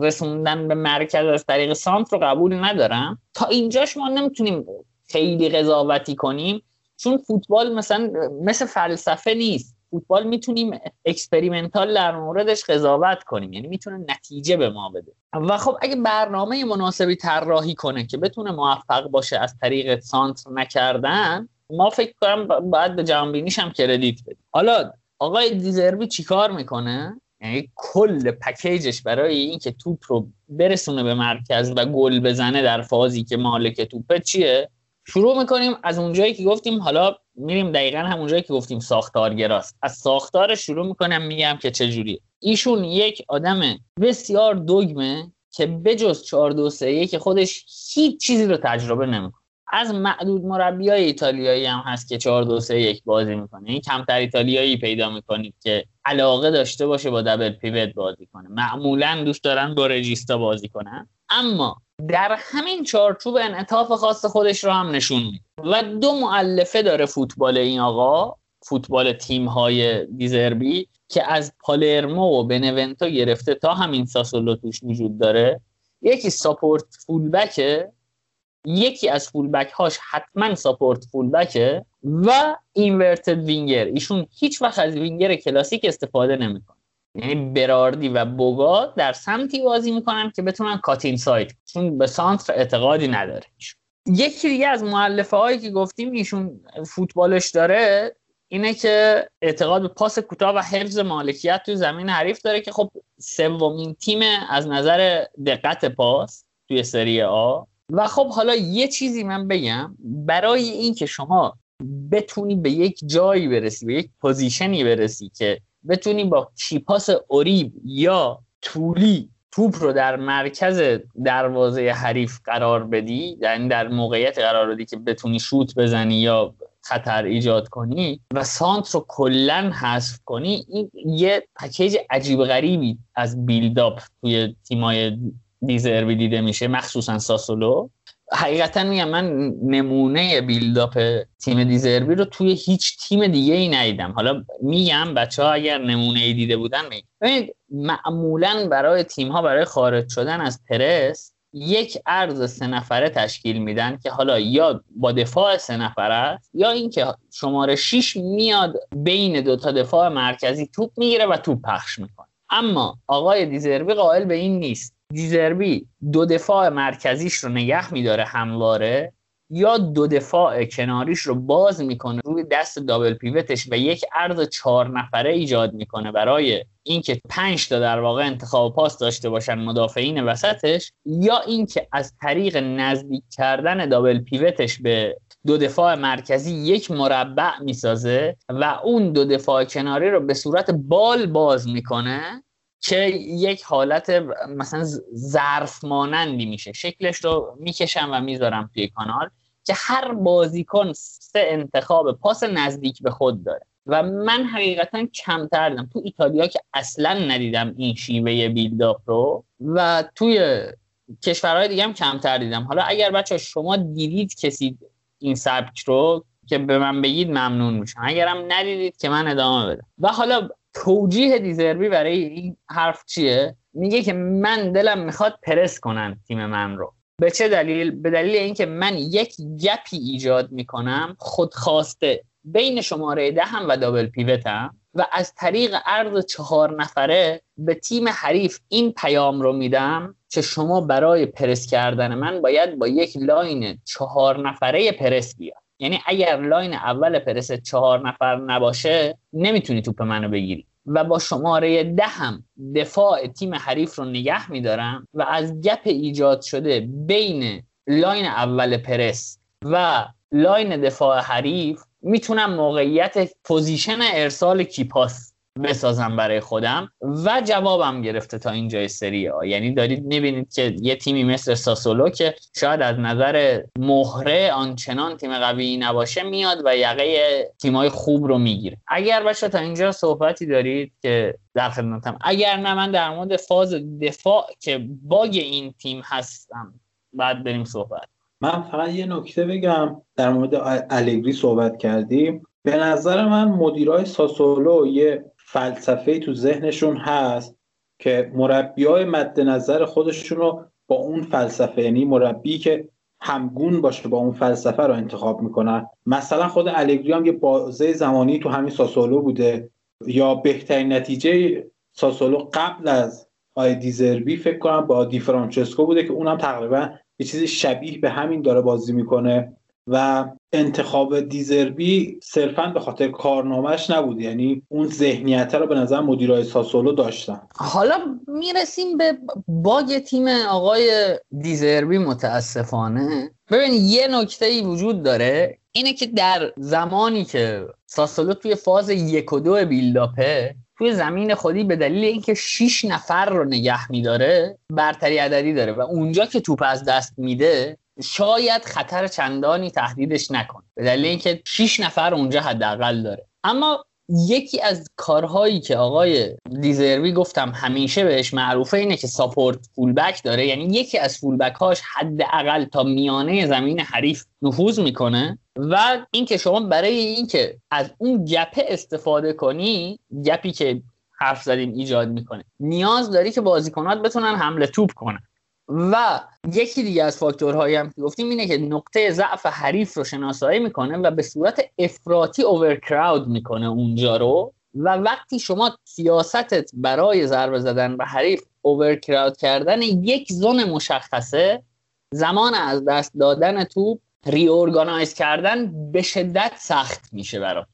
رسوندن به مرکز از طریق سانتر رو قبول ندارم. تا اینجاش ما نمی‌تونیم خیلی قضاوتی کنیم چون فوتبال مثلا مثل فلسفه نیست. فوتبال می‌تونیم experimental در موردش قضاوت کنیم یعنی می‌تونه نتیجه به ما بده. و خب اگه برنامه مناسبی طراحی کنه که بتونه موفق باشه از طریق سانتر نکردن ما فکر کنم باید به جهانبینیش هم credit بدیم. حالا آقای دیزربی چیکار می‌کنه؟ یعنی کل پکیجش برای اینکه توپ رو برسونه به مرکز و گل بزنه در فازی که مالک توپه چیه؟ شروع می‌کنیم از اونجایی که گفتیم حالا میریم دقیقا همون جایی که گفتیم ساختارگراست. از ساختار شروع می‌کنم میگم که چجوریه. ایشون یک آدم بسیار دوگمه که بجز 4 2 3 که خودش هیچ چیزی رو تجربه نمی‌کنه. از معدود مربی های ایتالیایی هم هست که 4 2 3 1 بازی می‌کنه. این کمتر ایتالیایی پیدا می‌کنید که علاقه داشته باشه با دبل پیوت بازی کنه. معمولا دوست دارن با رجیستا بازی کنن. اما در همین چارچوب انعطاف خاص خودش رو هم نشون میده. و دو مؤلفه داره فوتبال این آقا فوتبال تیم های دیزربی که از پالرمو و بنونتو گرفته تا همین ساسولو توش وجود داره. یکی support fullback ه یکی از fullback هاش حتما support fullback ه و inverted winger. ایشون هیچ وقت از وینگر کلاسیک استفاده نمی‌کنه. یعنی براردی و بوگا در سمتی بازی می‌کنن که بتونن cut inside چون به سانتر اعتقادی نداره یکی دیگه از مؤلفه هایی که گفتیم ایشون فوتبالش داره اینه که اعتقاد به پاس کوتاه و حفظ مالکیت تو زمین حریف داره که خب سومین تیم از نظر دقت پاس توی سری آ. و خب حالا یه چیزی من بگم. برای اینکه شما بتونی به یک جایی برسی به یک position ی برسی که بتونی با کیپاس اوریب یا طولی توپ رو در مرکز دروازه حریف قرار بدی یعنی در موقعیت قرار بدی که بتونی شوت بزنی یا خطر ایجاد کنی و سانت رو کلا حذف کنی این یه پکیج عجیب غریبی از بیلداپ توی تیمای دیزربی دیده میشه مخصوصا ساسولو. حقیقتا میگم من نمونه بیلداپ تیم دیزربی رو توی هیچ تیم دیگه ای ندیدم. حالا میگم بچه ها اگر نمونه ای دیده بودن ببینید معمولا برای تیم ها برای خارج شدن از پرس یک ارز سه نفره تشکیل میدن که حالا یا با دفاع سه نفره است یا اینکه شماره 6 میاد بین دو تا دفاع مرکزی توپ می‌گیره و توپ پخش می‌کنه. اما آقای دیزربی قائل به این نیست. دیزربی دو دفاع مرکزیش رو نگه میداره همواره یا دو دفاع کناریش رو باز می‌کنه روی دست دابل پیوتش و یک عرض چهار نفره ایجاد می‌کنه برای اینکه پنج تا در واقع انتخاب پاس داشته باشن مدافعین وسطش یا اینکه از طریق نزدیک کردن دابل پیوتش به دو دفاع مرکزی یک مربع می‌سازه و اون دو دفاع کناری رو به صورت بال باز می‌کنه که یک حالت مثلا ظرف مانندی میشه. شکلش رو می‌کشم و می‌ذارم توی کانال که هر بازیکن سه انتخاب پاس نزدیک به خود داره. و من حقیقتا کمتر دیدم تو ایتالیا که اصلا ندیدم این شیوه بیلداپ رو و توی کشورهای دیگه هم کمتر دیدم. حالا اگر بچه شما دیدید کسی این سبک رو که به من بگید ممنون میشم. اگرم ندیدید که من ادامه بدم. و حالا توجیه دیزربی برای این حرف چیه؟ میگه که من دلم می‌خواد پرس کنن تیم من رو. به چه دلیل؟ به دلیل اینکه من یک gap ی ایجاد می‌کنم خودخواسته بین شماره دهم و double pivot م و از طریق عرض چهار نفره به تیم حریف این پیام رو میدم که شما برای پرس کردن من باید با یک line چهار نفره پرس بیاد. یعنی اگر line اول پرس چهار نفر نباشه نمی‌تونی توپ منو بگیری. و با شماره ده هم دفاع تیم حریف رو نگه میدارم و از gap ایجاد شده بین line اول پرس و line دفاع حریف می‌تونم موقعیت position ارسال key pass بسازم برای خودم و جوابم گرفته تا اینجای سری آ یعنی دارید می‌بینید که یه تیمی مثل ساسولو که شاید از نظر مهره آنچنان تیم قوی نباشه میاد و یقه تیمای خوب رو می‌گیره. اگر بچه تا اینجا صحبتی دارید که در خدمتم اگر نه من در مورد فاز دفاع که باگ این تیم هستم بعد بریم صحبت. من فقط یه نکته بگم در مورد الگری صحبت کردیم. به نظر من مدیرای ساسولو یه فلسفه تو ذهنشون هست که مربی های مد نظر خودشون رو با اون فلسفه یعنی مربی که همگون باشه با اون فلسفه رو انتخاب می‌کنن. مثلا خود الگری هم یه بازه زمانی تو همین ساسولو بوده. یا بهترین نتیجه ساسولو قبل از آی دیزربی فکر کنم با دی فرانچسکو بوده که اونم تقریبا یه چیزی شبیه به همین داره بازی می‌کنه. و انتخاب دیزربی صرفا به خاطر کارنامهش نبود. یعنی اون ذهنیت رو به نظر مدیرای ساسولو داشتن. حالا می‌رسیم به باگ تیم آقای دیزربی متاسفانه. ببین یه نکته ای وجود داره. اینه که در زمانی که ساسولو توی فاز یک و دو بیلداپه توی زمین خودی به دلیل اینکه 6 نفر رو نگه میداره برتری عددی داره و اونجا که توپ از دست میده شاید خطر چندانی تهدیدش نکنه. به دلیل اینکه 6 نفر اونجا حداقل داره. اما یکی از کارهایی که آقای دیزروی گفتم همیشه بهش معروفه اینه که ساپورت فولبک داره. یعنی یکی از فولبک هاش حداقل تا میانه زمین حریف نفوذ می‌کنه و اینکه شما برای اینکه از اون گپه استفاده کنی گپی که حرف زدیم ایجاد می‌کنه. نیاز داری که بازیکنات بتونن حمله توپ کنن. و یکی دیگه از فاکتورهایی هم که گفتیم اینه که نقطه ضعف حریف رو شناسایی می‌کنه و به صورت افراطی اوورکراود می‌کنه اونجا رو. و وقتی شما سیاستت برای ضربه زدن به حریف اوورکراود کردن یک زون مشخصه زمان از دست دادن توپ ریورگانایز کردن به شدت سخت میشه برای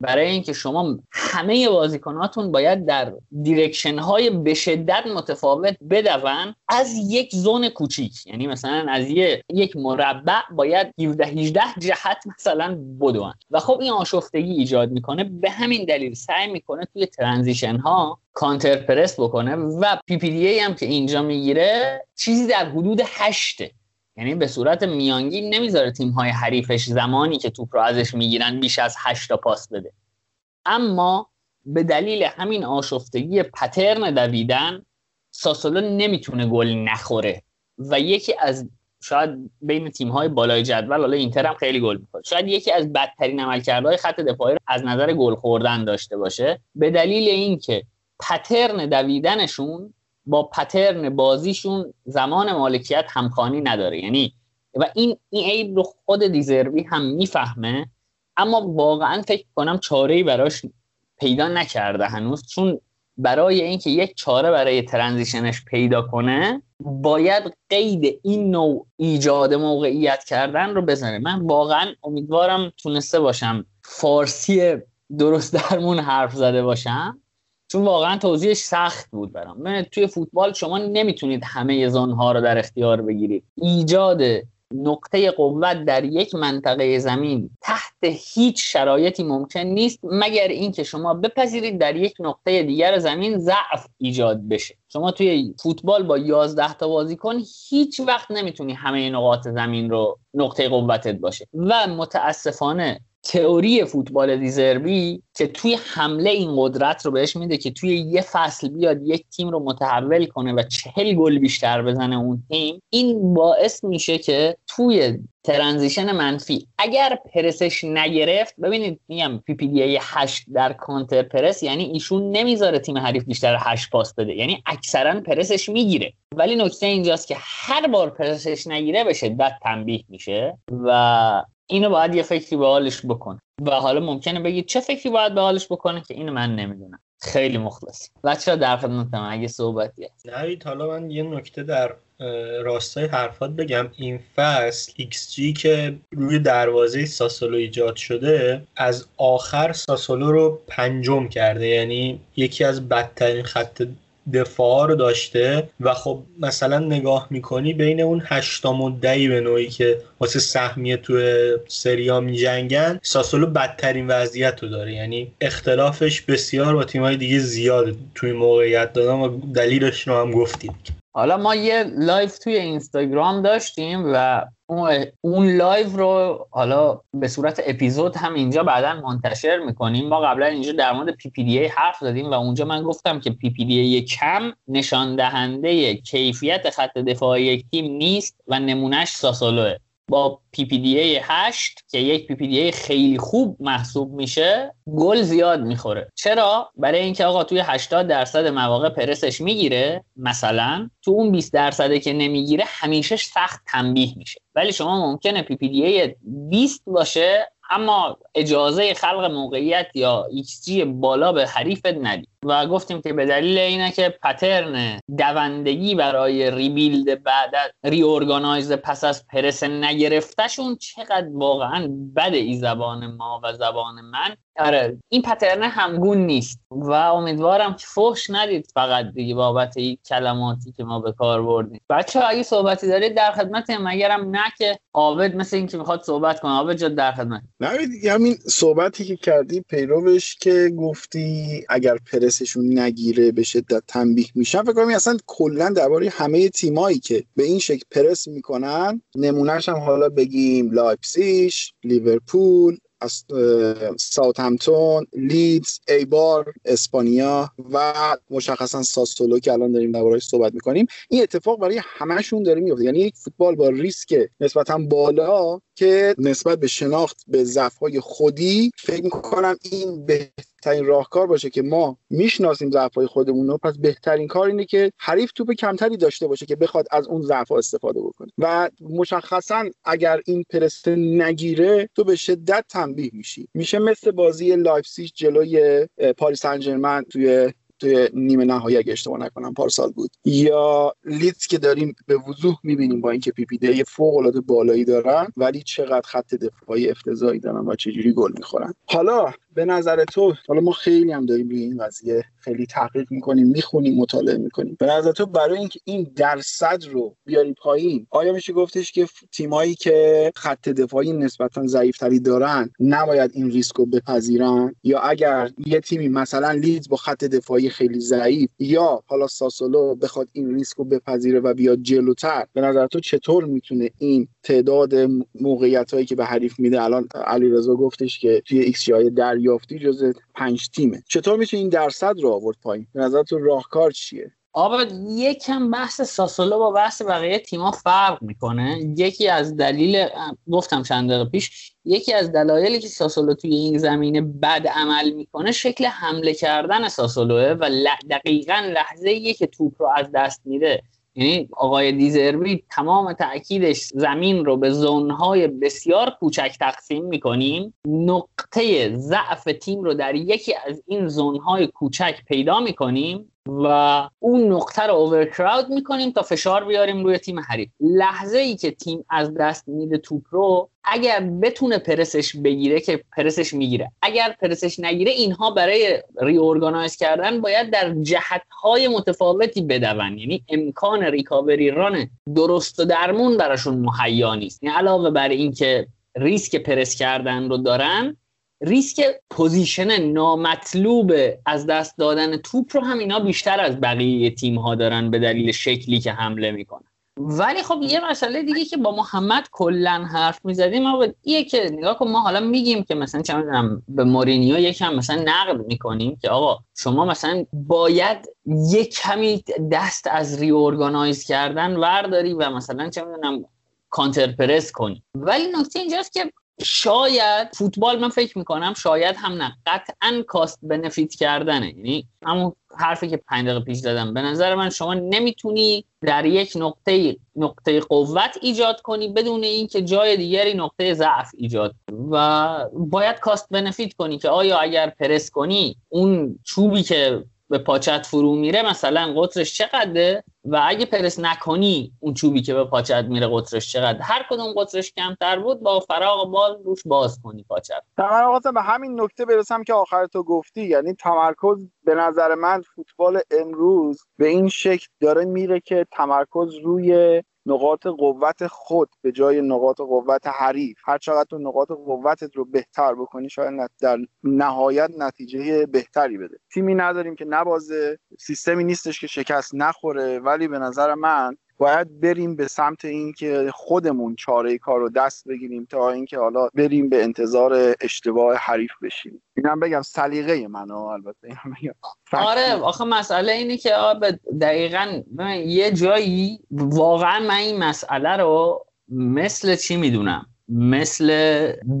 برای اینکه شما همه بازیکناتون باید در direction های به شدت متفاوت بدوئن از یک zone کوچیک. یعنی مثلا از یک مربع باید 17 18 جهت مثلا بدوئن. و خب این آشفتگی ایجاد می‌کنه. به همین دلیل سعی می‌کنه توی transition ها counter press بکنه و PPDA هم که اینجا می‌گیره چیزی در حدود هشته یعنی به صورت میانگین نمی‌ذاره تیم های حریفش زمانی که توپ رو ازش می‌گیرن بیش از 8 تا پاس بده. اما به دلیل همین آشفتگی پترن دویدن ساسولو نمی‌تونه گل نخوره و یکی از شاید بین تیم های بالای جدول حالا اینتر هم خیلی گل می‌خوره. شاید یکی از بدترین عملکردهای خط دفاعی رو از نظر گل خوردن داشته باشه. به دلیل اینکه پترن دویدنشون با پترن بازیشون زمان مالکیت همخوانی نداره. یعنی و این این عیب رو خود دیزروی هم می‌فهمه اما واقعا فکر کنم چاره ای براش پیدا نکرده هنوز. چون برای اینکه یک چاره برای ترانزیشنش پیدا کنه باید قید این نوع ایجاد موقعیت کردن رو بزنه من واقعا امیدوارم تونسته باشم فارسی درست درمون حرف زده باشم. چون واقعا توضیحش سخت بود برام. من توی فوتبال شما نمی‌تونید همه زونها رو در اختیار بگیرید. ایجاد نقطه قوت در یک منطقه زمین تحت هیچ شرایطی ممکن نیست مگر اینکه شما بپذیرید در یک نقطه دیگر زمین ضعف ایجاد بشه. شما توی فوتبال با 11 تا بازیکن هیچ وقت نمی‌تونی همه نقاط زمین رو نقطه قوتت باشه. و متاسفانه تئوری فوتبال دیزربی که توی حمله این قدرت رو بهش میده که توی یه فصل بیاد یک تیم رو متحول کنه و چهل گل بیشتر بزنه اون تیم این باعث میشه که توی transition منفی اگر پرسش نگرفت ببینید میگم PPD 8 در counter press یعنی ایشون نمی‌ذاره تیم حریف بیشتر 8 پاس بده یعنی اکثرا پرسش می‌گیره. ولی نکته اینجاست که هر بار پرسش نگیره به شدت تنبیه میشه و اینو باید یه فکری به حالش بکن. و حالا ممکنه بگید چه فکری باید به حالش بکنه که اینو من نمی‌دونم. خیلی مخلصی بچه در خدمتم اگه صحبتی هست نوید حالا من یه نکته در راستای حرفات بگم. این فصل XG که روی دروازه ساسولو ایجاد شده از آخر ساسولو رو پنجم کرده. یعنی یکی از بدترین خط دفاع رو داشته و خب مثلا نگاه می‌کنی بین اون هشتا مدعی به نوعی که واسه سهمیه تو سریا میجنگن ساسولو بدترین وضعیت رو داره. یعنی اختلافش بسیار با تیمای دیگه زیاده توی موقعیت دادن و دلیلش رو هم گفتید حالا ما یه live توی اینستاگرام داشتیم و اون live رو حالا به صورت اپیزود هم اینجا بعدا منتشر می‌کنیم. ما قبلا اینجا در مورد PPDA حرف زدیم و اونجا من گفتم که PPDA کم نشان دهنده کیفیت خط دفاعی یک تیم نیست و نمونهش ساسولوه. با PPDA 8 که یک PPDA خیلی خوب محسوب میشه گل زیاد می‌خوره. چرا؟ برای اینکه آقا توی 80 درصد مواقع پرسش می‌گیره مثلا تو اون 20 درصده که نمی‌گیره همیشه سخت تنبیه میشه. ولی شما ممکنه PPDA 20 باشه اما اجازه خلق موقعیت یا ایکس بالا به حریفت ندید و گفتیم که به دلیل اینه که pattern دوندگی برای rebuild بعد reorganize پس از پرس نگرفتشون چقدر واقعا بده ای زبان ما و زبان من. آره این pattern همگون نیست و امیدوارم که فحش ندید فقط دیگه بابت این کلماتی که ما به کار بردیم. بچه اگه صحبتی دارید در خدمتم اگرم نه که عابد مثل اینکه می‌خواد صحبت کنه. عابد جان در خدمت. نه همین صحبتی که کردی پیروش که گفتی اگر پرسشون نگیره به شدت تنبیه میشن. فکر کنم اصلا کلا درباره همه تیمایی که به این شکل پرس می‌کنن. نمونهش هم حالا بگیم لایپسیش لیورپول از لیدز ایبار اسپانیا و مشخصا ساسولو که الان داریم دربارهش صحبت می‌کنیم. این اتفاق برای همشون داره میفته یعنی یک فوتبال با ریسک نسبتا بالا که نسبت به شناخت به ضعف‌های خودی فکر می‌کنم این بهترین راهکار باشه که ما می‌شناسیم ضعف‌های خودمون رو. پس بهترین کار اینه که حریف توپ کمتری داشته باشه که بخواد از اون ضعف‌ها استفاده بکنه. و مشخصا اگر این پرسته نگیره تو به شدت تنبیه میشی. میشه مثل بازی لایپزیگ جلوی پاریس سن توی توی نیمه نهایی اگه اشتباه نکنم پارسال بود. یا لیدز که داریم به وضوح می‌بینیم با اینکه PPDA فوق العاده بالایی دارن ولی چقدر خط دفاعی افتضاحی دارن و چجوری گل می‌خورن. حالا به نظر تو حالا ما خیلی هم داریم روی این قضیه خیلی تحقیق می‌کنیم می‌خونیم مطالعه می‌کنیم. به نظر تو برای اینکه این درصد رو بیاری پایین آیا میشه گفتش که تیمایی که خط دفاعی نسبتا ضعیفتری دارن نباید این ریسک رو بپذیرن؟ یا اگر یه تیمی مثلا لیدز با خط دفاعی خیلی ضعیف یا حالا ساسولو بخواد این ریسک رو بپذیره و بیاد جلوتر به نظر تو چطور می‌تونه این تعداد موقعیت هایی که به حریف میده؟ الان علیرضا گفتش که توی ایکس جای دریافتی جز پنج تیمه. چطور میشه این درصد رو آورد پایین؟ به نظر تو راهکار چیه؟ آقا یکم بحث ساسولو با بحث بقیه تیما فرق می‌کنه. یکی از دلیل گفتم چند دقیقه پیش یکی از دلایلی که ساسولو توی این زمینه بد عمل می‌کنه شکل حمله کردن ساسولوه و دقیقا لحظه که توپ رو از دست میده. یعنی آقای دیزربی تمام تاکیدش زمین رو به زونهای بسیار کوچک تقسیم می‌کنیم نقطه ضعف تیم رو در یکی از این زونهای کوچک پیدا می‌کنیم و اون نقطه رو اوورکراود می‌کنیم تا فشار بیاریم روی تیم حریف. لحظه ای که تیم از دست میده توپ رو اگر بتونه پرسش بگیره که پرسش می‌گیره. اگر پرسش نگیره اینها برای ری کردن باید در جهتهای متفاوتی بدوئن. یعنی امکان recovery run درست و درمون براشون مهیا نیست. یعنی علاوه بر اینکه ریسک پرس کردن رو دارن ریسک position نامطلوب از دست دادن توپ رو هم اینا بیشتر از بقیه تیم ها دارن به دلیل شکلی که حمله می‌کنن. ولی خب یه مسئله دیگه که با محمد کلا حرف می‌زدیم ما یه که نگاه کن ما حالا میگیم که مثلا چه می‌دونم به مورینیو یکم مثلا نقد می‌کنیم که آقا شما مثلا باید یک کمی دست از ری کردن ورداری و مثلا چه می‌دونم کانتر پرس کنی. ولی نکته اینجاست که شاید فوتبال من فکر می‌کنم شاید هم نه. قطعا کاست بنفیت کردنه. یعنی همون حرفی که پنج دقیقه پیش دادم به نظر من شما نمی‌تونی در یک نقطه نقطه قوت ایجاد کنی بدون اینکه جای دیگری نقطه ضعف ایجاد. و باید کاست بنفیت کنی که آیا اگر پرس کنی اون چوبی که به پاچت فرو میره مثلا قطرش چقدره؟ و اگه پرس نکنی اون چوبی که به پاچت میره قطرش چقدر هر کدوم قطرش کمتر بود با فراغ بال روش باز کنی پاچت. من به همین نکته برسم که آخر تو گفتی یعنی تمرکز به نظر من فوتبال امروز به این شکل داره میره که تمرکز روی نقاط قوت خود به جای نقاط قوت حریف. هر چقدر تو نقاط قوتت رو بهتر بکنی شاید در نهایت نتیجه بهتری بده. تیمی نداریم که نبازه سیستمی نیستش که شکست نخوره. ولی به نظر من باید بریم به سمت اینکه خودمون چاره کار رو دست بگیریم تا اینکه حالا بریم به انتظار اشتباه حریف بشیم. اینم بگم سلیقه منو البته اینم بگم. آره آخه مسئله اینه که دقیقا یه جایی واقعا من این مسئله رو مثل چی می‌دونم؟ مثل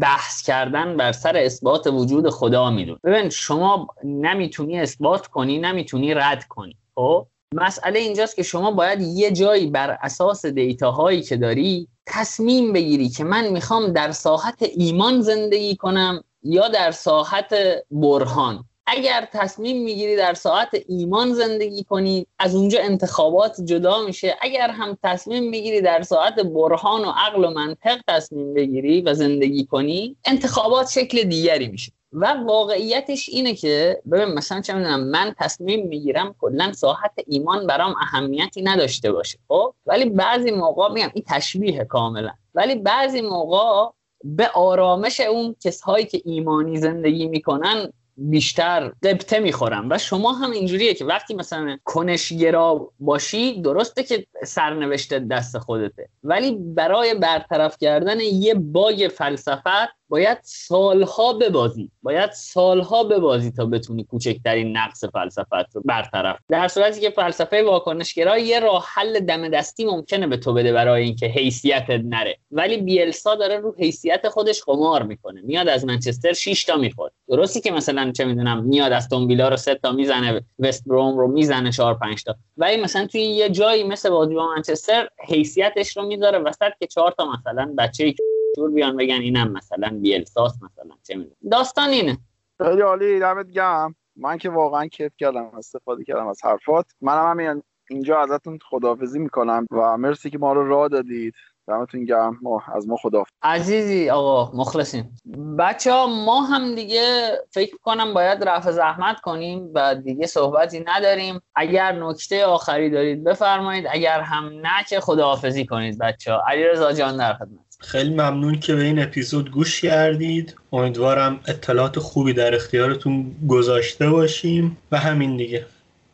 بحث کردن بر سر اثبات وجود خدا میدون ببین شما نمی‌تونی اثبات کنی نمی‌تونی رد کنی خب؟ مسئله اینجاست که شما باید یه جایی بر اساس دیتاهایی که داری تصمیم بگیری که من می‌خوام در ساحت ایمان زندگی کنم یا در ساحت برهان. اگر تصمیم می‌گیری در ساعت ایمان زندگی کنی از اونجا انتخابات جدا میشه. اگر هم تصمیم می‌گیری در ساعت برهان و عقل و منطق تصمیم بگیری و زندگی کنی انتخابات شکل دیگری میشه. و واقعیتش اینه که ببین مثلا چه می‌دونم من تصمیم می‌گیرم کلا ساحت ایمان برام اهمیتی نداشته باشه خب؟ ولی بعضی موقع میگم این تشبیه کاملا. ولی بعضی موقع به آرامش اون کسهایی که ایمانی زندگی می‌کنن بیشتر قبطه می‌خورم. و شما هم اینجوریه که وقتی مثلا کنشگرا باشی درسته که سرنوشت دست خودته. ولی برای برطرف کردن یه باگ فلسفت باید سالها ببازی. باید سالها ببازی تا بتونی کوچکترین نقص فلسفت رو برطرف در صورتی که فلسفه واکنشگرا یه راه حل دم دستی ممکنه به تو بده برای اینکه حیثیتت نره. ولی بیلسا داره رو حیثیت خودش قمار می‌کنه. میاد از منچستر 6 تا می‌خوره. درستی که مثلا چه می‌دونم میاد از تومبیلا رو 3 تا می‌زنه وست بروم رو می‌زنه 4 5 تا. ولی مثلا توی یه جایی مثل بازی با منچستر حیثیتش رو می‌ذاره وسط که 4 تا مثلا بچه‌ای دستور بیان بگن اینم مثلا بیلساس مثلا چه می‌دونم. داستان اینه. خیلی عالی دمت گرم. من که واقعا کیف کردم استفاده کردم از حرفات. منم همین اینجا ازتون خداحافظی می‌کنم و مرسی که ما رو راه دادید. دمتون گرم. ما از ما خدا عزیزی آقا مخلصیم. بچه ها ما هم دیگه فکر کنم باید رفع زحمت کنیم و دیگه صحبتی نداریم. اگر نکته آخری دارید بفرمایید. اگر هم نه که خداحافظی کنید بچه ها. علی رضا جان در خدمت. خیلی ممنون که به این اپیزود گوش کردید. امیدوارم اطلاعات خوبی در اختیارتون گذاشته باشیم و همین دیگه.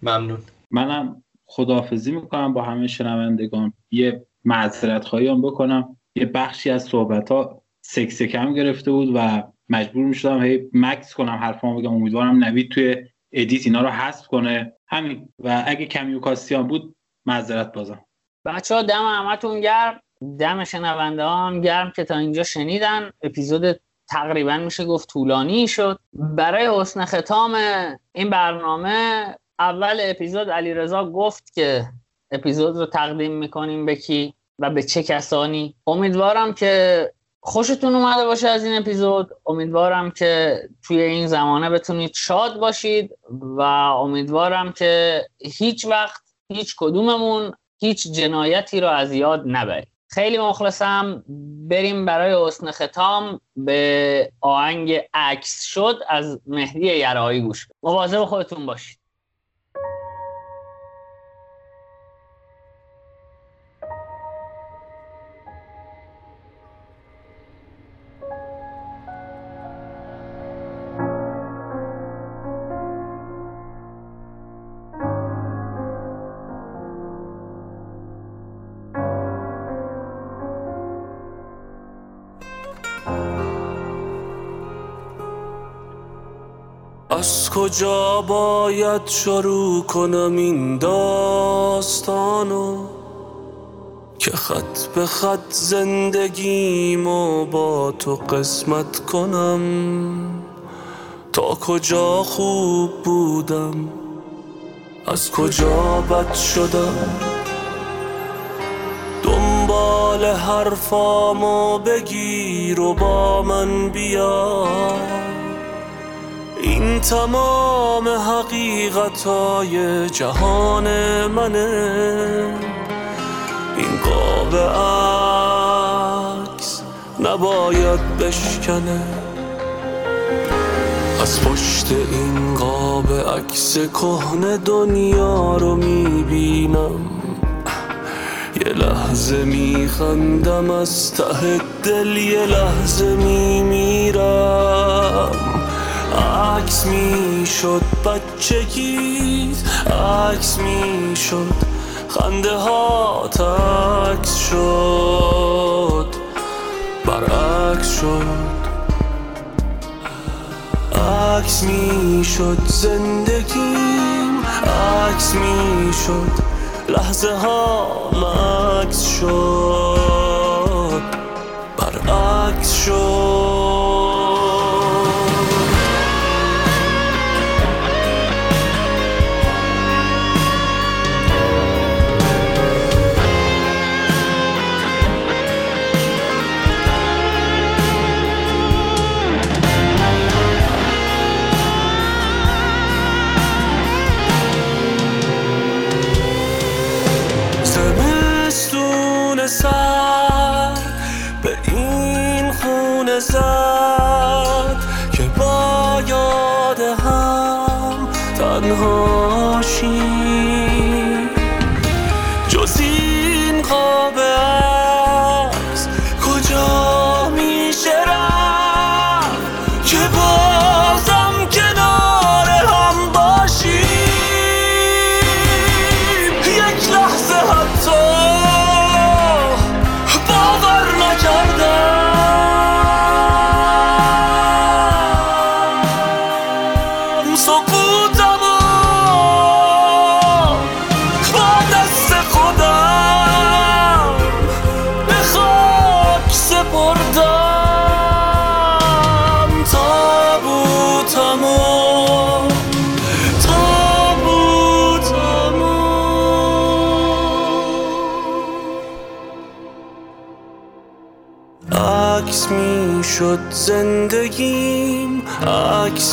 ممنون. منم خداحافظی می‌کنم با همه شنوندگان. یه معذرت خواهی بکنم. یه بخشی از صحبت ها سکسکم گرفته بود و مجبور می‌شدم هی مکس کنم حرفامو بگم. امیدوارم نوید توی ادیت اینا رو حذف کنه. همین. و اگه کمیوکاستیان بود معذرت بازم. بچه ها دم همتون گرم. دم شنونده هم گرم که تا اینجا شنیدن. اپیزود تقریبا میشه گفت طولانی شد. برای حسن ختام این برنامه اول اپیزود علیرضا گفت که اپیزود رو تقدیم می‌کنیم به کی و به چه کسانی. امیدوارم که خوشتون اومده باشه از این اپیزود. امیدوارم که توی این زمانه بتونید شاد باشید و امیدوارم که هیچ وقت هیچ کدوممون هیچ جنایتی رو از یاد نبرید. خیلی مخلصم بریم برای حسن ختام. به آهنگ عکس شد از مهدی یرایی گوش مواظب خودتون باشید. از کجا باید شروع کنم این داستانو که خط به خط زندگیمو با تو قسمت کنم؟ تا کجا خوب بودم؟ از کجا بد شدم؟ دنبال حرفامو بگیر و با من بیا این تمام حقیقت های جهان منه. این قاب عکس نباید بشکنه. از پشت این قاب عکس کهن دنیا رو می‌بینم. یه لحظه میخندم از ته دل یه لحظه میمیرم. عکس می‌شد بچگیت عکس می‌شد خنده ها عکس شد برعکس شد. عکس می‌شد زندگیم عکس می‌شد لحظه ها مکس شد برعکس شد.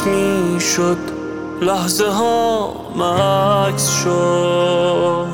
عکس می‌شد لحظه ها مکس شد.